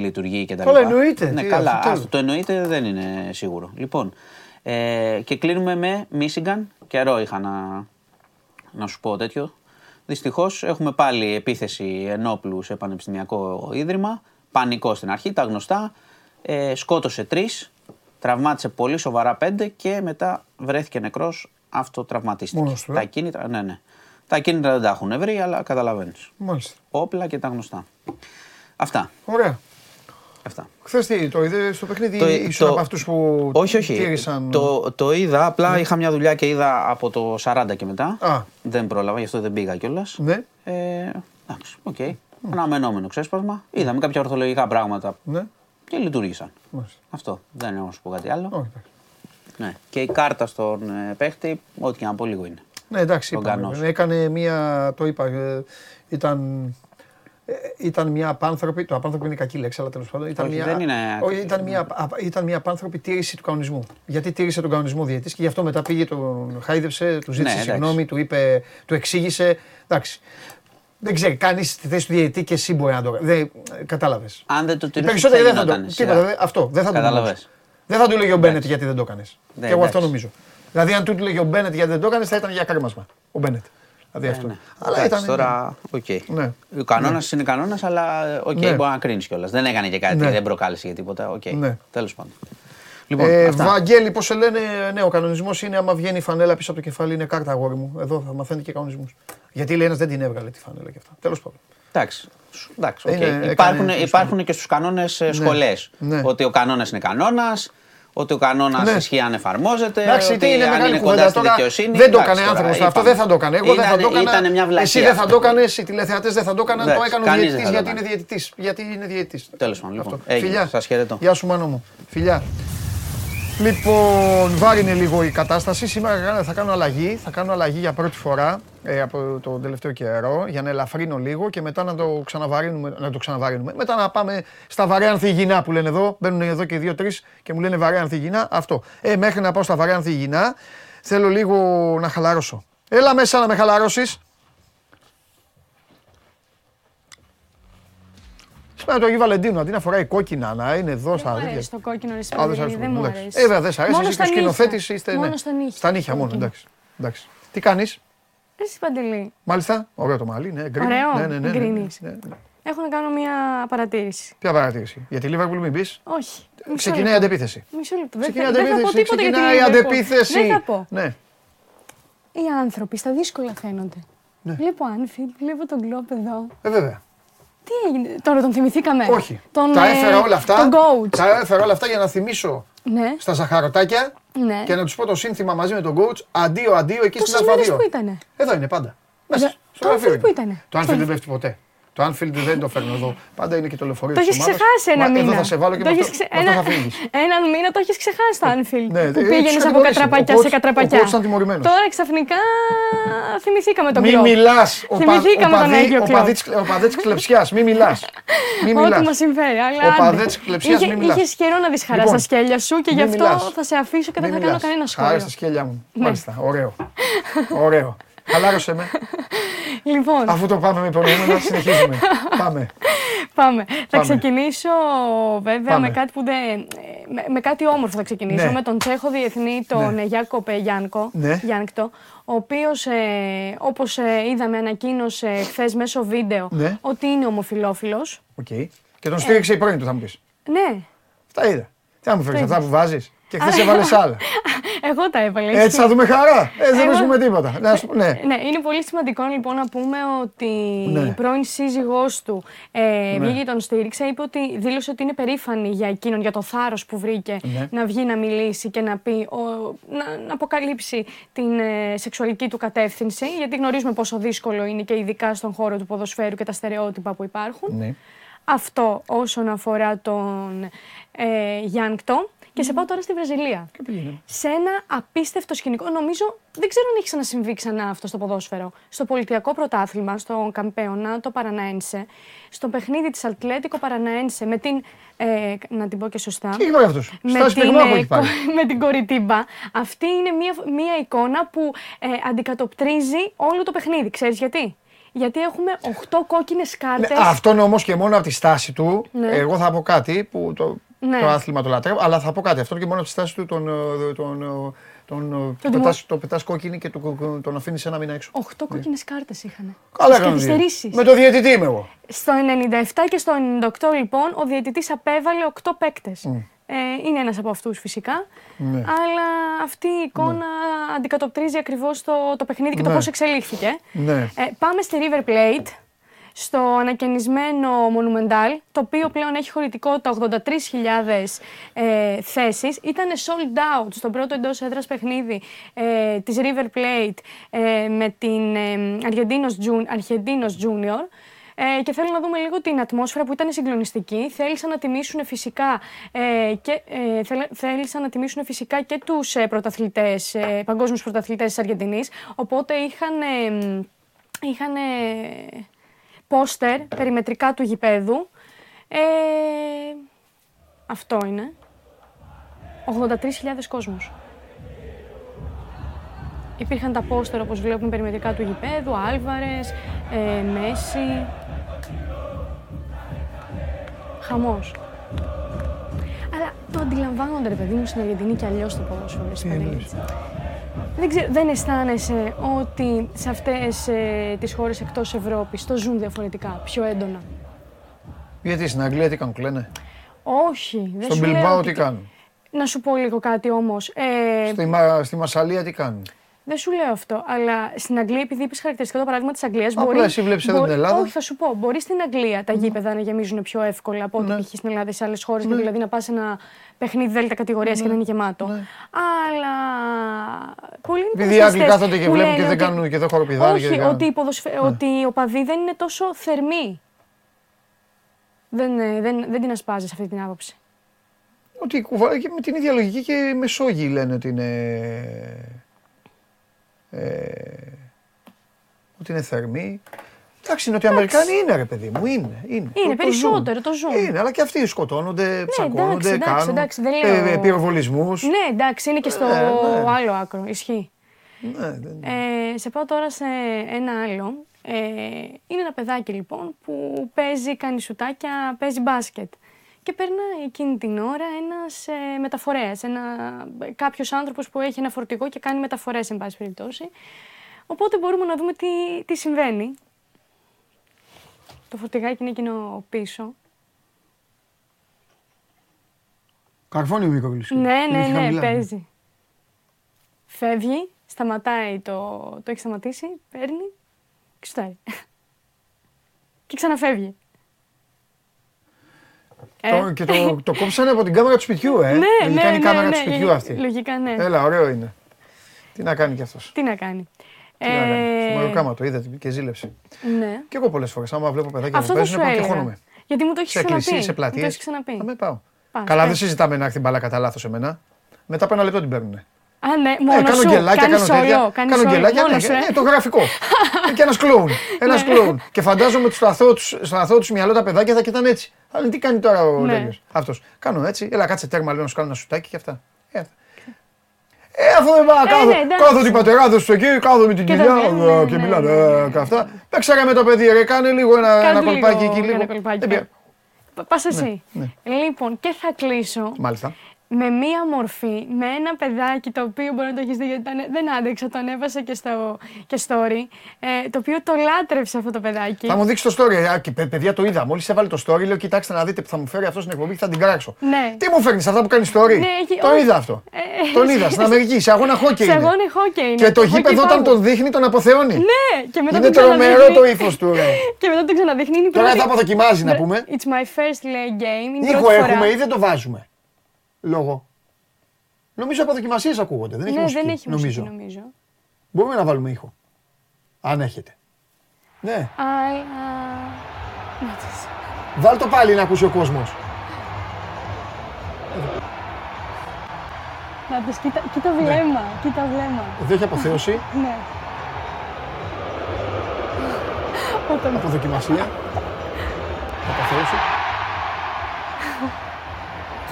λειτουργεί και τα λοιπά. Καλά, εννοείται. Ναι, καλά. Αυτό το εννοείται δεν είναι σίγουρο. Λοιπόν, ε, και κλείνουμε με Μίσιγκαν. Καιρό είχα να, να σου πω τέτοιο. Δυστυχώς έχουμε πάλι επίθεση ενόπλους σε πανεπιστημιακό ίδρυμα. Πανικό στην αρχή, τα γνωστά. Ε, σκότωσε τρεις, τραυμάτισε πολύ σοβαρά πέντε και μετά βρέθηκε νεκρός. Αυτοτραυματίστηκε. Μόνος του, ε; Τα κίνητρα, ναι, ναι. Τα κίνητρα δεν τα έχουν βρει, αλλά καταλαβαίνεις. Μάλιστα. Όπλα και τα γνωστά. Αυτά. Ωραία. Αυτά. Χθες τι, το είδες στο παιχνίδι το, ή ήσουν από αυτούς που όχι, όχι. Τήρησαν... Το, το είδα, απλά ναι. είχα μια δουλειά και είδα από το 40 και μετά. Α. Δεν πρόλαβα, γι' αυτό δεν πήγα κιόλας. Ναι. Ε, εντάξει, OK. Okay. Mm. Αναμενόμενο ξέσπασμα. Είδαμε κάποια ορθολογικά πράγματα ναι. και λειτουργήσαν. Μάλιστα. Αυτό. Δεν έχω να σου πω κάτι άλλο. Όχι, ναι. Και η κάρτα στον ε, παίχτη, ό,τι και να πω λίγο είναι. Ναι, εντάξει, είπαμε. Έκανε μία, το είπα, ε, ήταν ε, ήταν μια απάνθρωπη, το απάνθρωπη είναι κακή λέξη, αλλά τέλος πάντων ήταν, Όχι, μια, δεν είναι όχι, ήταν, μια, ήταν μια απάνθρωπη τήρηση του κανονισμού. Γιατί τήρησε τον κανονισμό διαιτή και γι' αυτό μετά πήγε, τον χάιδεψε, του ζήτησε Ναι, συγγνώμη, του, είπε, του εξήγησε. Εντάξει. Δεν ξέρει, κάνει τη θέση του διαιτητή και εσύ μπορεί να το κάνει. Κατάλαβες. Αν δεν το Οι τηρήσει, περισσότεροι δεν θα το Τίποτα, Αυτό δεν θα το Κατάλαβες. Δεν θα του λέγει ο Μπένετ γιατί δεν το έκανες. Ναι, Και εγώ αυτό εντάξει. νομίζω. Δηλαδή, αν του λέγει ο Μπένετ γιατί δεν το έκανε, θα ήταν για κάρμασμα. Ο Μπένετ. Δηλαδή αυτό. Ναι. Αλλά Εντάξει, ήταν. Τώρα, οκ. Ναι. Ο κανόνας είναι κανόνας, αλλά οκ, Ναι. μπορεί να κρίνεις κιόλας. Δεν έκανε και κάτι, Ναι. δεν προκάλεσε για τίποτα. Οκ. Ναι. Τέλος πάντων. Λοιπόν, Ε, αυτά. Βαγγέλη, πώς σε λένε, ναι, ο κανονισμός είναι άμα βγαίνει η φανέλα πίσω από το κεφάλι, είναι κάρτα αγόρι μου. Εδώ θα μαθαίνετε και κανονισμούς. Γιατί λέει ένας δεν την έβγαλε τη φανέλα και αυτά. Τέλος πάντων. Εντάξει. Σου- Εντάξει, οκ. Είναι- έκανε Υπάρχουν, το υπάρχουν και στους κανόνες σχολές. ναι. Ότι ο κανόνας είναι κανόνας, ότι ο κανόνας Ναι. ισχύει αν εφαρμόζεται. Εντάξει, ότι τι είναι αν μεγάλη είναι κοντά κουβέντα στη τώρα. δικαιοσύνη. Δεν το εντάξει, έκανε τώρα, άνθρωπος αυτό. Αυτό είπαμε. δεν θα το έκανε. Εγώ δεν θα το Ήταν- έκανα. Ήταν μια βλακία. Εσύ δεν θα αυτό. το έκανες. Οι τηλεθεατές δεν θα το έκαναν. Το Εντάξει, έκανε ο κανείς δεν διαιτητή θα το γιατί είναι έκανε. διαιτητής. Γιατί είναι διαιτητής. Τέλος πάντων, λοιπόν. Αυτό. Έγινε. Φιλιά. Σας χαιρετώ. Γεια σου, μάνο μου. Φιλιά. Λοιπόν, βάρινε λίγο η κατάσταση. Σήμερα θα κάνω αλλαγή. Θα κάνω αλλαγή για πρώτη φορά ε, από τον τελευταίο καιρό για να ελαφρύνω λίγο και μετά να το ξαναβαρύνουμε. Να το ξαναβαρύνουμε. Μετά να πάμε στα βαρέα ανθυγινά που λένε εδώ. Μπαίνουν εδώ και δύο-τρει και μου λένε βαρέα ανθυγινά. Αυτό. Ε, μέχρι να πάω στα βαρέα ανθυγινά θέλω λίγο να χαλαρώσω. Έλα μέσα να με χαλαρώσεις. Σήμερα το Αγίου Βαλεντίνου αντί να φοράει κόκκινα να είναι εδώ στα Δεν μου τέτοια. αρέσει το κόκκινο ρε Α, δεν σ' Σπανδρίνη, αρέσει. δεν μου εντάξει. αρέσει. Ε, βέβαια, δεν σ' αρέσει. Μόνο Εσύ και ο στα σκηνοθέτης νύχια. είστε. Μόνο ναι. στα νύχια. Στα νύχια μόνο, Κόκκινο. εντάξει. εντάξει. Τι κάνεις, Εσύ Παντελή, μάλιστα. Ωραίο το μαλλί, ναι. γκρίνι. Ωραίο, ναι, ναι, ναι, ναι, γκρίνεις. ναι, ναι. έχω να κάνω μια παρατήρηση. Ποια παρατήρηση; Για τη Λίβερπουλ μην πεις. Όχι. μισό Ξεκινάει η λεπτό. αντεπίθεση. Μισό λεπτό. Δεν Ξεκινάει η θα, δεν θα πω αντεπίθεση. τίποτα για τη Ξεκινάει η Liverpool. αντεπίθεση. Δεν θα πω. Ναι. Οι άνθρωποι στα δύσκολα φαίνονται. Βλέπω Άνφιλ, βλέπω τον Κλόπ εδώ. Ε, βέβαια. Τι έγινε, τώρα τον θυμηθήκαμε; Όχι. Τον, τα ε, έφερα όλα αυτά. Τον coach. Τα έφερα όλα αυτά για να θυμίσω Ναι, στα ζαχαροτάκια ναι. και να τους πω το σύνθημα μαζί με τον coach. Αντίο, αντίο εκεί στην Τόσες μέρες Α2. που ήτανε. Εδώ είναι πάντα. Μέσα. Δε- Στο το γραφείο Anfield είναι. που ήτανε. Το Anfield Στο- δεν πέφτει ποτέ. Το Anfield δεν το φέρνω εδώ. Πάντα είναι και το λεωφορείο Το της έχεις ομάδας. ξεχάσει ένα Μα μήνα. Εδώ θα σε βάλω και Το με έχεις αυτό, ξε- με αυτό ένα- θα φύγεις. Έναν μήνα το έχεις ξεχάσει το Anfield. Ναι, που ε, πήγαινες έχεις από κατηγορήσει. κατραπακιά Ο σε coach- κατραπακιά. ο coach ήταν τιμωρημένος. Τώρα ξαφνικά θυμηθήκαμε τον Μη Κλόπ. μιλάς. Θυμηθήκαμε τον Άγιο Κλόπ. Ο παδέ τη κλεψιάς. Μη μιλάς. Μη Ό,τι μιλάς. μας συμφέρει. Αλλά Ο άντε. παδές κλεψιάς, Είχε- μη μιλάς. Είχες καιρό να δεις χαρά Λοιπόν, στα σκέλια σου και γι' μη αυτό μιλάς. θα σε αφήσω και δεν θα κάνω κανένα Άρα σχόλιο. στα σκέλια μου. Ναι. Μάλιστα. Ωραίο. Ωραίο. Χαλάρωσε με. Λοιπόν, Αφού το πάμε με υπονοούμενα, συνεχίζουμε. Πάμε. πάμε. Θα Πάμε. ξεκινήσω βέβαια Πάμε. με κάτι, που δεν, με, με κάτι όμορφο θα ξεκινήσω. Ναι. Με τον Τσέχο διεθνή, τον Ναι. ναι. Γιάκοπ Γιάνκο, Ναι. Γιάνκτο, ο οποίος ε, όπως ε, είδαμε ανακοίνωσε χθες μέσω βίντεο Ναι. ότι είναι ομοφιλόφιλος. Οκ. Και τον στήριξε η πρώην του, θα μου πεις. Ναι, Αυτά είδα. Τι να μου φέρεις, Το αυτά είδες. που βάζεις; Και χθες έβαλες άλλα. εγώ τα έβαλα. Έτσι ισχύει. θα δούμε χαρά. Έτσι δεν Εγώ- βρίσκουμε τίποτα. Να σου- Ναι. Ναι, είναι πολύ σημαντικό λοιπόν να πούμε ότι Ναι. η πρώην σύζυγός του ε, βγήκε και τον στήριξε. Είπε ότι δήλωσε ότι είναι περήφανη για εκείνον, για το θάρρος που βρήκε Ναι. να βγει να μιλήσει και να πει, ο, να, να αποκαλύψει την ε, σεξουαλική του κατεύθυνση. Γιατί γνωρίζουμε πόσο δύσκολο είναι και ειδικά στον χώρο του ποδοσφαίρου και τα στερεότυπα που υπάρχουν. Ναι. Αυτό όσον αφορά τον ε, Γιάνκτο. Και σε πάω τώρα στη Βραζιλία. Και πήγαινε. Σε ένα απίστευτο σκηνικό, νομίζω, δεν ξέρω αν έχει ξανασυμβεί ξανά αυτό στο ποδόσφαιρο. Στο πολιτιακό πρωτάθλημα, στο Καμπέωνα, το Παραναένσε, στο παιχνίδι της Ατλέτικο Παραναένσε, με την, ε, να την πω και σωστά, Τι έχει πάρει αυτός; με Στάση την, πυγμάχου ε, έχει πάρει. κο- με την κοριτίμπα. Αυτή είναι μια, μια εικόνα που ε, αντικατοπτρίζει όλο το παιχνίδι. Ξέρεις γιατί; Γιατί έχουμε 8 κόκκινες Ναι, κάρτες. αυτόν όμως και μόνο από τη στάση του, Ναι. εγώ θα πω κάτι που το, Ναι. Το άθλημα το λατρεύω, αλλά θα πω κάτι. Αυτόν και μόνο από τη στάση του τον, ε, τον, ε, τον, ε, Το πετάς, το πετάς κόκκινη και το, τον αφήνεις ένα μήνα έξω. 8 κόκκινες κάρτες είχαν. Καλά Στις έκανε. καθυστερήσεις. Με το διαιτητή είμαι εγώ. Στο 97 και στο 98 λοιπόν ο διαιτητής απέβαλε 8 παίκτες. Ε, είναι ένας από αυτούς φυσικά, Ναι. αλλά αυτή η εικόνα αντικατοπτρίζει ακριβώς το, το παιχνίδι και το Ναι. πώς εξελίχθηκε. Ναι. Ε, πάμε στη River Plate, στο ανακαινισμένο Monumental, το οποίο πλέον έχει χωρητικότητα 83.000 ε, θέσεις. Ήταν sold out στο πρώτο εντός έδρας παιχνίδι ε, της River Plate ε, με την ε, Argentinos Jun- Argentinos Junior. Ε, και θέλω να δούμε λίγο την ατμόσφαιρα που ήταν συγκλονιστική. Θέλησαν να τιμήσουν φυσικά, ε, και, ε, θέλ- θέλησαν να τιμήσουν φυσικά και τους ε, πρωταθλητές, ε, παγκόσμιους πρωταθλητές της Αργεντινής. Οπότε είχαν, ε, είχαν πόστερ περιμετρικά του γηπέδου. Ε, αυτό είναι. 83.000 κόσμος. Υπήρχαν τα πόστερ όπως βλέπουμε περιμετρικά του γηπέδου, Άλβαρες, ε, Μέση. Χαμός. Αλλά το αντιλαμβάνονται ρε παιδί μου στην Αργεντινή και αλλιώς το ποδόσφαιρο. Δεν, ξέρω, δεν αισθάνεσαι ότι σε αυτές ε, τις χώρες εκτός Ευρώπης το ζουν διαφορετικά, πιο έντονα; Γιατί στην Αγγλία τι κάνουν, κλαίνε; Όχι. Στον Μπιλμπάο τι κάνουν; Να σου πω λίγο κάτι όμως. Ε... Στη, στη Μασαλία τι κάνουν; Δεν σου λέω αυτό, αλλά στην Αγγλία, επειδή είπες χαρακτηριστικό το παράδειγμα της Αγγλίας. Μπορεί. Απλά εσύ βλέπεις εδώ την Ελλάδα. Όχι, θα σου πω. Μπορεί στην Αγγλία τα γήπεδα να γεμίζουν πιο εύκολα από ό,τι ναι. στην Ελλάδα σε άλλες χώρες. Ναι. Δηλαδή να πας ένα παιχνίδι δέλτα κατηγορίας και να είναι γεμάτο. Ναι. Αλλά. Πολύ Επειδή οι Άγγλοι κάθονται και βλέπουν και δεν κάνουν και δεν χοροπηδάνε. Όχι, ότι, οι ότι οι οπαδοί δεν είναι τόσο θερμοί. Δεν, ε, δεν, δεν την ασπάζει αυτή την άποψη. Ότι με την ίδια λογική και οι Μεσόγειοι λένε ότι είναι ε, ότι είναι θερμή. Εντάξει, οι Νοτιοαμερικάνοι είναι ρε παιδί μου, είναι. Είναι, είναι το, περισσότερο, το ζουν. Είναι, αλλά και αυτοί σκοτώνονται, ναι, ψακώνονται, εντάξει, κάνουν εντάξει, δεν λέω... ε, πυροβολισμούς. Ναι, εντάξει, είναι και στο ε, ναι. άλλο άκρο, ισχύει. Ναι, δεν... ε, σε πάω τώρα σε ένα άλλο. Ε, είναι ένα παιδάκι λοιπόν που παίζει, κάνει σουτάκια, παίζει μπάσκετ και περνάει εκείνη την ώρα ένας ε, μεταφορέας, ένα, κάποιος άνθρωπος που έχει ένα φορτηγό και κάνει μεταφορές, εν πάση περιπτώσει. Οπότε μπορούμε να δούμε τι, τι συμβαίνει. Το φορτηγάκι είναι εκείνο πίσω. Καρφώνει ο Μίκοβλης. Ναι, ναι, ναι, παίζει. Φεύγει, σταματάει το, το έχει σταματήσει, παίρνει και στάει. και ξαναφεύγει. Ε. Και το, το κόψανε από την κάμερα του σπιτιού, ε. Ναι, Λογικά ναι, είναι η κάμερα ναι, του σπιτιού αυτή. Λογικά, ναι. Έλα, ωραίο είναι. Τι να κάνει κι αυτός. Τι να κάνει. Τι να κάνει. Στο το είδατε και ζήλεψε. Ναι. Και εγώ πολλές φορές, άμα βλέπω παιδάκια που παίζουν, πάω και χώνομαι. Γιατί μου το έχεις ξαναπεί. Σε σε πλατείε. Θα με πάω. Καλά, δεν συζητάμε να έρθει την μπαλά κατά λάθος εμένα. Μετά από ένα λεπτό την παίρνουν. Α, ναι, μόνο ε, κάνω σου. Γελάκια, κάνω τέτοια. Κάνω γελάκια, ναι, ναι, το γραφικό. και ένας κλόουν. Ένας κλόουν. Και φαντάζομαι τους στο αθώο τους μυαλό τα παιδάκια θα κοιτάνε έτσι. Αλλά τι κάνει τώρα ο ναι. τέτοιο. Αυτός. Κάνω έτσι. Έλα, κάτσε τέρμα, λέω να σου κάνω ένα σουτάκι και αυτά. Ε, ε αυτό δεν πάει. Κάθω, ναι, κάθω την πατεράδες του εκεί, κάθω με την κοιλιά και μιλάνε και αυτά. Παίξαμε με το παιδί, ρε, κάνε λίγο ένα κολπάκι εκεί λίγο. Πας εσύ. Λοιπόν, και θα κλείσω. Μάλιστα με μία μορφή, με ένα παιδάκι το οποίο μπορεί να το έχεις δει γιατί δεν άντεξα, το ανέβασα και στο και story, ε, το οποίο το λάτρεψε αυτό το παιδάκι. Θα μου δείξει το story, ε, και παιδιά το είδα. Μόλις έβαλε το story, λέω κοιτάξτε να δείτε που θα μου φέρει αυτός στην εκπομπή και θα την κράξω. Ναι. Τι μου φέρνεις, αυτά που κάνει story; Ναι, έχει, το είδα αυτό. Ε, Τον είδα στην Αμερική, σε αγώνα χόκκι. Σε αγώνα χόκκι είναι. Και το γήπεδο όταν τον δείχνει τον αποθεώνει. Ναι, και μετά είναι τρομερό το ύφος του, ρε. και μετά τον ξαναδείχνει. Τώρα θα αποδοκιμάζει να πούμε. It's my first lay game. Ήχο έχουμε ή δεν το βάζουμε; Λόγο. Νομίζω από δοκιμασίες ακούγονται. Δεν έχει ναι, μουσική, δεν έχει νομίζω. μουσική, νομίζω. Μπορούμε να βάλουμε ήχο. Αν έχετε. Ναι. I, uh... Βάλ το πάλι να ακούσει ο κόσμος. Να πεις, κοίτα, κοίτα βλέμμα, ναι. κοίτα βλέμμα. Εδώ έχει αποθέωση. ναι. Αποδοκιμασία. Αποθέωση.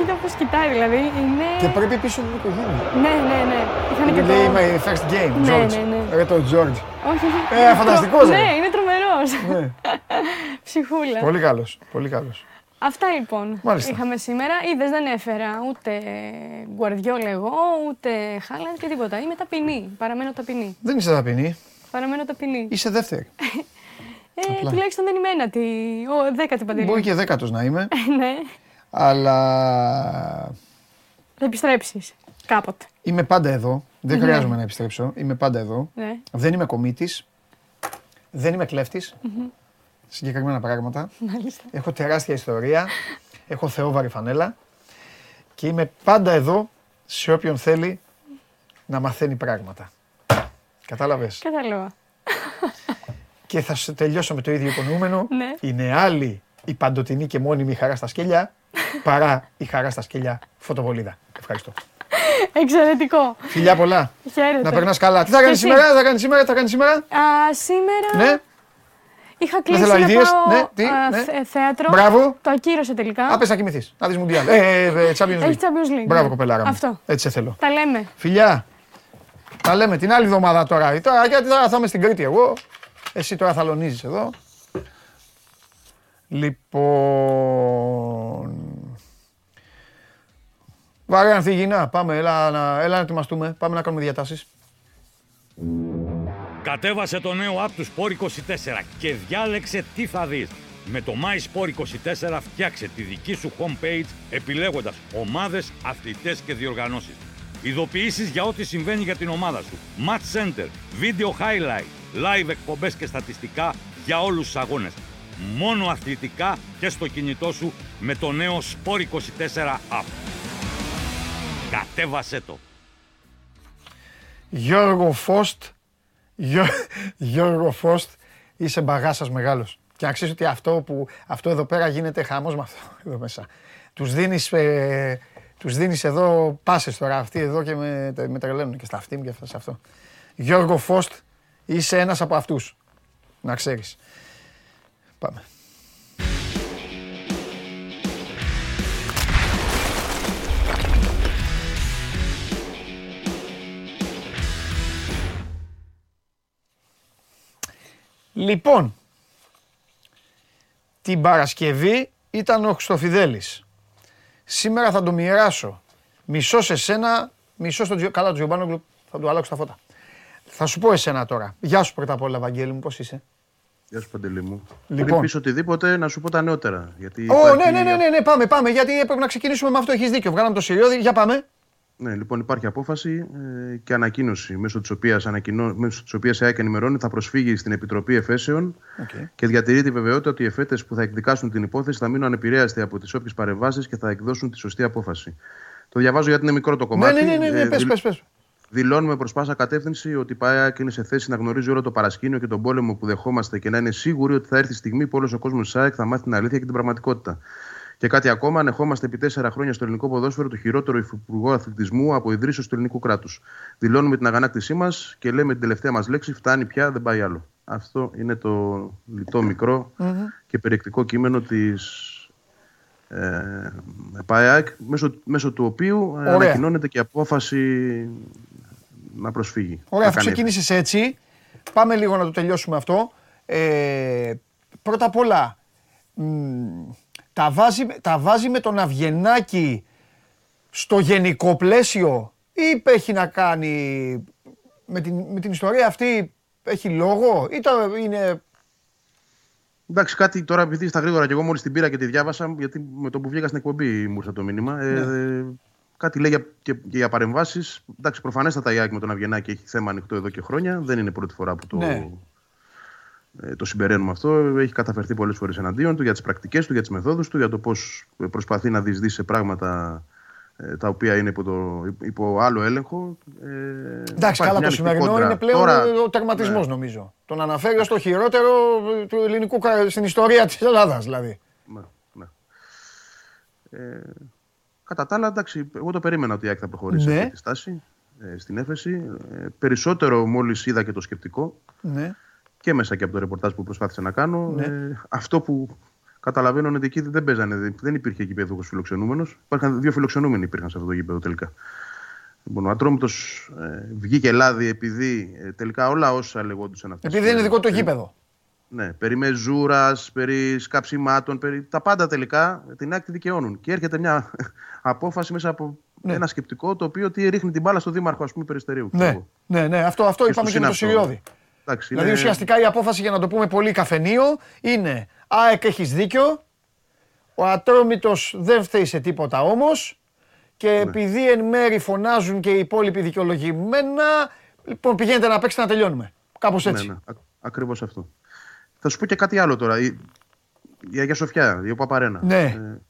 Κοίτα πώς κοιτάει, δηλαδή είναι. Και πρέπει πίσω την οικογένεια. Ναι, ναι, ναι. Είχαν και το. Λέει my first game, ναι, George. Ναι, ναι. Ρε το George. Όχι, Ε, φανταστικός, Ναι, είναι τρομερός. Ναι. Ψυχούλα. Πολύ καλός. Πολύ καλός. Αυτά λοιπόν Μάλιστα. είχαμε σήμερα. Είδες, δεν έφερα ούτε Γκουαρδιόλ εγώ, ούτε Χάλαντ και τίποτα. Είμαι ταπεινή. Παραμένω ταπεινή. Δεν είσαι ταπεινή. Παραμένω ταπεινή. Είσαι δεύτερη. ε, τουλάχιστον δεν είμαι ένατη. Ο δέκατη παντελή. Μπορεί και δέκατος να είμαι. ναι. Αλλά. Θα επιστρέψεις κάποτε. Είμαι πάντα εδώ. Δεν ναι. χρειάζομαι να επιστρέψω. Είμαι πάντα εδώ. Ναι. Δεν είμαι κομίτης. Δεν είμαι κλέφτης. Συγκεκριμένα πράγματα. Μάλιστα. Έχω τεράστια ιστορία. Έχω θεόβαρη φανέλα. Και είμαι πάντα εδώ σε όποιον θέλει να μαθαίνει πράγματα. Κατάλαβες; Κατάλαβα. Και θα τελειώσω με το ίδιο υπονοούμενο. Ναι. Είναι άλλη η παντοτινή και μόνιμη χαρά στα σκέλια παρά η χαρά στα σκέλια φωτοβολίδα. Ευχαριστώ. Εξαιρετικό. Φιλιά πολλά. Χαίρετε. Να περνάς καλά. Τι θα κάνεις σήμερα, θα κάνεις σήμερα, θα κάνεις σήμερα; Α, σήμερα. Ναι. Είχα κλείσει να πάω ναι, τι, ναι. θέατρο. Μπράβο. Το ακύρωσε τελικά. Α, πες να κοιμηθείς. Να δεις Μουντιάλ. Ε, ε, ε, Champions League. Έχει Champions League. Μπράβο κοπελάρα μου. Αυτό. Έτσι σε θέλω. Τα λέμε. Φιλιά. Τα λέμε την άλλη εβδομάδα τώρα. Τώρα γιατί θα, θα είμαι στην Κρήτη εγώ. Εσύ τώρα θα λονίζεις εδώ. Λοιπόν... Βαρέα Ανθιγινά, πάμε, έλα, να, έλα να ετοιμαστούμε, πάμε να κάνουμε διατάσεις. Κατέβασε το νέο app του Sport 24 και διάλεξε τι θα δεις. Με το My Sport 24 φτιάξε τη δική σου homepage επιλέγοντας ομάδες, αθλητές και διοργανώσεις. Ειδοποιήσεις για ό,τι συμβαίνει για την ομάδα σου. Match Center, Video Highlight, Live εκπομπές και στατιστικά για όλους τους αγώνες. Μόνο αθλητικά και στο κινητό σου με το νέο Sport 24 app. Κατέβασέ το. Γιώργο Φώστ, Γιώργο Φώστ, είσαι μπαγάσας μεγάλος. Και να ξέρεις ότι αυτό, που, αυτό εδώ πέρα γίνεται χαμός με αυτό εδώ μέσα. Τους δίνεις, ε, τους δίνεις εδώ πάσες τώρα αυτοί εδώ και με, με τρελαίνουν και στα αυτή μου και αυτά σε αυτό. Γιώργο Φώστ, είσαι ένας από αυτούς. Να ξέρεις. Πάμε. Λοιπόν, την Παρασκευή ήταν ο Χριστοφιδέλης. Σήμερα θα το μοιράσω. Μισό σε σένα, μισό στο Καλά, του Γιωμπάνογλου θα του αλλάξω τα φώτα. Θα σου πω εσένα τώρα. Γεια σου πρώτα απ' όλα, Βαγγέλη μου, πώς είσαι; Γεια σου Παντελή μου. Λοιπόν. Πριν πεις οτιδήποτε, να σου πω τα νεότερα. Γιατί oh, υπάρχει... ναι, ναι, ναι, ναι, πάμε, πάμε, γιατί έπρεπε να ξεκινήσουμε με αυτό, έχεις δίκιο. Βγάλαμε το Σιριώδη, για πάμε. Ναι, λοιπόν, υπάρχει απόφαση ε, και ανακοίνωση μέσω της οποίας η ΑΕΚ ενημερώνει θα προσφύγει στην Επιτροπή Εφέσεων okay. και διατηρεί τη βεβαιότητα ότι οι εφέτες που θα εκδικάσουν την υπόθεση θα μείνουν ανεπηρέαστοι από τις όποιες παρεμβάσεις και θα εκδώσουν τη σωστή απόφαση. Το διαβάζω γιατί είναι μικρό το κομμάτι. Ναι, ναι, ναι, ναι, ε, πες, πες, πες. Δηλώνουμε προς πάσα κατεύθυνση ότι η ΠΑΕΑΚ είναι σε θέση να γνωρίζει όλο το παρασκήνιο και τον πόλεμο που δεχόμαστε και να είναι σίγουροι ότι θα έρθει η στιγμή που όλος ο κόσμος της ΑΕΚ θα μάθει την αλήθεια και την πραγματικότητα. Και κάτι ακόμα, ανεχόμαστε επί τέσσερα χρόνια στο ελληνικό ποδόσφαιρο το χειρότερο υφυπουργό αθλητισμού από ιδρύσεω του ελληνικού κράτους. Δηλώνουμε την αγανάκτησή μας και λέμε την τελευταία μας λέξη: Φτάνει πια, δεν πάει άλλο. Αυτό είναι το λιτό μικρό και περιεκτικό κείμενο της ε, ΠΑΕΑΚ, μέσω, μέσω του οποίου ε, ανακοινώνεται και απόφαση να προσφύγει. Ωραία, αφού ξεκίνησε έτσι, πάμε λίγο να το τελειώσουμε αυτό. Ε, πρώτα απ' όλα, τα βάζει, τα βάζει με τον Αυγενάκη στο γενικό πλαίσιο ή έχει να κάνει με την, με την ιστορία αυτή έχει λόγο ή το είναι... Εντάξει, κάτι τώρα επειδή στα γρήγορα και εγώ μόλις την πήρα και τη διάβασα, γιατί με το που βγήκα στην εκπομπή μου ήρθε το μήνυμα. Ε, ναι. κάτι λέει για, και, και για παρεμβάσεις. Εντάξει, προφανέστατα η Άκη με τον Αυγενάκη έχει θέμα ανοιχτό εδώ και χρόνια. Δεν είναι η πρώτη φορά που το, ναι. Ε, το συμπεραίνουμε αυτό. Έχει καταφερθεί πολλές φορές εναντίον του για τις πρακτικές του, για τις μεθόδους του, για το πώς προσπαθεί να διεισδύσει σε πράγματα ε, τα οποία είναι υπό, το, υπό άλλο έλεγχο. Ε, Εντάξει, καλά, το σημερινό είναι πλέον Τώρα, ο τερματισμός, ναι. νομίζω. Τον αναφέρει ως το χειρότερο του ελληνικού στην ιστορία της Ελλάδας, δηλαδή. Ναι, ναι. Ε, κατά τα άλλα, εντάξει, εγώ το περίμενα ότι η Άκη θα προχωρήσει ναι. αυτή τη στάση ε, στην έφεση. Ε, περισσότερο μόλις είδα και το σκεπτικό. Ναι και μέσα και από το ρεπορτάζ που προσπάθησα να κάνω. Ναι. Ε, αυτό που καταλαβαίνω είναι ότι εκεί δεν παίζανε, δεν υπήρχε εκεί παιδούχο φιλοξενούμενος. Υπάρχουν δύο φιλοξενούμενοι υπήρχαν σε αυτό το γήπεδο τελικά. Λοιπόν, ο Ατρόμητος ε, βγήκε λάδι επειδή ε, τελικά όλα όσα λεγόντουσαν αυτές. Επειδή είναι δικό το γήπεδο. Ναι, περί μεζούρας, περί σκαψιμάτων, περί... τα πάντα τελικά την άκρη δικαιώνουν. Και έρχεται μια απόφαση μέσα από ναι. ένα σκεπτικό το οποίο τι ρίχνει την μπάλα στο δήμαρχο ας πούμε, Περιστερίου. Ναι, ναι, ναι, αυτό, αυτό είπαμε και με το Σιριώδη. Εντάξει, δηλαδή είναι... ουσιαστικά η απόφαση για να το πούμε πολύ καφενείο είναι ΑΕΚ έχεις δίκιο, ο Ατρόμητος δεν φταίει σε τίποτα όμως και ναι. επειδή εν μέρη φωνάζουν και οι υπόλοιποι δικαιολογημένα, λοιπόν πηγαίνετε να παίξετε να τελειώνουμε. Κάπως ναι, έτσι. Ναι, ναι. Ακριβώς αυτό. Θα σου πω και κάτι άλλο τώρα. Η, η Αγία Σοφιά, η Οπαπαρένα. Ναι. Ε,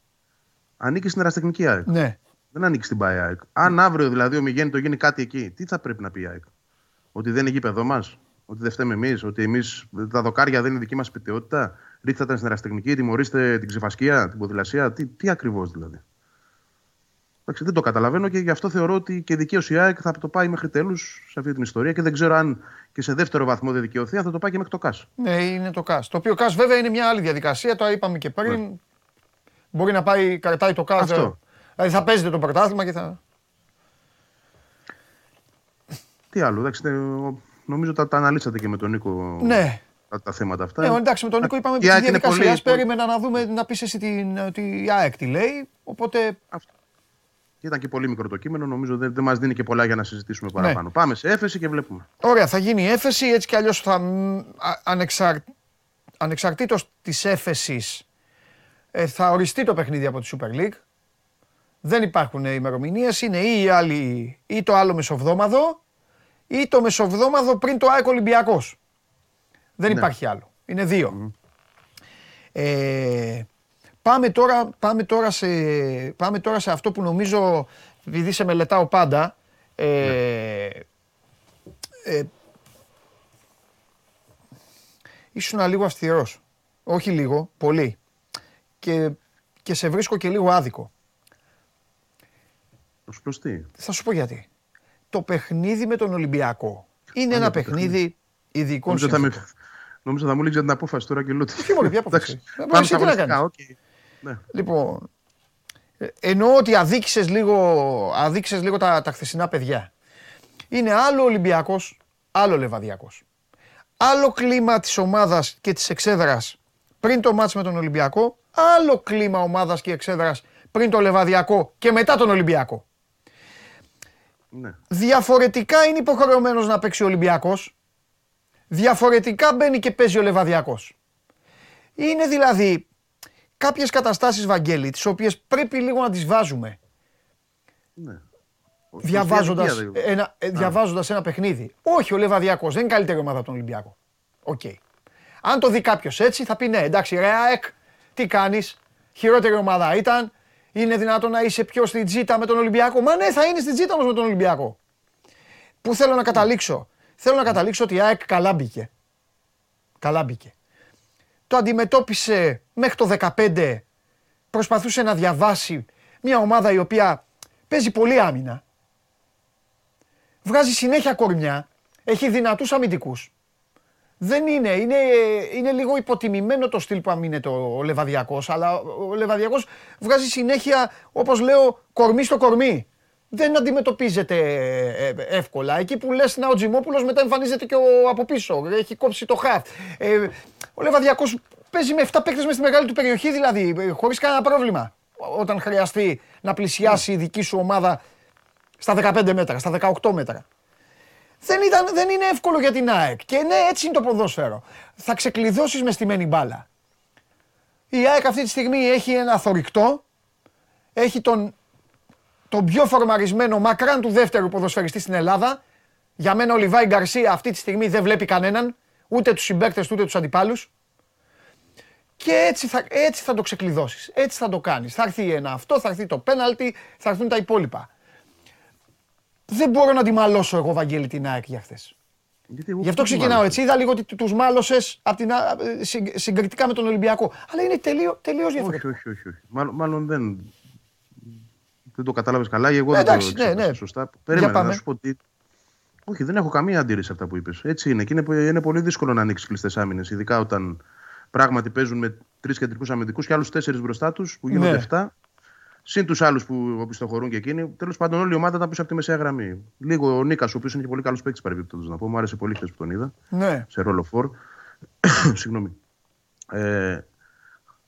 ανήκει στην εραστεχνική ΑΕΚ. Ναι. Δεν ανήκει στην ΠΑΕ ΑΕΚ. Αν αύριο δηλαδή ο Μιγέννη το γίνει κάτι εκεί, τι θα πρέπει να πει η ΑΕΚ; Ότι δεν είναι γήπεδο μας; Ότι δεν φταίμε εμείς, ότι εμείς τα δοκάρια δεν είναι δική μας σπιτιότητα. Ρίχτατε στην εραστεχνική, τιμωρήστε την ξεφασκία, την ποδηλασία. Τι, τι ακριβώς δηλαδή. δεν το καταλαβαίνω και γι' αυτό θεωρώ ότι και δικαίω η ΑΕΚ θα το πάει μέχρι τέλους σε αυτή την ιστορία και δεν ξέρω αν και σε δεύτερο βαθμό δεν δικαιωθεί, θα το πάει και μέχρι το ΚΑΣ. Ναι, είναι το ΚΑΣ. Το οποίο ΚΑΣ βέβαια είναι μια άλλη διαδικασία, το είπαμε και πριν. Ναι. Μπορεί να πάει, κρατάει το ΚΑΣ. Αυτό. Δηλαδή θα παίζετε το πρωτάθλημα και θα. Τι άλλο, εντάξει, νομίζω τα, τα αναλύσατε και με τον Νίκο. Ναι. Τα, τα θέματα αυτά. Ναι, εντάξει, με τον Νίκο είπαμε ότι τη διαδικασία. Περίμενα να δούμε, να πεις εσύ την, ότι η ΑΕΚ τι λέει. Οπότε. Αυτό. Ήταν και πολύ μικρό το κείμενο, νομίζω δεν, δεν μας δίνει και πολλά για να συζητήσουμε ναι. παραπάνω. Πάμε σε έφεση και βλέπουμε. Ωραία, θα γίνει η έφεση, έτσι κι αλλιώς θα. Ανεξαρ... Ανεξαρτήτως της έφεσης, ε, θα οριστεί το παιχνίδι από τη Super League. Δεν υπάρχουν ημερομηνίες, είναι ή, η άλλη, ή το άλλο μεσοβδόμαδο ή το μεσοβδόμαδο πριν το ΑΕΚ Ολυμπιακός. Δεν ναι. υπάρχει άλλο. Είναι δύο. Ε, Πάμε τώρα, πάμε τώρα, σε, πάμε τώρα σε αυτό που νομίζω, επειδή σε μελετάω πάντα, ε, ναι. ε, ήσουν λίγο αυστηρός. Όχι λίγο, πολύ. Και, και σε βρίσκω και λίγο άδικο. Ως προς τι; Θα σου πω γιατί. Το παιχνίδι με τον Ολυμπιακό είναι ένα παιχνίδι ειδικών συνθήκων. Νόμιζα θα μου λήξει την απόφαση τώρα και λέω. Τι μόνο, ποια απόφαση; Πάμε στα ναι. Λοιπόν, ε, εννοώ ότι αδίκησες λίγο, αδίκησες λίγο τα, τα χθεσινά παιδιά. Είναι άλλο Ολυμπιακός, άλλο Λεβαδιακός. Άλλο κλίμα της ομάδας και της εξέδρας πριν το μάτς με τον Ολυμπιακό, άλλο κλίμα ομάδας και εξέδρας πριν το Λεβαδιακό και μετά τον Ολυμπιακό. Ναι. Διαφορετικά είναι υποχρεωμένος να παίξει ο Ολυμπιακός. Διαφορετικά μπαίνει και παίζει ο Λεβαδιακός. Είναι δηλαδή κάποιες καταστάσεις, Βαγγέλη, τις οποίες πρέπει λίγο να τις βάζουμε. Ναι. Διαβάζοντας ένα, ε, διαβάζοντας ένα παιχνίδι. Όχι, ο Λεβαδιακός δεν είναι καλύτερη ομάδα από τον Ολυμπιακό. OK. Okay. Αν το δει κάποιος έτσι, θα πει ναι, εντάξει, ρε ΑΕΚ, τι κάνεις; Χειρότερη ομάδα ήταν. Είναι δυνατόν να είσαι πιο στην τζίτα με τον Ολυμπιακό; Μα ναι, θα είναι στην τζίτα όμως με τον Ολυμπιακό. Πού θέλω να καταλήξω; Θέλω να καταλήξω ότι η ΑΕΚ καλά μπήκε. Καλά μπήκε το αντιμετώπισε μέχρι το 15, προσπαθούσε να διαβάσει μια ομάδα η οποία παίζει πολύ άμυνα, βγάζει συνέχεια κορμιά, έχει δυνατούς αμυντικούς. Δεν είναι, είναι, είναι λίγο υποτιμημένο το στυλ που αμήνεται ο, ο Λεβαδιακός, αλλά ο Λεβαδιακός βγάζει συνέχεια, όπως λέω, κορμί στο κορμί. Δεν αντιμετωπίζεται ε, ε, εύκολα. Εκεί που λες να ο Τζιμόπουλος μετά εμφανίζεται και ο από πίσω. Έχει κόψει το χαφ. Ε, ο Λεβαδιακός παίζει με 7 παίκτες μες στη μεγάλη του περιοχή, δηλαδή, ε, χωρίς κανένα πρόβλημα. Όταν χρειαστεί να πλησιάσει η δική σου ομάδα στα 15 μέτρα, στα 18 μέτρα. Δεν, ήταν, δεν είναι εύκολο για την ΑΕΚ. Και ναι, έτσι είναι το ποδόσφαιρο. Θα ξεκλειδώσεις μες στημένη μπάλα. Η ΑΕΚ αυτή τη στιγμή έχει ένα θορυκτό. Έχει τον, τον πιο φορμαρισμένο μακράν του δεύτερου ποδοσφαιριστή στην Ελλάδα. Για μένα ο Λιβάη Γκαρσία αυτή τη στιγμή δεν βλέπει κανέναν ούτε τους συμπαίκτες ούτε τους αντιπάλους. Και έτσι θα, έτσι θα το ξεκλειδώσεις. Έτσι θα το κάνεις. Θα έρθει ένα αυτό, θα έρθει το πέναλτι, θα έρθουν τα υπόλοιπα. Δεν μπορώ να τη μαλώσω εγώ, Βαγγέλη, την ΑΕΚ για χθες. Γι' αυτό ξεκινάω έτσι. Είδα λίγο ότι τους μάλωσες συγκριτικά με τον Ολυμπιακό. Αλλά είναι τελείω διαφορετικό. Όχι, όχι, όχι. Μάλλον, μάλλον δεν, δεν το κατάλαβες καλά. Εγώ δεν Εντάξει, το ναι, ναι. σωστά. Περίμενα να σου πω ότι όχι, δεν έχω καμία αντίρρηση σε αυτά που είπες. Έτσι είναι. Και είναι, είναι πολύ δύσκολο να ανοίξεις κλειστές άμυνες, ειδικά όταν πράγματι παίζουν με τρεις κεντρικούς αμυντικούς και άλλους τέσσερις μπροστά τους που γίνονται ναι. 7. Συν τους άλλους που οπισθοχωρούν και εκείνοι. Τέλος πάντων, όλη η ομάδα ήταν πίσω από τη μεσαία γραμμή. Λίγο ο Νίκας, ο οποίος είναι και πολύ καλός παίκτης παρεμπιπτόντως να πω. Μου άρεσε πολύ χθες που τον είδα. Ναι. Σε ρόλο φόρ. Συγγνώμη. Ε,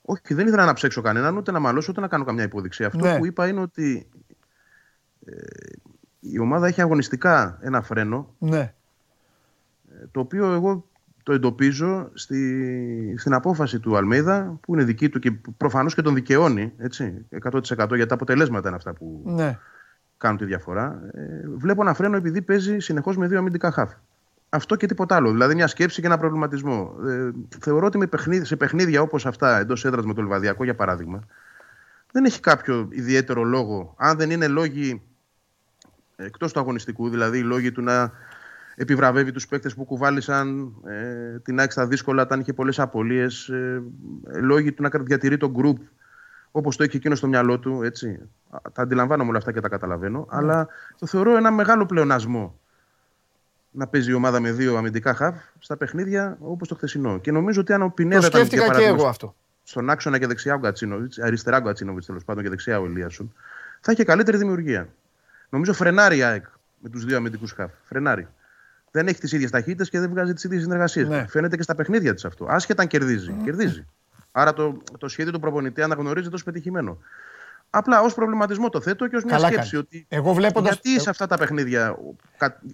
όχι, δεν ήθελα να ψέξω κανέναν, ούτε να μαλώσω, ούτε να κάνω καμιά υπόδειξη. Αυτό ναι. που είπα είναι ότι ε, η ομάδα έχει αγωνιστικά ένα φρένο. Ναι. Ε, το οποίο εγώ το εντοπίζω στη, στην απόφαση του Αλμίδα που είναι δική του και προφανώς και τον δικαιώνει έτσι, 100% για τα αποτελέσματα είναι αυτά που ναι. κάνουν τη διαφορά. Ε, βλέπω ένα φρένο επειδή παίζει συνεχώς με δύο αμυντικά χάφ. Αυτό και τίποτα άλλο. Δηλαδή μια σκέψη και ένα προβληματισμό. Ε, θεωρώ ότι με παιχνίδι, σε παιχνίδια όπως αυτά εντός έδρας με το Λιβαδιακό για παράδειγμα, δεν έχει κάποιο ιδιαίτερο λόγο. Αν δεν είναι λόγοι εκτός του αγωνιστικού, δηλαδή οι λόγοι του να επιβραβεύει τους παίκτες που κουβάλισαν ε, την ΑΕΚ στα δύσκολα όταν είχε πολλές απολίες, ε, λόγοι του να διατηρεί το γκρουπ όπως το έχει εκείνο στο μυαλό του. Έτσι. Τα αντιλαμβάνομαι όλα αυτά και τα καταλαβαίνω. Ναι. Αλλά το θεωρώ ένα μεγάλο πλεονασμό να παίζει η ομάδα με δύο αμυντικά χαβ στα παιχνίδια όπως το χθεσινό. Και νομίζω ότι αν ο Πινέδα. Το σκέφτηκα και εγώ αυτό. Στον άξονα και δεξιά ο Γκατσίνοβιτς, αριστερά ο Γκατσίνοβιτς τέλος πάντων και δεξιά ο Ελίασον, θα είχε καλύτερη δημιουργία. Νομίζω φρενάρει η ΑΕΚ με τους δύο αμυντικούς χαβ. Φρενάρει. Δεν έχει τις ίδιες ταχύτητες και δεν βγάζει τις ίδιες συνεργασίες. Ναι. Φαίνεται και στα παιχνίδια της αυτό. Άσχετα αν κερδίζει. Mm. Κερδίζει. Άρα το, το σχέδιο του προπονητή αναγνωρίζεται ως πετυχημένο. Απλά ως προβληματισμό το θέτω και ως μια σκέψη. Κάνεις. Ότι εγώ βλέποντας... Γιατί σε αυτά τα παιχνίδια,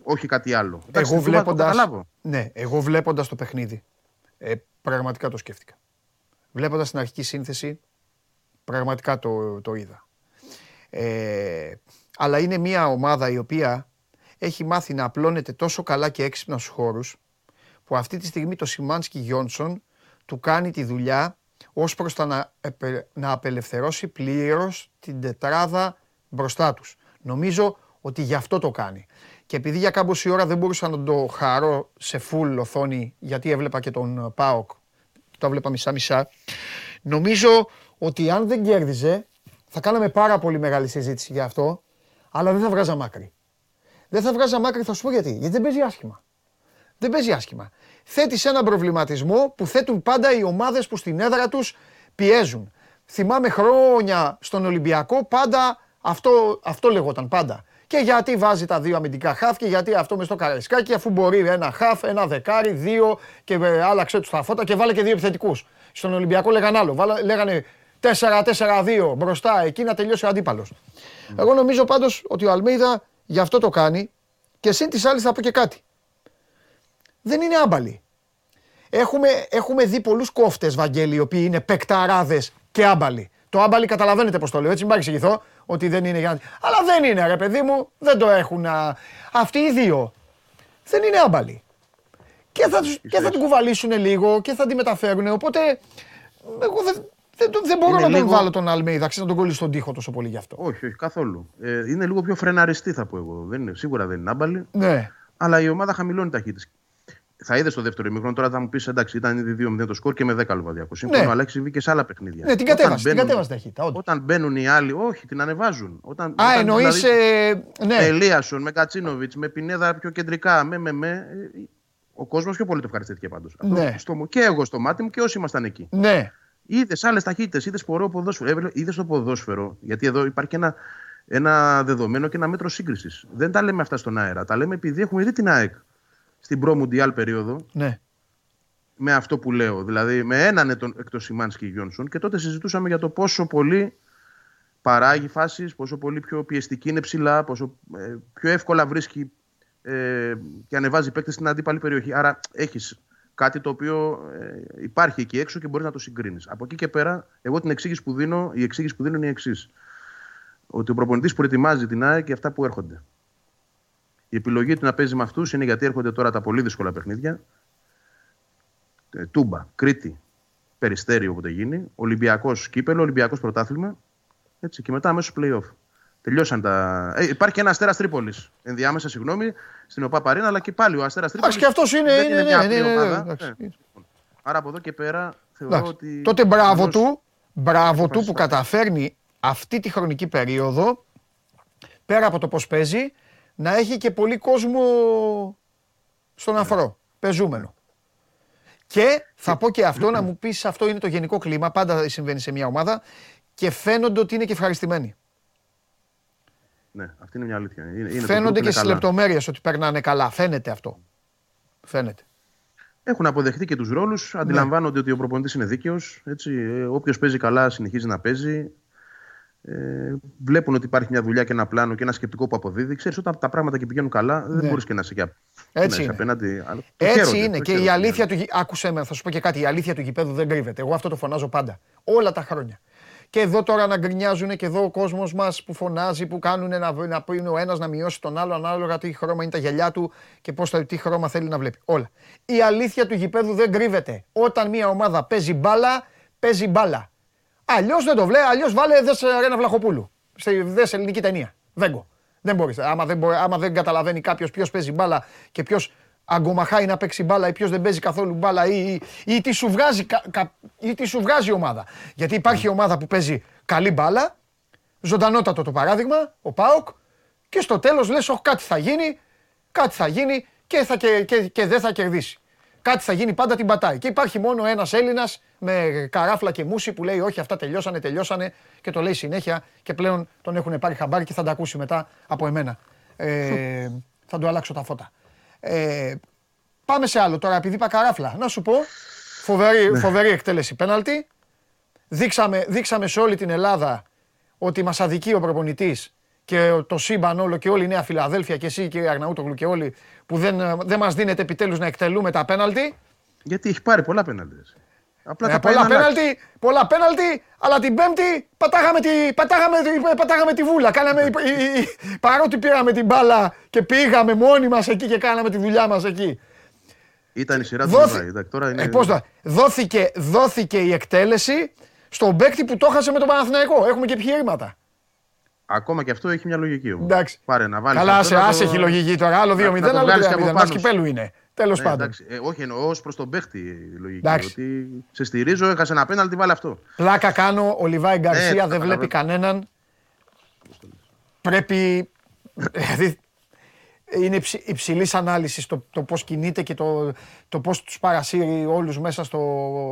όχι κάτι άλλο. Εγώ βλέποντα. Ναι, εγώ βλέποντας το παιχνίδι. Ε, πραγματικά το σκέφτηκα. Βλέποντας την αρχική σύνθεση, πραγματικά το, το είδα. Ε, αλλά είναι μια ομάδα η οποία έχει μάθει να απλώνεται τόσο καλά και έξυπνα στους χώρους που αυτή τη στιγμή το Σιμάνσκι Γιόνσον του κάνει τη δουλειά ως προς το να, να απελευθερώσει πλήρως την τετράδα μπροστά τους. Νομίζω ότι γι' αυτό το κάνει. Και επειδή για κάμποση ώρα δεν μπορούσα να το χαρώ σε full οθόνη, γιατί έβλεπα και τον ΠΑΟΚ, το έβλεπα μισά-μισά, νομίζω ότι αν δεν κέρδιζε, θα κάναμε πάρα πολύ μεγάλη συζήτηση για αυτό, αλλά δεν θα βγάζα μάκρη. Δεν θα βγάζα μάκρη, θα σου πω γιατί. Γιατί δεν παίζει άσχημα. Δεν παίζει άσχημα. Θέτει έναν προβληματισμό που θέτουν πάντα οι ομάδες που στην έδρα τους πιέζουν. Θυμάμαι χρόνια στον Ολυμπιακό πάντα αυτό, αυτό λεγόταν πάντα. Και γιατί βάζει τα δύο αμυντικά χαφ και γιατί αυτό μες στο καρεσκάκι, αφού μπορεί ένα χαφ, ένα δεκάρι, δύο και ε, άλλαξε τους τα φώτα και βάλε και δύο επιθετικούς. Στον Ολυμπιακό λέγαν άλλο. Βάλα, λέγανε 4-4-2 μπροστά εκεί να τελειώσει ο αντίπαλος. Εγώ νομίζω πάντως ότι ο Αλμίδα Γι' αυτό το κάνει. Και συν της άλλης θα πω και κάτι. Δεν είναι άμπαλοι. Έχουμε, έχουμε δει πολλούς κόφτες, Βαγγέλη, οι οποίοι είναι πεκταράδες και άμπαλοι. Το άμπαλοι καταλαβαίνετε πώς το λέω, έτσι μην παρεξηγηθώ ότι δεν είναι για να. Αλλά δεν είναι, ρε παιδί μου, δεν το έχουν. Α... Αυτοί οι δύο δεν είναι άμπαλοι. Και θα, τους, και θα την κουβαλήσουν λίγο και θα την μεταφέρουν. Οπότε εγώ δεν, δεν, δεν μπορώ να τον βάλω τον Αλμέιδα, να τον κολλήσει στον τοίχο τόσο πολύ γι' αυτό. Όχι, όχι, καθόλου. Ε, είναι λίγο πιο φρεναριστή, θα πω εγώ. Δεν είναι, σίγουρα δεν είναι άμπαλη. Ναι. Αλλά η ομάδα χαμηλώνει ταχύτητες. Θα είδες στο δεύτερο ημίχρονο, τώρα θα μου πεις εντάξει, ήταν ήδη 2-0 το σκορ και με 10 λουβαδιακό. Σύμφωνα, ναι. αλλά έχεις συμβεί και σε άλλα παιχνίδια. Ναι, την κατέβασες, την κατέβασες ταχύτητα. Όντως. Όταν μπαίνουν οι άλλοι, όχι, την ανεβάζουν. Όταν, Α, εννοείς. Δηλαδή, ε, ναι. Με Ελίασον, με Κατσίνοβιτς, με Πινέδα πιο κεντρικά, με, με, με. Ο κόσμος πιο πολύ το ευχαριστήθηκε πάντως. Ναι. Και εγώ στο μάτι μου και όσοι ήμασταν εκεί. Ναι. Είδες άλλες ταχύτητες, είδες πορό ποδόσφαιρο. Είδες το ποδόσφαιρο. Γιατί εδώ υπάρχει ένα, ένα δεδομένο και ένα μέτρο σύγκρισης. Δεν τα λέμε αυτά στον αέρα. Τα λέμε επειδή έχουμε δει την ΑΕΚ στην προ-Μουντιάλ περίοδο. Ναι. Με αυτό που λέω. Δηλαδή με έναν εκτός Σιμάνσκι και Γιόνσον. Και τότε συζητούσαμε για το πόσο πολύ παράγει φάσεις, πόσο πολύ πιο πιεστική είναι ψηλά, πόσο ε, πιο εύκολα βρίσκει ε, και ανεβάζει παίκτες στην αντίπαλη περιοχή. Άρα έχεις Κάτι το οποίο ε, υπάρχει εκεί έξω και μπορείς να το συγκρίνεις. Από εκεί και πέρα, εγώ την εξήγηση που δίνω, η εξήγηση που δίνω είναι η εξής. Ότι ο προπονητής προετοιμάζει την ΑΕΚ και αυτά που έρχονται. Η επιλογή του να παίζει με αυτούς είναι γιατί έρχονται τώρα τα πολύ δύσκολα παιχνίδια. Ε, Τούμπα, Κρήτη, Περιστέρι όποτε γίνει, Ολυμπιακός κύπελο, Ολυμπιακός πρωτάθλημα. Έτσι, και μετά αμέσως playoff. Τελειώσαν τα. Ε, υπάρχει και ένα αστέρας Τρίπολης. Ενδιάμεσα, συγγνώμη, στην ΟΠΑ Παρίνα, αλλά και πάλι ο αστέρας Τρίπολης. Α και αυτός είναι. Δεν είναι, μια ναι, ναι, ομάδα. Ναι, Άρα από εδώ και πέρα θεωρώ ότι. Τότε μπράβο του, μπράβο του που καταφέρνει αυτή τη χρονική περίοδο, πέρα από το πώς παίζει, να έχει και πολύ κόσμο στον αφρό. Πεζούμενο. Και θα πω και αυτό, να μου πεις αυτό είναι το γενικό κλίμα, πάντα συμβαίνει σε μια ομάδα και φαίνονται ότι είναι και ευχαριστημένοι. Ναι, αυτή είναι μια αλήθεια. Είναι, είναι Φαίνονται και στις λεπτομέρειες ότι περνάνε καλά. Φαίνεται αυτό. Φαίνεται. Έχουν αποδεχτεί και τους ρόλους. Ναι. Αντιλαμβάνονται ότι ο προπονητής είναι δίκαιος. Ε, Όποιος παίζει καλά συνεχίζει να παίζει. Ε, βλέπουν ότι υπάρχει μια δουλειά και ένα πλάνο και ένα σκεπτικό που αποδίδει. Ξέρεις, όταν τα πράγματα και πηγαίνουν καλά, δεν ναι. μπορείς και να είσαι και Έτσι είναι. απέναντι. Έτσι είναι. Και η αλήθεια του. Άκουσε με, θα σου πω και κάτι. Η αλήθεια του γηπέδου δεν κρύβεται. Εγώ αυτό το φωνάζω πάντα. Όλα τα χρόνια. Και εδώ τώρα να γκρινιάζουν και εδώ ο κόσμος μας που φωνάζει, που κάνουν να, να πει ο ένας να μειώσει τον άλλο ανάλογα τι χρώμα είναι τα γυαλιά του και πώς, τι χρώμα θέλει να βλέπει. Όλα. Η αλήθεια του γηπέδου δεν κρύβεται. Όταν μια ομάδα παίζει μπάλα, παίζει μπάλα. Αλλιώς δεν το βλέπει, αλλιώς βάλε δε Ρένα Βλαχοπούλου. Δε ελληνική ταινία. Βέγκο. Δεν μπορείς. Άμα δεν, μπορεί, άμα δεν καταλαβαίνει κάποιος ποιος παίζει μπάλα και ποιος αγκομαχάει να παίξει μπάλα ή ποιος δεν παίζει καθόλου μπάλα ή, ή, ή, τι σου βγάζει, ή τι σου βγάζει η ομάδα. Γιατί υπάρχει ομάδα που παίζει καλή μπάλα, ζωντανότατο το παράδειγμα, ο Πάοκ, και στο τέλος λες: Όχι, κάτι θα γίνει, κάτι θα γίνει και, θα, και, και, και δεν θα κερδίσει. Κάτι θα γίνει, πάντα την πατάει. Και υπάρχει μόνο ένας Έλληνας με καράφλα και μουσι που λέει: Όχι, αυτά τελειώσανε, τελειώσανε και το λέει συνέχεια και πλέον τον έχουν πάρει χαμπάρι και θα τα ακούσει μετά από εμένα. Ε, θα του αλλάξω τα φώτα. Ε, πάμε σε άλλο τώρα, επειδή είπα καράφλα. Να σου πω, φοβερή, ναι. φοβερή εκτέλεση πέναλτη. Δείξαμε, δείξαμε σε όλη την Ελλάδα ότι μας αδικεί ο προπονητής και το σύμπαν όλο και όλη η Νέα Φιλαδέλφια και εσύ κύριε Αγναούτογλου και όλοι που δεν, δεν μας δίνετε επιτέλους να εκτελούμε τα πέναλτι. Γιατί έχει πάρει πολλά πέναλτι. Απλά ε, πολλά, πέναλτι, πολλά πέναλτι, αλλά την Πέμπτη πατάγαμε τη, πατάγαμε, πατάγαμε τη βούλα. Κάναμε, παρότι πήραμε την μπάλα και πήγαμε μόνοι μας εκεί και κάναμε τη δουλειά μας εκεί. Ήταν η σειρά του Δόθη... Τώρα είναι... ε, πώς δόθηκε, δόθηκε η εκτέλεση στον παίκτη που το έχασε με τον Παναθηναϊκό. Έχουμε και επιχειρήματα. Ακόμα και αυτό έχει μια λογική όμως. Εντάξει. Πάρε να βάλεις. Καλά, σε άσε έχει λογική τώρα. Άλλο 2-0, άλλο 3-0. Μας κυπέλου είναι. Τέλος ναι, πάντων. Ε, όχι, εννοώ ως προς τον παίχτη η λογική. Εντάξει. Ότι σε στηρίζω, έχασε ένα πέναλτι, βάλει αυτό. Πλάκα κάνω. Ο Λιβάη Γκαρσία δεν βλέπει κανέναν. Πρέπει. Δηλαδή είναι υψηλής ανάλυσης το, το πώς κινείται και το, το πώς τους παρασύρει όλους μέσα στο,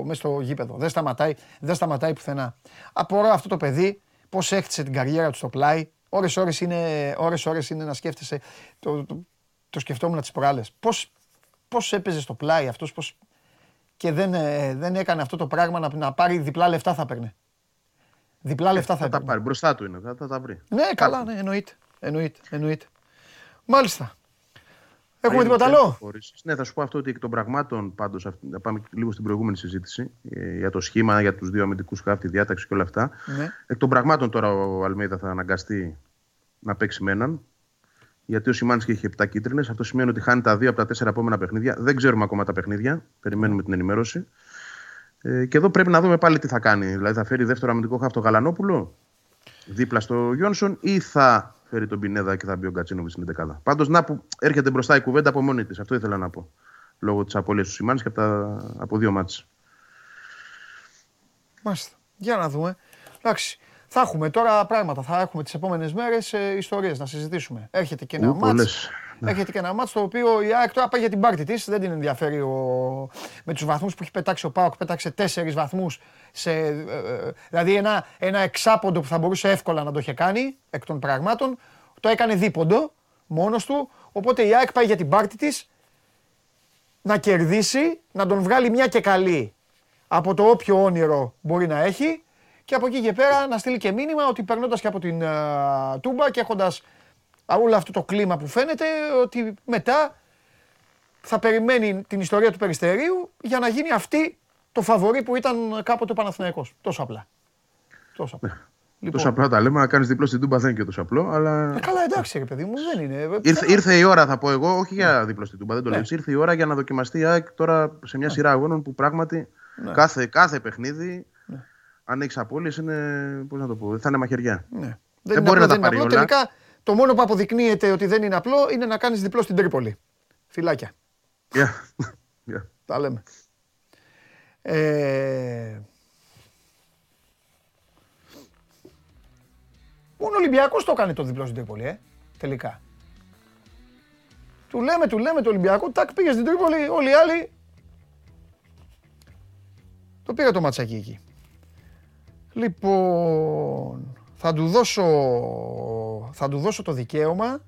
μέσα στο γήπεδο. Δεν σταματάει, δεν σταματάει πουθενά. Απορώ αυτό το παιδί πώς έχτισε την καριέρα του στο πλάι. Ώρες-ώρες είναι, ώρες, ώρες είναι να σκέφτεσαι. Το, το, το σκεφτόμουν τις προάλλες. Πώς πώς έπαιζε στο πλάι αυτός, πώς... και δεν, ε, δεν έκανε αυτό το πράγμα να, να πάρει διπλά λεφτά θα παίρνει. Διπλά λεφτά θα, θα τα πάρει. Μπροστά του είναι. Θα, θα τα βρει. Ναι, καλά, ναι, εννοείται. εννοείται, εννοείται. Μάλιστα. Έχουμε τίποτα άλλο; Ναι, θα σου πω αυτό ότι εκ των πραγμάτων πάντως, να πάμε λίγο στην προηγούμενη συζήτηση ε, για το σχήμα, για τους δύο αμυντικούς χάφτη, διάταξη και όλα αυτά. Ναι. Εκ των πραγμάτων τώρα ο Αλμίδα θα αναγκαστεί να παίξει με έναν. Γιατί ο Σιμάνσκι έχει 7 κίτρινες. Αυτό σημαίνει ότι χάνει τα δύο από τα τέσσερα επόμενα παιχνίδια. Δεν ξέρουμε ακόμα τα παιχνίδια. Περιμένουμε την ενημέρωση. Ε, και εδώ πρέπει να δούμε πάλι τι θα κάνει. Δηλαδή θα φέρει δεύτερο αμυντικό χάφτο Γαλανόπουλο δίπλα στο Γιόνσον ή θα φέρει τον Πινέδα και θα μπει ο Γκατσίνοβιτς στην δεκάδα. Πάντως να που έρχεται μπροστά η κουβέντα από μόνη της. Αυτό ήθελα να πω. Λόγω της απώλειας του Σιμάνη και από, τα... από δύο μάτσε. Μάλιστα. Για να δούμε. Εντάξει. Θα έχουμε τώρα πράγματα. Θα έχουμε τις επόμενες μέρες ε, ιστορίες να συζητήσουμε. Έρχεται και ένα μάτς. Ναι. Έρχεται και ένα μάτς το οποίο η ΑΕΚ τώρα πάει για την πάρτη της. Δεν την ενδιαφέρει ο... με τους βαθμούς που έχει πετάξει ο Πάοκ. Πέταξε τέσσερις βαθμούς. Σε... Ε, ε, δηλαδή ένα, ένα εξάποντο που θα μπορούσε εύκολα να το είχε κάνει εκ των πραγμάτων. Το έκανε δίποντο μόνος του. Οπότε η ΑΕΚ πάει για την πάρτη της να κερδίσει, να τον βγάλει μια και καλή από το όποιο όνειρο μπορεί να έχει και από εκεί και πέρα να στείλει και μήνυμα ότι περνώντας και από την uh, Τούμπα και έχοντας όλο αυτό το κλίμα που φαίνεται, ότι μετά θα περιμένει την ιστορία του Περιστερίου για να γίνει αυτή το φαβορή που ήταν κάποτε ο Παναθηναϊκός. Τόσο απλά. Τόσο απλά. Ναι. Λοιπόν. Τόσο απλά τα λέμε, να κάνεις διπλό στην Τούμπα δεν είναι και τόσο απλό. Αλλά... Ε, καλά, εντάξει, ρε παιδί μου, δεν είναι. Ήρθε, ήρθε η ώρα, θα πω εγώ, όχι για διπλό στην Τούμπα, δεν το ναι. λέω. Ήρθε η ώρα για να δοκιμαστεί η ΑΕΚ τώρα σε μια ναι. σειρά αγώνων που πράγματι ναι. κάθε, κάθε παιχνίδι αν έχεις απώλειες, είναι. Πώς να το πω, θα είναι μαχαιριά. Ναι. Δεν, μπορεί να τα πάρει όλα. Τελικά, το μόνο που αποδεικνύεται ότι δεν είναι απλό είναι να κάνεις διπλό στην Τρίπολη. Φυλάκια. Yeah. yeah. Τα λέμε. Ε... Μόνο ο Ολυμπιακός το έκανε το διπλό στην Τρίπολη, ε, τελικά. Του λέμε, του λέμε το Ολυμπιακό, τάκ πήγε στην Τρίπολη, όλοι οι άλλοι. Το πήρε το ματσάκι εκεί. Λοιπόν, θα του δώσω, θα του δώσω το δικαίωμα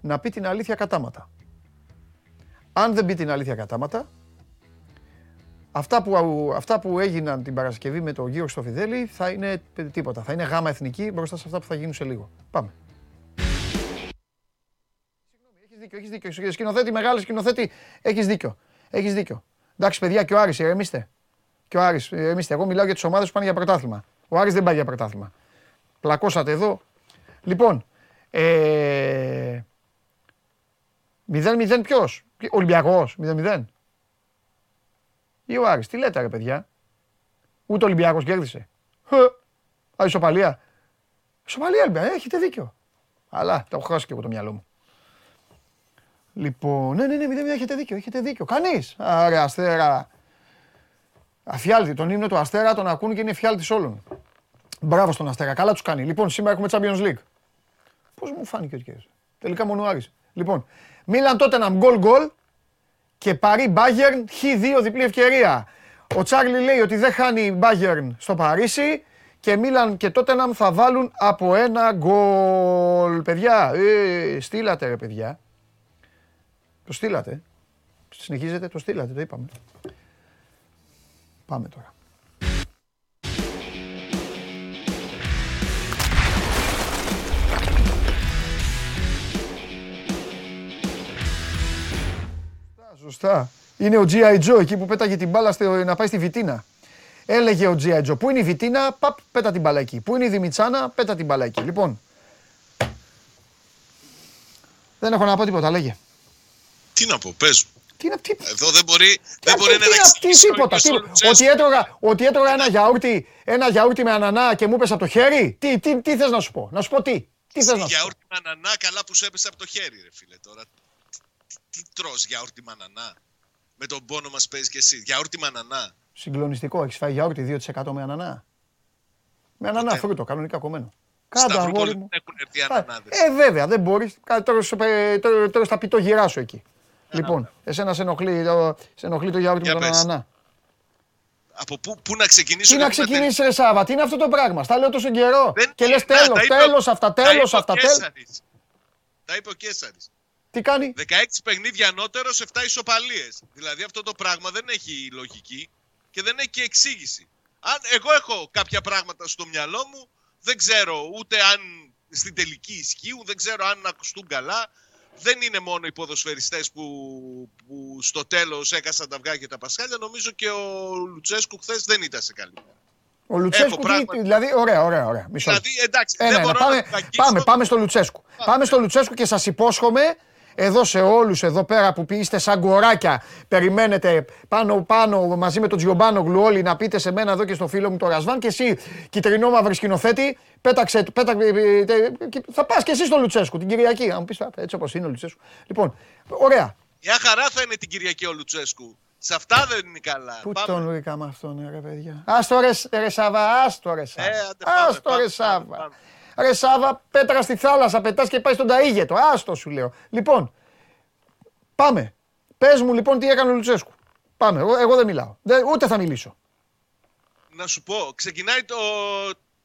να πει την αλήθεια κατάματα. Αν δεν πει την αλήθεια κατάματα, αυτά που, αυτά που έγιναν την Παρασκευή με το γύρο στο Φιδέλη θα είναι τίποτα. Θα είναι γάμα εθνική μπροστά σε αυτά που θα γίνουν σε λίγο. Πάμε. Συγγνώμη, έχεις δίκιο, έχεις δίκιο. Σκηνοθέτη, μεγάλο σκηνοθέτη, έχεις δίκιο. Έχεις δίκιο. Εντάξει παιδιά και ο Άρης, ηρεμήστε και ο Άρης. Ε, εμείς, εγώ μιλάω για τις ομάδες που πάνε για πρωτάθλημα. Ο Άρης δεν πάει για πρωτάθλημα. Πλακώσατε εδώ. Λοιπόν, ε, 0-0 ποιος, Ολυμπιακός, 0-0. Ή ο Άρης, τι λέτε ρε παιδιά; Ούτε ο Ολυμπιακός κέρδισε. Α, ισοπαλία. Ισοπαλία, έχετε δίκιο. Αλλά το έχω χάσει και εγώ το μυαλό μου. Λοιπόν, ναι, ναι, ναι, μηδέν, έχετε δίκιο, έχετε δίκιο. Κανείς. Άρα, αστέρα. Αφιάλτη, τον ύμνο του Αστέρα τον ακούν και είναι φιάλτη όλων. Μπράβο στον Αστέρα, καλά τους κάνει. Λοιπόν, σήμερα έχουμε Champions League. Πώς μου φάνηκε ο Κέρι. Τελικά μόνο Άρης. Λοιπόν, Μίλαν τότε να γκολ γκολ και Παρί Μπάγερν χ2 διπλή ευκαιρία. Ο Τσάρλι λέει ότι δεν χάνει Μπάγερν στο Παρίσι και Μίλαν και τότε να θα βάλουν από ένα γκολ. Παιδιά, ε, στείλατε ρε παιδιά. Το στείλατε. Συνεχίζετε, το στείλατε, το είπαμε. Πάμε τώρα. Σωστά. Είναι ο G.I. Joe εκεί που πέταγε την μπάλα να πάει στη Βιτίνα. Έλεγε ο G.I. Joe. Πού είναι η Βιτίνα, παπ, πέτα την μπάλα εκεί. Πού είναι η Δημητσάνα, πέτα την μπάλα εκεί. Λοιπόν. Δεν έχω να πω τίποτα, λέγε. Τι να πω, πες μου. Τι να, τι... Εδώ δεν μπορεί, δεν μπορεί να εξηγήσει τίποτα; Τι, ότι, έτρωγα, ότι έτρωγα ένα γιαούρτι, ένα γιαούρτι με ανανά και μου έπεσε από το χέρι; Τι, τι, τι θες να σου πω; Να σου πω τι. Τι θες να σου γιαούρτι με ανανά καλά που σου έπεσε από το χέρι ρε φίλε τώρα. Τι, τι τρως γιαούρτι με ανανά; Με τον πόνο μας παίζεις και εσύ. Γιαούρτι με ανανά. Συγκλονιστικό. Έχεις φάει γιαούρτι 2% με ανανά; Με ανανά Ποτέ. φρούτο, κανονικά κομμένο. Κάτω αγόρι μου. Έχουν έρθει ανανάδες. Ε, βέβαια, δεν μπορείς. Τώρα στα πιτό γυρά σου εκεί. Λοιπόν, εσένα σε ενοχλεί, το, σε ενοχλεί το γιαούρτι με τον ανανά. Από πού, πού να ξεκινήσω. Τι να ξεκινήσεις, Ρε Σάβα, τι είναι αυτό το πράγμα; Στα λέω τόσο καιρό. Δεν και λες τέλος, τέλος αυτά, τέλος αυτά. Τα είπε ο Κέσσαρης. Τι κάνει; 16 παιχνίδια ανώτερος, 7 ισοπαλίες. Δηλαδή αυτό το πράγμα δεν έχει λογική και δεν έχει και εξήγηση. Αν εγώ έχω κάποια πράγματα στο μυαλό μου, δεν ξέρω ούτε αν στην τελική ισχύουν, δεν ξέρω αν ακουστούν καλά, δεν είναι μόνο οι ποδοσφαιριστές που, που στο τέλος έκασαν τα αυγά και τα πασχάλια. Νομίζω και ο Λουτσέσκου χθες δεν ήταν σε καλή ο Λουτσέσκου, πράγμα... δηλαδή, ωραία, ωραία, ωραία. Μισό. Δηλαδή, εντάξει, ένα, δεν μπορώ πάμε, να πάμε, πάμε στο Λουτσέσκου. Πάμε, πάμε στο Λουτσέσκου και σας υπόσχομαι εδώ σε όλους εδώ πέρα που είστε σαν κοράκια, περιμένετε πάνω πάνω μαζί με τον Τζιομπάνο όλοι να πείτε σε μένα εδώ και στο φίλο μου το Ρασβάν και εσύ κυτρινό μαύρη σκηνοθέτη, πέταξε, πέταξε, θα πας και εσύ στο Λουτσέσκου την Κυριακή, αν πεις έτσι όπως είναι ο Λουτσέσκου. Λοιπόν, ωραία. Μια χαρά θα είναι την Κυριακή ο Λουτσέσκου. Σε αυτά δεν είναι καλά. Πού τον βρήκα με αυτόν, ρε παιδιά. Άστο ρε, ρε Σάβα, άστο ρε Σάβα. Ε, άστο ρε Σάβα. Ρε Σάβα, πέτρα στη θάλασσα, πετάς και πάει στον Ταΐγετο. Άστο σου λέω. Λοιπόν, πάμε. Πες μου λοιπόν τι έκανε ο Λουτσέσκου. Πάμε. Εγώ, εγώ δεν μιλάω. Δεν, ούτε θα μιλήσω. Να σου πω, ξεκινάει το,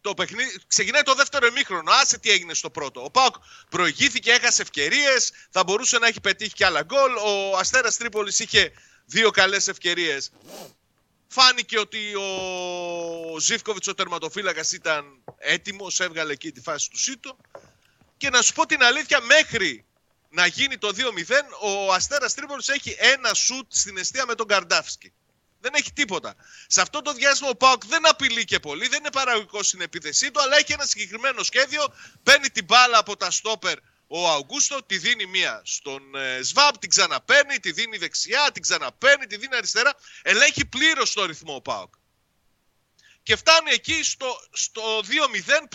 το παιχνίδι, ξεκινάει το δεύτερο εμίχρονο. Άσε τι έγινε στο πρώτο. Ο Πάοκ προηγήθηκε, έχασε ευκαιρίες, θα μπορούσε να έχει πετύχει κι άλλα γκολ. Ο Αστέρας Τρίπολης είχε δύο καλές ευκαιρίες. Φάνηκε ότι ο Ζήφκοβιτς ο τερματοφύλακας ήταν έτοιμος, έβγαλε εκεί τη φάση του ΣΥΤΟ. Και να σου πω την αλήθεια, μέχρι να γίνει το 2-0, ο Αστέρας Τρίπολης έχει ένα σουτ στην αιστεία με τον Καρντάφσκι. Δεν έχει τίποτα. Σε αυτό το διάστημα ο Πάοκ δεν απειλεί και πολύ, δεν είναι παραγωγικός στην επίθεσή του, αλλά έχει ένα συγκεκριμένο σχέδιο. Παίρνει την μπάλα από τα στόπερ ο Αουγκούστο τη δίνει μία στον ε, Σβάμπ, την ξαναπαίρνει, τη δίνει δεξιά, την ξαναπαίρνει, τη δίνει αριστερά. Ελέγχει πλήρως το ρυθμό ο Πάοκ. Και φτάνει εκεί στο, στο 2-0,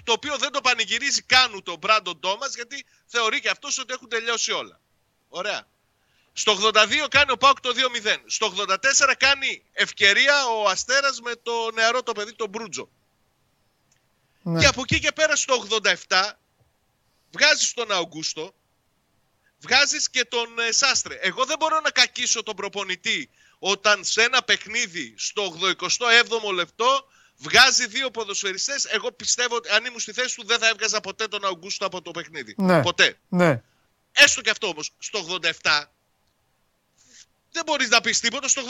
το οποίο δεν το πανηγυρίζει καν το Μπράντον Τόμας, γιατί θεωρεί και αυτός ότι έχουν τελειώσει όλα. Ωραία. Στο 82 κάνει ο Πάοκ το 2-0. Στο 84 κάνει ευκαιρία ο Αστέρας με το νεαρό το παιδί, τον Μπρούτζο. Ναι. Και από εκεί και πέρα στο 87 βγάζεις τον Αουγκούστο, βγάζεις και τον ε, Σάστρε. Εγώ δεν μπορώ να κακίσω τον προπονητή όταν σε ένα παιχνίδι στο 87ο λεπτό βγάζει δύο ποδοσφαιριστές. Εγώ πιστεύω ότι αν ήμουν στη θέση του δεν θα έβγαζα ποτέ τον Αουγκούστο από το παιχνίδι. Ναι. Ποτέ. Ναι. Έστω και αυτό όμως, στο 87 δεν μπορείς να πεις τίποτα. Στο 87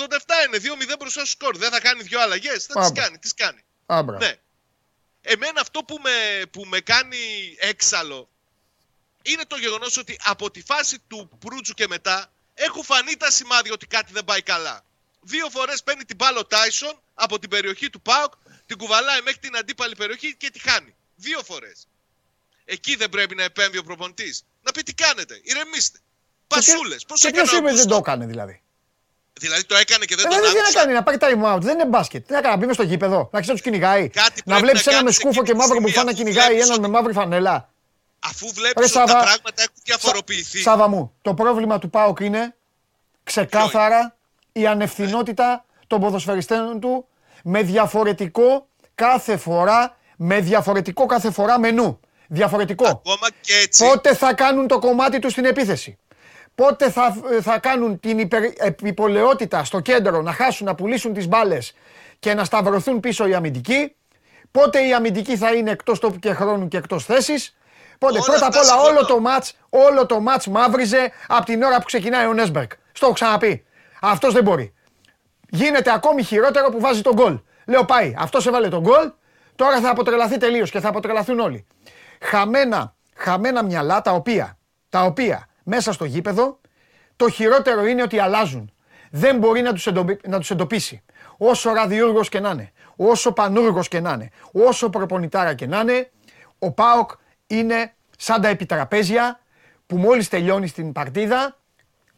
είναι 2-0 μπροστά στο σκορ. Δεν θα κάνει δύο αλλαγές. Δεν τις κάνει. Τις κάνει. Άμπρα. Ναι. Εμένα αυτό που με, που με κάνει έξαλλο είναι το γεγονός ότι από τη φάση του Προύτζου και μετά έχουν φανεί τα σημάδια ότι κάτι δεν πάει καλά. Δύο φορές παίρνει την μπάλο Τάισον από την περιοχή του Πάουκ, την κουβαλάει μέχρι την αντίπαλη περιοχή και τη χάνει. Δύο φορές. Εκεί δεν πρέπει να επέμβει ο προπονητής. Να πει τι κάνετε, ηρεμήστε. Πασούλες. Πώς έκανε. Ποιος είπε δεν το έκανε δηλαδή; Δηλαδή το έκανε και δεν ε, το έκανε. Δεν να κάνει, να πάρει time out. Δεν είναι μπάσκετ. Τι να κάνει, να μπει στο γήπεδο, να ξέρει να τους κυνηγάει. να βλέπει ένα με σκούφο και μαύρο που φάνε να κυνηγάει έναν με μαύρη φανέλα. Αφού βλέπεις ότι τα πράγματα έχουν διαφοροποιηθεί. Σάβα μου, το πρόβλημα του ΠΑΟΚ είναι ξεκάθαρα η ανευθυνότητα των ποδοσφαιριστών του με διαφορετικό κάθε φορά, με διαφορετικό κάθε φορά μενού. Διαφορετικό. Ακόμα και έτσι. Πότε θα κάνουν το κομμάτι τους στην επίθεση. Πότε θα, θα κάνουν την υπερ, επιπολαιότητα στο κέντρο να χάσουν, να πουλήσουν τις μπάλες και να σταυρωθούν πίσω οι αμυντικοί. Πότε οι αμυντικοί θα είναι εκτός τόπου και χρόνου και εκτός θέσης. Πότε πρώτα απ' όλα όλο το μάτς, όλο το μάτς μαύριζε από την ώρα που ξεκινάει ο Νέσμπερκ. Στο έχω ξαναπεί. Αυτός δεν μπορεί. Γίνεται ακόμη χειρότερο που βάζει τον γκολ. Λέω πάει, αυτός έβαλε τον γκολ, τώρα θα αποτρελαθεί τελείως και θα αποτρελαθούν όλοι. Χαμένα, χαμένα μυαλά τα οποία, τα οποία μέσα στο γήπεδο το χειρότερο είναι ότι αλλάζουν. Δεν μπορεί να τους, να τους εντοπίσει. Όσο ραδιούργος και να είναι, όσο πανούργος και να είναι, όσο προπονητάρα και να είναι, ο ΠΑΟΚ είναι σαν τα επιτραπέζια που μόλις τελειώνεις την παρτίδα,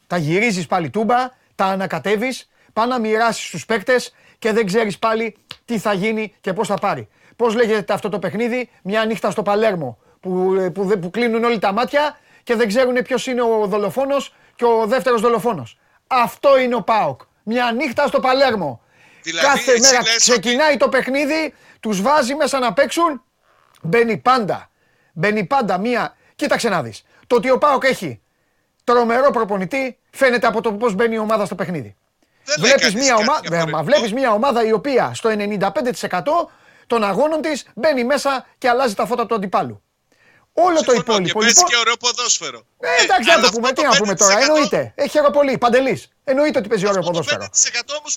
τα γυρίζεις πάλι τούμπα, τα ανακατεύεις, πάνε να μοιράσεις στους παίκτες και δεν ξέρεις πάλι τι θα γίνει και πώς θα πάρει. Πώς λέγεται αυτό το παιχνίδι, μια νύχτα στο Παλέρμο που, που, που κλείνουν όλοι τα μάτια και δεν ξέρουν ποιος είναι ο δολοφόνος και ο δεύτερος δολοφόνος. Αυτό είναι ο ΠΑΟΚ. Μια νύχτα στο Παλέρμο. Δηλαδή, Κάθε μέρα ξεκινάει το παιχνίδι, τους βάζει μέσα να παίξουν, μπαίνει πάντα. Μπαίνει πάντα μία. Κοίταξε να δεις. Το ότι ο Πάοκ έχει τρομερό προπονητή φαίνεται από το πώς μπαίνει η ομάδα στο παιχνίδι. Βλέπεις μια, ομα... βλέπεις μια ομάδα η οποία στο 95% των αγώνων της μπαίνει μέσα και αλλάζει τα φώτα του αντιπάλου. Όλο το υπόλοιπο. Και λοιπόν... και ωραίο ποδόσφαιρο. Ε, εντάξει, να το πούμε. Τι να πούμε τώρα. Εννοείται. Έχει πολύ. Παντελής. Εννοείται ότι παίζει ωραίο ποδόσφαιρο.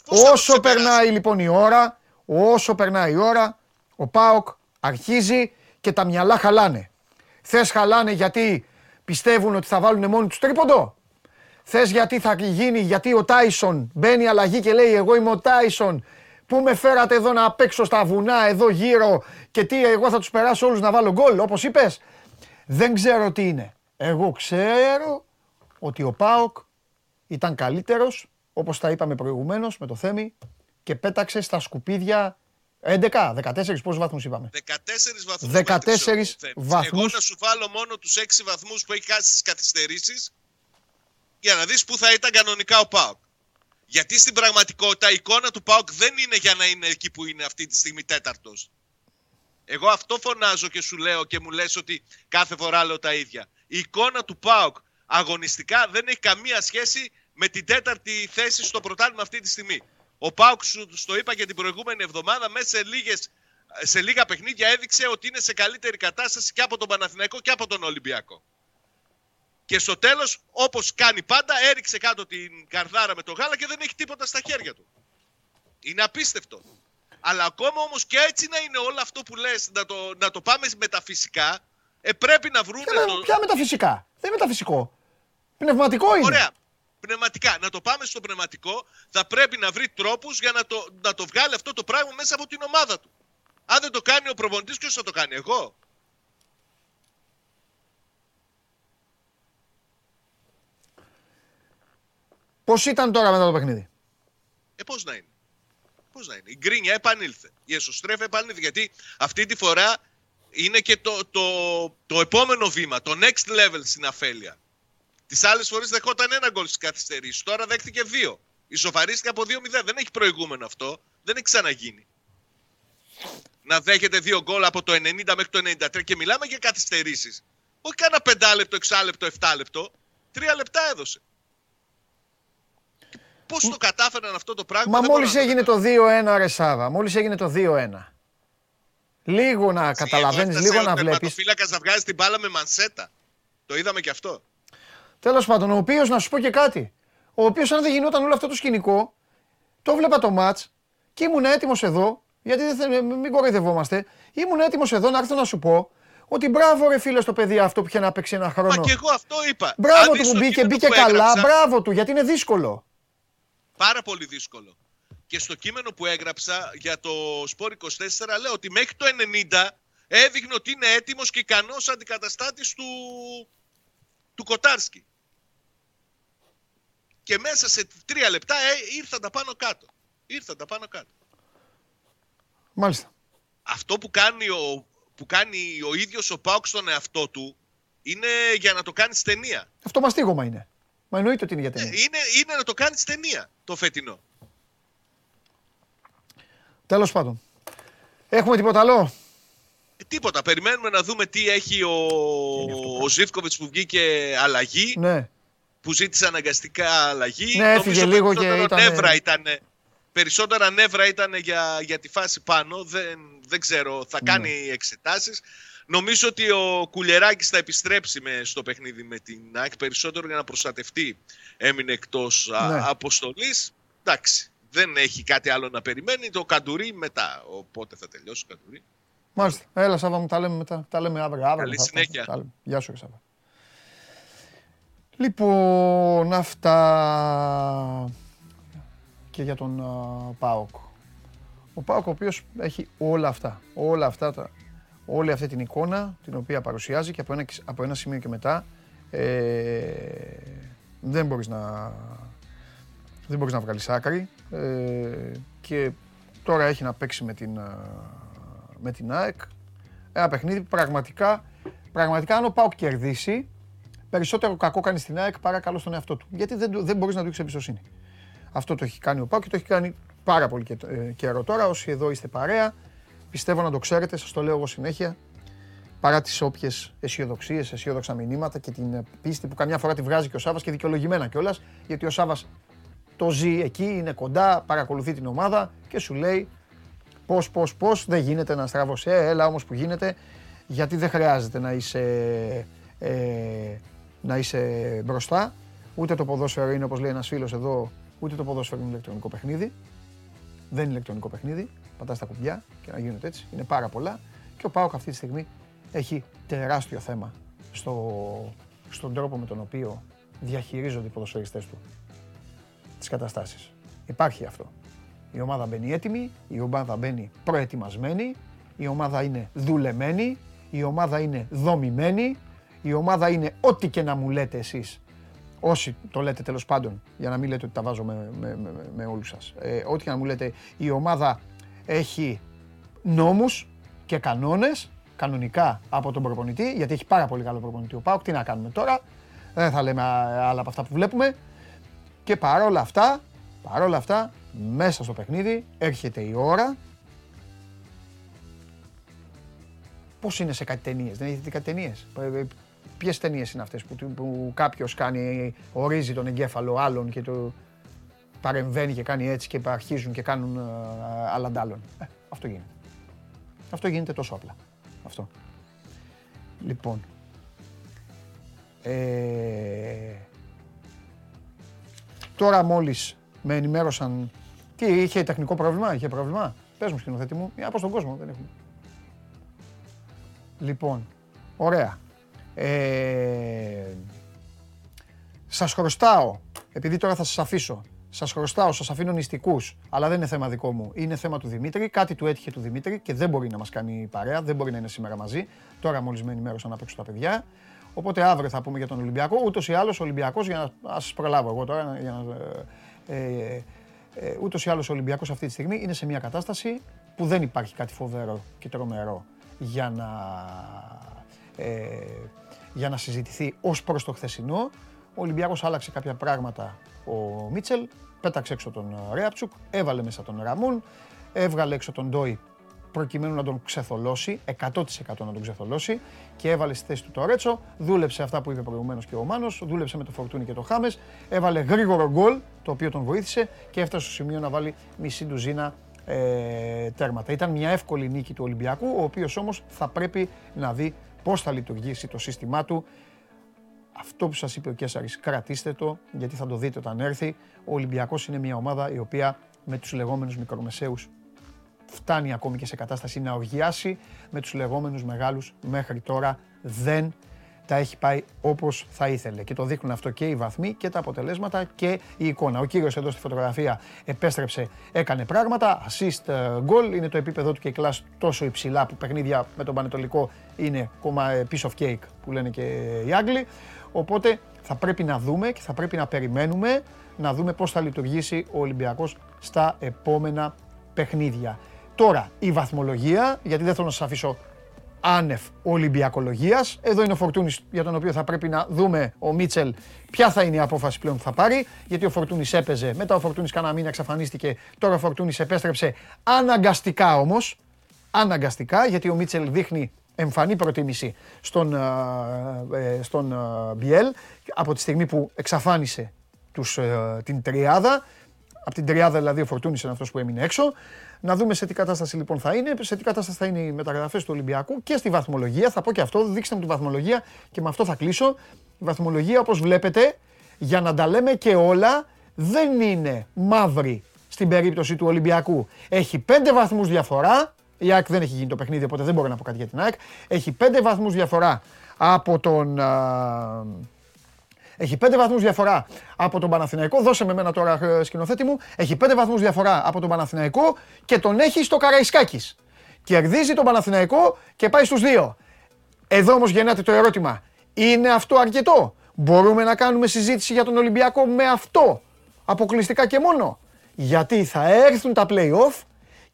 Όσο περνάει λοιπόν η ώρα, όσο περνάει η ώρα, ο Πάοκ αρχίζει και τα μυαλά χαλάνε. Θες χαλάνε γιατί πιστεύουν ότι θα βάλουν μόνοι τους τρίποντο; Θες γιατί θα γίνει, γιατί ο Τάισον μπαίνει αλλαγή και λέει: Εγώ είμαι ο Τάισον. Πού με φέρατε εδώ να παίξω στα βουνά, εδώ γύρω και τι, εγώ θα τους περάσω όλους να βάλω γκολ, όπως είπες; Δεν ξέρω τι είναι. Εγώ ξέρω ότι ο Πάοκ ήταν καλύτερος, όπως τα είπαμε προηγουμένως με το Θέμη, και πέταξε στα σκουπίδια 11, 14, πόσους βαθμούς είπαμε; 14 βαθμούς. 14 βαθμούς. Εγώ να σου βάλω μόνο τους 6 βαθμούς που έχει χάσει στις καθυστερήσεις για να δεις πού θα ήταν κανονικά ο ΠΑΟΚ. Γιατί στην πραγματικότητα η εικόνα του ΠΑΟΚ δεν είναι για να είναι εκεί που είναι αυτή τη στιγμή τέταρτος. Εγώ αυτό φωνάζω και σου λέω και μου λες ότι κάθε φορά λέω τα ίδια. Η εικόνα του ΠΑΟΚ αγωνιστικά δεν έχει καμία σχέση με την τέταρτη θέση στο πρωτάθλημα αυτή τη στιγμή. Ο ΠΑΟΚ, σου το είπα και την προηγούμενη εβδομάδα, μέσα σε, λίγες, σε λίγα παιχνίδια έδειξε ότι είναι σε καλύτερη κατάσταση και από τον Παναθηναϊκό και από τον Ολυμπιακό. Και στο τέλος, όπως κάνει πάντα, έριξε κάτω την καρδάρα με το γάλα και δεν έχει τίποτα στα χέρια του. Είναι απίστευτο. Αλλά ακόμα όμως και έτσι να είναι όλο αυτό που λες, να το, να το πάμε μεταφυσικά, ε, πρέπει να βρουν. Ποια, το... ποια μεταφυσικά. Δεν είναι μεταφυσικό. Πνευματικό είναι. Ωραία. Πνευματικά. Να το πάμε στο πνευματικό, θα πρέπει να βρει τρόπους για να το, να το βγάλει αυτό το πράγμα μέσα από την ομάδα του. Αν δεν το κάνει ο προπονητής, ποιος θα το κάνει, εγώ; Πώς ήταν τώρα μετά το παιχνίδι; Ε, πώς να είναι; Πώς να είναι; Η γκρίνια επανήλθε. Η εσωστρέφεια επανήλθε. Γιατί αυτή τη φορά είναι και το, το, το επόμενο βήμα, το next level στην αφέλεια. Τις άλλες φορές δεχόταν ένα γκολ στις καθυστερήσεις. Τώρα δέχτηκε δύο. Ισοφαρίστηκε από 2-0. Δεν έχει προηγούμενο αυτό. Δεν έχει ξαναγίνει. Να δέχεται δύο γκολ από το 90 μέχρι το 93 και μιλάμε για καθυστερήσεις. Όχι κάνα πεντάλεπτο, εξάλεπτο, εφτάλεπτο. Τρία λεπτά έδωσε. Πώς το κατάφεραν αυτό το πράγμα. Μα μόλις έγινε το 2-1, ρε Σάβα, μόλις έγινε το 2-1. Λίγο να καταλαβαίνεις, λίγο να βλέπεις. Ο φύλακα να βγάζει την μπάλα με μανσέτα. Το είδαμε και αυτό. Τέλος πάντων, ο οποίος να σου πω και κάτι. Ο οποίος, αν δεν γινόταν όλο αυτό το σκηνικό, το βλέπα το ματ και ήμουν έτοιμος εδώ, γιατί δεν μην κοροϊδευόμαστε, ήμουν έτοιμος εδώ να έρθω να σου πω ότι μπράβο ρε φίλε στο παιδί αυτό που είχε να παίξει ένα χρόνο. Μα και εγώ αυτό είπα. Μπράβο του που μπήκε, μπήκε καλά, μπράβο του, γιατί είναι δύσκολο. Πάρα πολύ δύσκολο. Και στο κείμενο που έγραψα για το Σπόρ 24 λέω ότι μέχρι το 90 έδειχνε ότι είναι έτοιμος και ικανός αντικαταστάτης του, του Κοτάρσκι. Και μέσα σε τρία λεπτά ε, ήρθαν τα πάνω κάτω. Ήρθαν τα πάνω κάτω. Μάλιστα. Αυτό που κάνει ο, που κάνει ο ίδιος ο Πάουκ στον εαυτό του Είναι για να το κάνεις ταινία. Αυτό μαστίγωμα είναι. Μα εννοείται ότι είναι για ταινία. Ε, είναι, είναι να το κάνεις ταινία το φετινό. Τέλος πάντων. Έχουμε τίποτα άλλο; Ε, τίποτα. Περιμένουμε να δούμε τι έχει ο, ο Ζήφκοβιτς που βγήκε αλλαγή. Ναι. Που ζήτησε αναγκαστικά αλλαγή. Ναι, έφυγε λίγο και ήταν... Νεύρα ήταν Περισσότερα νεύρα ήταν για, για τη φάση πάνω. Δεν, δεν ξέρω, θα ναι. κάνει ναι. εξετάσεις. Νομίζω ότι ο Κουλεράκης θα επιστρέψει με, στο παιχνίδι με την ΑΕΚ περισσότερο για να προστατευτεί. Έμεινε εκτός ναι. αποστολής. Εντάξει, δεν έχει κάτι άλλο να περιμένει. Το Καντουρί μετά. Οπότε θα τελειώσει ο Καντουρί. Μάλιστα. Έλα Σάβα μου, τα λέμε μετά. Τα λέμε αύριο. αύριο Καλή συνέχεια. Τα, Γεια σου Σάβα. Λοιπόν, αυτά. Και για τον uh, ΠΑΟΚ. Ο ΠΑΟΚ ο οποίος έχει όλα αυτά, όλα αυτά, τα, όλη αυτή την εικόνα την οποία παρουσιάζει και από ένα, από ένα σημείο και μετά ε, δεν μπορείς να, δεν μπορείς να βγάλεις άκρη. Ε, και τώρα έχει να παίξει με την, με την ΑΕΚ. Ένα παιχνίδι πραγματικά, πραγματικά αν ο ΠΑΟΚ κερδίσει περισσότερο κακό κάνει στην ΑΕΚ παρά καλό στον εαυτό του γιατί δεν, δεν μπορείς να του έχεις εμπιστοσύνη. Αυτό το έχει κάνει ο Πάο και το έχει κάνει πάρα πολύ ε, καιρό τώρα. Όσοι εδώ είστε παρέα, πιστεύω να το ξέρετε, σας το λέω εγώ συνέχεια. Παρά τις όποιες αισιοδοξίες, αισιόδοξα μηνύματα και την ε, πίστη που καμιά φορά τη βγάζει και ο Σάβας και δικαιολογημένα κιόλας, γιατί ο Σάβας το ζει εκεί, είναι κοντά, παρακολουθεί την ομάδα και σου λέει πώς, πώς, πώς δεν γίνεται να στραβώσει. Ε, έλα όμως που γίνεται, γιατί δεν χρειάζεται να είσαι, ε, να είσαι μπροστά. Ούτε το ποδόσφαιρο είναι όπως λέει ένας φίλος εδώ, Ούτε το ποδόσφαιρο είναι ηλεκτρονικό παιχνίδι. Δεν είναι ηλεκτρονικό παιχνίδι. Πατάς τα κουμπιά και να γίνονται έτσι. Είναι πάρα πολλά. Και ο Πάοκ αυτή τη στιγμή έχει τεράστιο θέμα στο, στον τρόπο με τον οποίο διαχειρίζονται οι ποδοσφαιριστές του τις καταστάσεις. Υπάρχει αυτό. Η ομάδα μπαίνει έτοιμη, η ομάδα μπαίνει προετοιμασμένη, η ομάδα είναι δουλεμένη, η ομάδα είναι δομημένη, η ομάδα είναι ό,τι και να μου λέτε εσείς Όσοι το λέτε τέλος πάντων, για να μην λέτε ότι τα βάζω με, με, με, με όλους σας. Ε, ό,τι και να μου λέτε, η ομάδα έχει νόμους και κανόνες κανονικά από τον προπονητή, γιατί έχει πάρα πολύ καλό προπονητή ο Πάουκ. Τι να κάνουμε τώρα, δεν θα λέμε άλλα από αυτά που βλέπουμε. Και παρόλα αυτά, παρόλα αυτά, μέσα στο παιχνίδι έρχεται η ώρα. Πώς είναι σε κάτι ταινίες, δεν έχετε κάτι ταινίες; Ε, ε, Ποιες ταινίες είναι αυτές που, που κάποιος κάνει, ορίζει τον εγκέφαλο άλλων και το παρεμβαίνει και κάνει έτσι και αρχίζουν και κάνουν αλλαντάλλων. Ε, αυτό γίνεται. Αυτό γίνεται τόσο απλά. Αυτό. Λοιπόν. Ε, τώρα μόλις με ενημέρωσαν... Τι, είχε τεχνικό πρόβλημα, είχε πρόβλημα. Πες μου σκηνοθέτη μου, από στον κόσμο δεν έχουμε. Λοιπόν, ωραία. Ε, σας χρωστάω, επειδή τώρα θα σας αφήσω, σας χρωστάω, σας αφήνω νηστικούς, αλλά δεν είναι θέμα δικό μου, είναι θέμα του Δημήτρη, κάτι του έτυχε του Δημήτρη και δεν μπορεί να μας κάνει παρέα, δεν μπορεί να είναι σήμερα μαζί, τώρα μόλις με ενημέρωσαν να παίξω τα παιδιά, οπότε αύριο θα πούμε για τον Ολυμπιακό, ούτως ή άλλως ο Ολυμπιακός, για να σας προλάβω εγώ τώρα, για να, ε, ε, ε, ούτως ή άλλως ο Ολυμπιακός αυτή τη στιγμή είναι σε μια κατάσταση που δεν υπάρχει κάτι φοβερό και τρομερό για να ε, για να συζητηθεί ως προς το χθεσινό. Ο Ολυμπιακός άλλαξε κάποια πράγματα ο Μίτσελ, πέταξε έξω τον Ρέαπτσουκ, έβαλε μέσα τον Ραμούν, έβγαλε έξω τον Ντόι προκειμένου να τον ξεθολώσει, 100% να τον ξεθολώσει και έβαλε στη θέση του το Ρέτσο, δούλεψε αυτά που είπε προηγουμένως και ο Μάνος, δούλεψε με το Φορτούνι και το Χάμες, έβαλε γρήγορο γκολ, το οποίο τον βοήθησε και έφτασε στο σημείο να βάλει μισή ντουζίνα ε, τέρματα. Ήταν μια εύκολη νίκη του Ολυμπιακού, ο οποίος όμως θα πρέπει να δει πώς θα λειτουργήσει το σύστημά του. Αυτό που σας είπε ο Κέσσαρης, κρατήστε το, γιατί θα το δείτε όταν έρθει. Ο Ολυμπιακός είναι μια ομάδα η οποία με τους λεγόμενους μικρομεσαίους φτάνει ακόμη και σε κατάσταση να οργιάσει. Με τους λεγόμενους μεγάλους μέχρι τώρα δεν τα έχει πάει όπως θα ήθελε. Και το δείχνουν αυτό και οι βαθμοί και τα αποτελέσματα και η εικόνα. Ο κύριος εδώ στη φωτογραφία επέστρεψε, έκανε πράγματα. Assist ε, goal είναι το επίπεδο του και η κλάση τόσο υψηλά που παιχνίδια με τον Πανετολικό είναι κόμμα ε, piece of cake που λένε και οι Άγγλοι. Οπότε θα πρέπει να δούμε και θα πρέπει να περιμένουμε να δούμε πώς θα λειτουργήσει ο Ολυμπιακός στα επόμενα παιχνίδια. Τώρα, η βαθμολογία, γιατί δεν θέλω να σας αφήσω άνευ Ολυμπιακολογίας. Εδώ είναι ο Φορτούνης για τον οποίο θα πρέπει να δούμε ο Μίτσελ ποια θα είναι η απόφαση πλέον που θα πάρει. Γιατί ο Φορτούνης έπαιζε, μετά ο Φορτούνης κάνα μήνα εξαφανίστηκε, τώρα ο Φορτούνης επέστρεψε αναγκαστικά όμως. Αναγκαστικά γιατί ο Μίτσελ δείχνει εμφανή προτίμηση στον, ε, στον Μπιέλ από τη στιγμή που εξαφάνισε τους, ε, την τριάδα. Από την τριάδα δηλαδή ο Φορτούνης είναι αυτός που έμεινε έξω. Να δούμε σε τι κατάσταση λοιπόν θα είναι, σε τι κατάσταση θα είναι οι μεταγραφές του Ολυμπιακού και στη βαθμολογία. Θα πω και αυτό, δείξτε μου τη βαθμολογία και με αυτό θα κλείσω. Η βαθμολογία όπως βλέπετε, για να τα λέμε και όλα, δεν είναι μαύρη στην περίπτωση του Ολυμπιακού. Έχει πέντε βαθμούς διαφορά η ΑΕΚ δεν έχει γίνει το παιχνίδι, οπότε δεν μπορώ να πω κάτι για την ΑΕΚ. Έχει πέντε βαθμούς διαφορά από τον. Έχει πέντε βαθμούς διαφορά από τον Παναθηναϊκό. Δώσε με εμένα τώρα, ε, σκηνοθέτη μου. Έχει πέντε βαθμούς διαφορά από τον Παναθηναϊκό και τον έχει στο Καραϊσκάκης. Κερδίζει τον Παναθηναϊκό και πάει στους δύο. Εδώ όμως γεννάται το ερώτημα. Είναι αυτό αρκετό; Μπορούμε να κάνουμε συζήτηση για τον Ολυμπιακό με αυτό. Αποκλειστικά και μόνο; Γιατί θα έρθουν τα play-off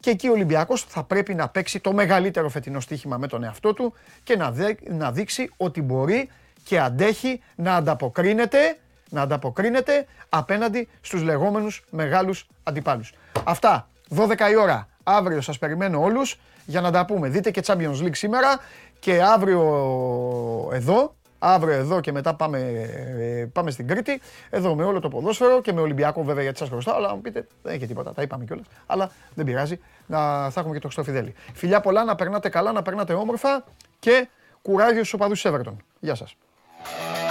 και εκεί ο Ολυμπιακός θα πρέπει να παίξει το μεγαλύτερο φετινό στοίχημα με τον εαυτό του και να, να δείξει ότι μπορεί και αντέχει να ανταποκρίνεται, να ανταποκρίνεται απέναντι στους λεγόμενους μεγάλους αντιπάλους. Αυτά, 12 η ώρα, αύριο σας περιμένω όλους για να τα πούμε. Δείτε και Champions League σήμερα και αύριο εδώ Αύριο εδώ και μετά πάμε, ε, πάμε στην Κρήτη. Εδώ με όλο το ποδόσφαιρο και με Ολυμπιακό βέβαια γιατί σας χρωστάω. Αλλά μου πείτε δεν έχει τίποτα, τα είπαμε κιόλας. Αλλά δεν πειράζει. Να, θα έχουμε και το Χριστόφιδέλη. Φιλιά πολλά, να περνάτε καλά, να περνάτε όμορφα και κουράγιο στους οπαδούς Σέβερτον. Γεια σας. Bye.